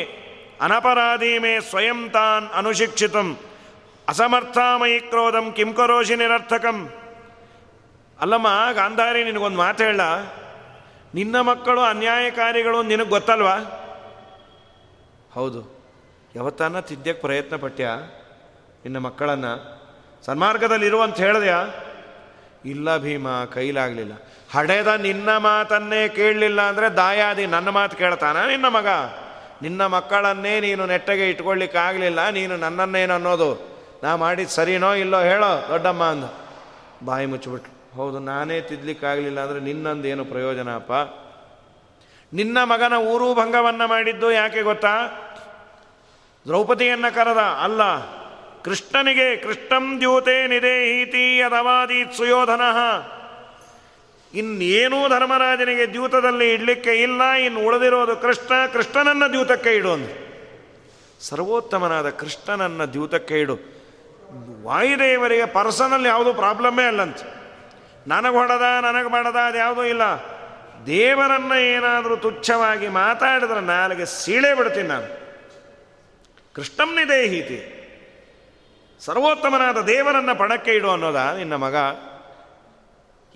ಅನಪರಾಧಿ ಸ್ವಯಂ ತಾನ್ ಅನುಶಿಕ್ಷಿತಂ, ಅಸಮರ್ಥಾಮಯಿ ಕ್ರೋಧಂ ಕಿಂ ಕರೋಷಿ ನಿರರ್ಥಕಂ. ಅಲ್ಲಮ್ಮ, ಗಾಂಧಾರಿ, ನಿನಗೊಂದು ಮಾತು ಹೇಳ. ನಿನ್ನ ಮಕ್ಕಳು ಅನ್ಯಾಯಕಾರಿಗಳು ನಿನಗೆ ಗೊತ್ತಲ್ವಾ? ಹೌದು. ಯಾವತ್ತಾನ ತಿದ್ದಕ್ಕೆ ಪ್ರಯತ್ನ ಪಟ್ಟ್ಯಾ ನಿನ್ನ ಮಕ್ಕಳನ್ನು ಸನ್ಮಾರ್ಗದಲ್ಲಿರುವಂತ ಹೇಳಿದ್ಯಾ? ಇಲ್ಲ ಭೀಮ, ಕೈಲಾಗಲಿಲ್ಲ. ಹಡೆದ ನಿನ್ನ ಮಾತನ್ನೇ ಕೇಳಲಿಲ್ಲ ಅಂದರೆ ದಾಯಾದಿ ನನ್ನ ಮಾತು ಕೇಳ್ತಾನ ನಿನ್ನ ಮಗ? ನಿನ್ನ ಮಕ್ಕಳನ್ನೇ ನೀನು ನೆಟ್ಟಗೆ ಇಟ್ಕೊಳ್ಳಿಕ್ಕಾಗಲಿಲ್ಲ ನೀನು ನನ್ನನ್ನೇನು ಅನ್ನೋದು? ನಾ ಮಾಡಿದ ಸರಿನೋ ಇಲ್ಲೋ ಹೇಳೋ, ದೊಡ್ಡಮ್ಮ ಅಂದ. ಬಾಯಿ ಮುಚ್ಚಿಬಿಟ್ರು ಹೌದು, ನಾನೇ ತಿದ್ಲಿಕ್ಕಾಗಲಿಲ್ಲ ಅಂದರೆ ನಿನ್ನಂದೇನು ಪ್ರಯೋಜನ ಅಪ್ಪ ನಿನ್ನ ಮಗನ ಊರು ಭಂಗವನ್ನು ಮಾಡಿದ್ದು ಯಾಕೆ ಗೊತ್ತಾ? ದ್ರೌಪದಿಯನ್ನು ಕರೆದ, ಅಲ್ಲ, ಕೃಷ್ಣನಿಗೆ ಕೃಷ್ಣಂ ದ್ಯೂತೆ ನಿದೇಹೀತಿ ಅದವಾದಿ ಸುಯೋಧನ. ಇನ್ನೇನೂ ಧರ್ಮರಾಜನಿಗೆ ದ್ಯೂತದಲ್ಲಿ ಇಡಲಿಕ್ಕೆ ಇಲ್ಲ, ಇನ್ನು ಉಳಿದಿರೋದು ಕೃಷ್ಣ, ಕೃಷ್ಣನನ್ನ ದ್ಯೂತಕ್ಕೆ ಇಡು ಅಂದ್ರೆ. ಸರ್ವೋತ್ತಮನಾದ ಕೃಷ್ಣನನ್ನ ದ್ಯೂತಕ್ಕೆ ಇಡು. ವಾಯುದೇವರಿಗೆ ಪರ್ಸನಲ್ ಯಾವುದು ಪ್ರಾಬ್ಲಮ್ಮೇ ಅಲ್ಲಂತ. ನನಗೆ ಹೊಡೆದ, ನನಗೆ ಬಡದ ಅದು ಯಾವುದೂ ಇಲ್ಲ. ದೇವರನ್ನ ಏನಾದರೂ ತುಚ್ಛವಾಗಿ ಮಾತಾಡಿದ್ರೆ ನಾಲಿಗೆ ಸೀಳೆ ಬಿಡ್ತೀನಿ ನಾನು. ಕೃಷ್ಣಂನಿದೇಹೀತಿ ಸರ್ವೋತ್ತಮನಾದ ದೇವರನ್ನ ಪಣಕ್ಕೆ ಇಡು ಅನ್ನೋದ ನಿನ್ನ ಮಗ?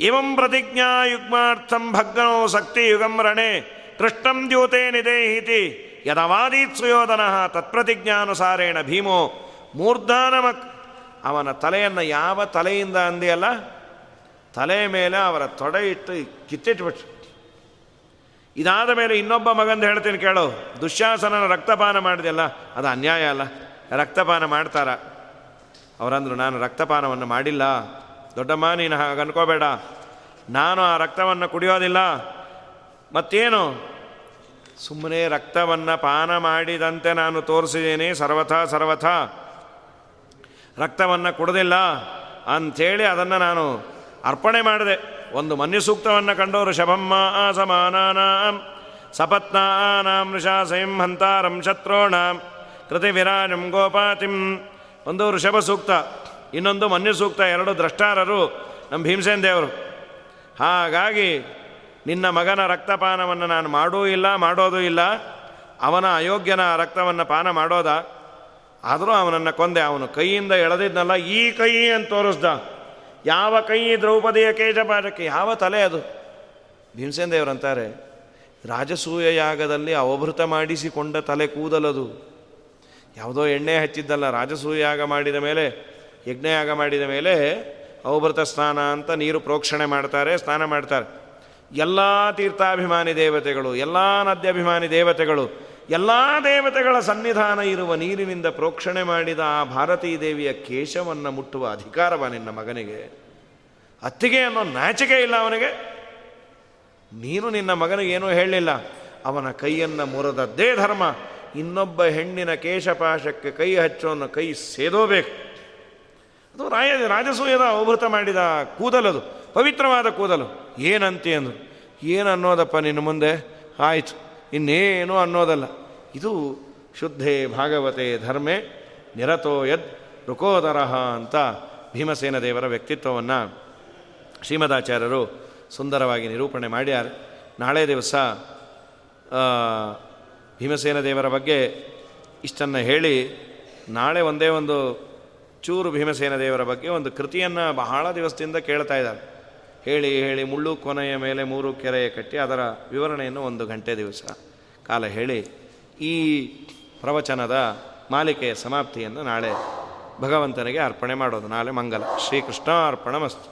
ಇವಂ ಪ್ರತಿಜ್ಞಾ ಯುಗ್ಮಾರ್ಥಂ ಭಗ್ನೋ ಶಕ್ತಿ ಯುಗಂ ರಣೆ ಕೃಷ್ಣಂ ದ್ಯೂತೆ ನಿದೇಹಿತಿ. ಯದವಾದೀತ್ ಸುಯೋಧನ ತತ್ಪ್ರತಿಜ್ಞಾನುಸಾರೇಣ ಭೀಮೋ. ಮೂರ್ಧಾನಮಕ್ ಅವನ ತಲೆಯನ್ನು ಯಾವ ತಲೆಯಿಂದ ಅಂದಿಯಲ್ಲ? ತಲೆ ಮೇಲೆ ಅವರ ತೊಡೆ ಇಟ್ಟು ಕಿತ್ತಿಟ್ಬಿಟ್ರು. ಇದಾದ ಮೇಲೆ ಇನ್ನೊಬ್ಬ ಮಗಂದು ಹೇಳ್ತೀನಿ ಕೇಳು ದುಶ್ಯಾಸನನ ರಕ್ತಪಾನ ಮಾಡಿದೆಯಲ್ಲ, ಅದು ಅನ್ಯಾಯ ಅಲ್ಲ, ರಕ್ತಪಾನ ಮಾಡ್ತಾರ. ಅವರಂದ್ರು, ನಾನು ರಕ್ತಪಾನವನ್ನು ಮಾಡಿಲ್ಲ. ದೊಡ್ಡಮ್ಮ, ನೀನು ಹಾಗೆ ಅನ್ಕೋಬೇಡ. ನಾನು ಆ ರಕ್ತವನ್ನು ಕುಡಿಯೋದಿಲ್ಲ. ಮತ್ತೇನು? ಸುಮ್ಮನೆ ರಕ್ತವನ್ನು ಪಾನ ಮಾಡಿದಂತೆ ನಾನು ತೋರಿಸಿದ್ದೀನಿ, ಸರ್ವಥ ಸರ್ವಥ. ರಕ್ತವನ್ನು ಕುಡದಿಲ್ಲ. ಅಂಥೇಳಿ ಅದನ್ನು ನಾನು ಅರ್ಪಣೆ ಮಾಡಿದೆ. ಒಂದು ಮನ್ಯ ಸೂಕ್ತವನ್ನು ಕಂಡವರು ಶಭಮ್ಮ ಸಮಾನಾಂ ಸಪತ್ನಾಂ ಋಷಾಸೈಂ ಹಂತಾರಂ ಶತ್ರೋಣಾಂ, ಕೃತಿವಿರಾಜಂ ಗೋಪಾತಿಂ. ಒಂದು ಋಷಭ ಸೂಕ್ತ ಇನ್ನೊಂದು ಮನ್ಯ ಸೂಕ್ತ ಎರಡು ದ್ರಷ್ಟಾರರು ನಮ್ಮ ಭೀಮಸೇನ್ ದೇವರು. ಹಾಗಾಗಿ ನಿನ್ನ ಮಗನ ರಕ್ತಪಾನವನ್ನು ನಾನು ಮಾಡೂ ಇಲ್ಲ, ಮಾಡೋದೂ ಇಲ್ಲ. ಅವನ ಅಯೋಗ್ಯನ ರಕ್ತವನ್ನು ಪಾನ ಮಾಡೋದ? ಆದರೂ ಅವನನ್ನು ಕೊಂದೆ, ಅವನು ಕೈಯಿಂದ ಎಳೆದಿದ್ನಲ್ಲ, ಈ ಕೈ ಅಂತ ತೋರಿಸ್ದ. ಯಾವ ಕೈ ದ್ರೌಪದಿಯ ಕೇಜಪಾಠಕ್ಕೆ ಯಾವ ತಲೆ ಅದು? ಭೀಮಸೇನ್ ದೇವರಂತಾರೆ ರಾಜಸೂಯ ಯಾಗದಲ್ಲಿ ಅವಭೃತ ಮಾಡಿಸಿಕೊಂಡ ತಲೆ ಕೂದಲದು. ಯಾವುದೋ ಎಣ್ಣೆ ಹಚ್ಚಿದ್ದಲ್ಲ ರಾಜಸೂಯಾಗ ಮಾಡಿದ ಮೇಲೆ ಯಜ್ಞಯಾಗ ಮಾಡಿದ ಮೇಲೆ ಅವಭೃತ ಸ್ನಾನ ಅಂತ ನೀರು ಪ್ರೋಕ್ಷಣೆ ಮಾಡ್ತಾರೆ, ಸ್ನಾನ ಮಾಡ್ತಾರೆ. ಎಲ್ಲ ತೀರ್ಥಾಭಿಮಾನಿ ದೇವತೆಗಳು, ಎಲ್ಲ ನದ್ಯಾಭಿಮಾನಿ ದೇವತೆಗಳು ಎಲ್ಲ ದೇವತೆಗಳ ಸನ್ನಿಧಾನ ಇರುವ ನೀರಿನಿಂದ ಪ್ರೋಕ್ಷಣೆ ಮಾಡಿದ ಆ ಭಾರತೀ ದೇವಿಯ ಕೇಶವನ್ನು ಮುಟ್ಟುವ ಅಧಿಕಾರವ ನಿನ್ನ ಮಗನಿಗೆ. ಅತ್ತಿಗೆ ಅನ್ನೋ ನಾಚಿಕೆ ಇಲ್ಲ ಅವನಿಗೆ. ನೀನು ನಿನ್ನ ಮಗನಿಗೆ ಏನೂ ಹೇಳಲಿಲ್ಲ. ಅವನ ಕೈಯನ್ನು ಮುರದದ್ದೇ ಧರ್ಮ. ಇನ್ನೊಬ್ಬ ಹೆಣ್ಣಿನ ಕೇಶಪಾಶಕ್ಕೆ ಕೈ ಹಚ್ಚೋನ್ನ ಕೈ ಸೇದೋಬೇಕು. ಅದು ರಾಯ, ರಾಜಸೂಯದ ಅವಭೃತ ಮಾಡಿದ ಕೂದಲದು ಪವಿತ್ರವಾದ ಕೂದಲು. ಏನಂತಿ ಅಂದರು. ಏನು ಅನ್ನೋದಪ್ಪ ನಿನ್ನ ಮುಂದೆ? ಆಯಿತು. ಇನ್ನೇನು ಅನ್ನೋದಲ್ಲ. ಇದು ಶುದ್ಧೇ ಭಾಗವತೆ ಧರ್ಮೆ ನಿರತೋ ಯದ್ ರುಕೋದರಹ ಅಂತ ಭೀಮಸೇನ ದೇವರ ವ್ಯಕ್ತಿತ್ವವನ್ನು ಶ್ರೀಮದಾಚಾರ್ಯರು ಸುಂದರವಾಗಿ ನಿರೂಪಣೆ ಮಾಡ್ಯಾರ. ನಾಳೆ ದಿವಸ ಭೀಮಸೇನ ದೇವರ ಬಗ್ಗೆ ಇಷ್ಟನ್ನು ಹೇಳಿ, ನಾಳೆ ಒಂದೇ ಒಂದು ಚೂರು ಭೀಮಸೇನ ದೇವರ ಬಗ್ಗೆ ಒಂದು ಕೃತಿಯನ್ನು ಬಹಳ ದಿವಸದಿಂದ ಕೇಳ್ತಾ ಇದ್ದಾರೆ. ಹೇಳಿ ಹೇಳಿ, ಮುಳ್ಳು ಕೊನೆಯ ಮೇಲೆ ಮೂರು ಕೆರೆಯ ಕಟ್ಟಿ ಅದರ ವಿವರಣೆಯನ್ನು ಒಂದು ಗಂಟೆ ದಿವಸ ಕಾಲ ಹೇಳಿ ಈ ಪ್ರವಚನದ ಮಾಲಿಕೆಯ ಸಮಾಪ್ತಿಯನ್ನು ನಾಳೆ ಭಗವಂತನಿಗೆ ಅರ್ಪಣೆ ಮಾಡೋದು. ನಾಳೆ ಮಂಗಲ. ಶ್ರೀಕೃಷ್ಣ ಅರ್ಪಣ ಮಸ್ತು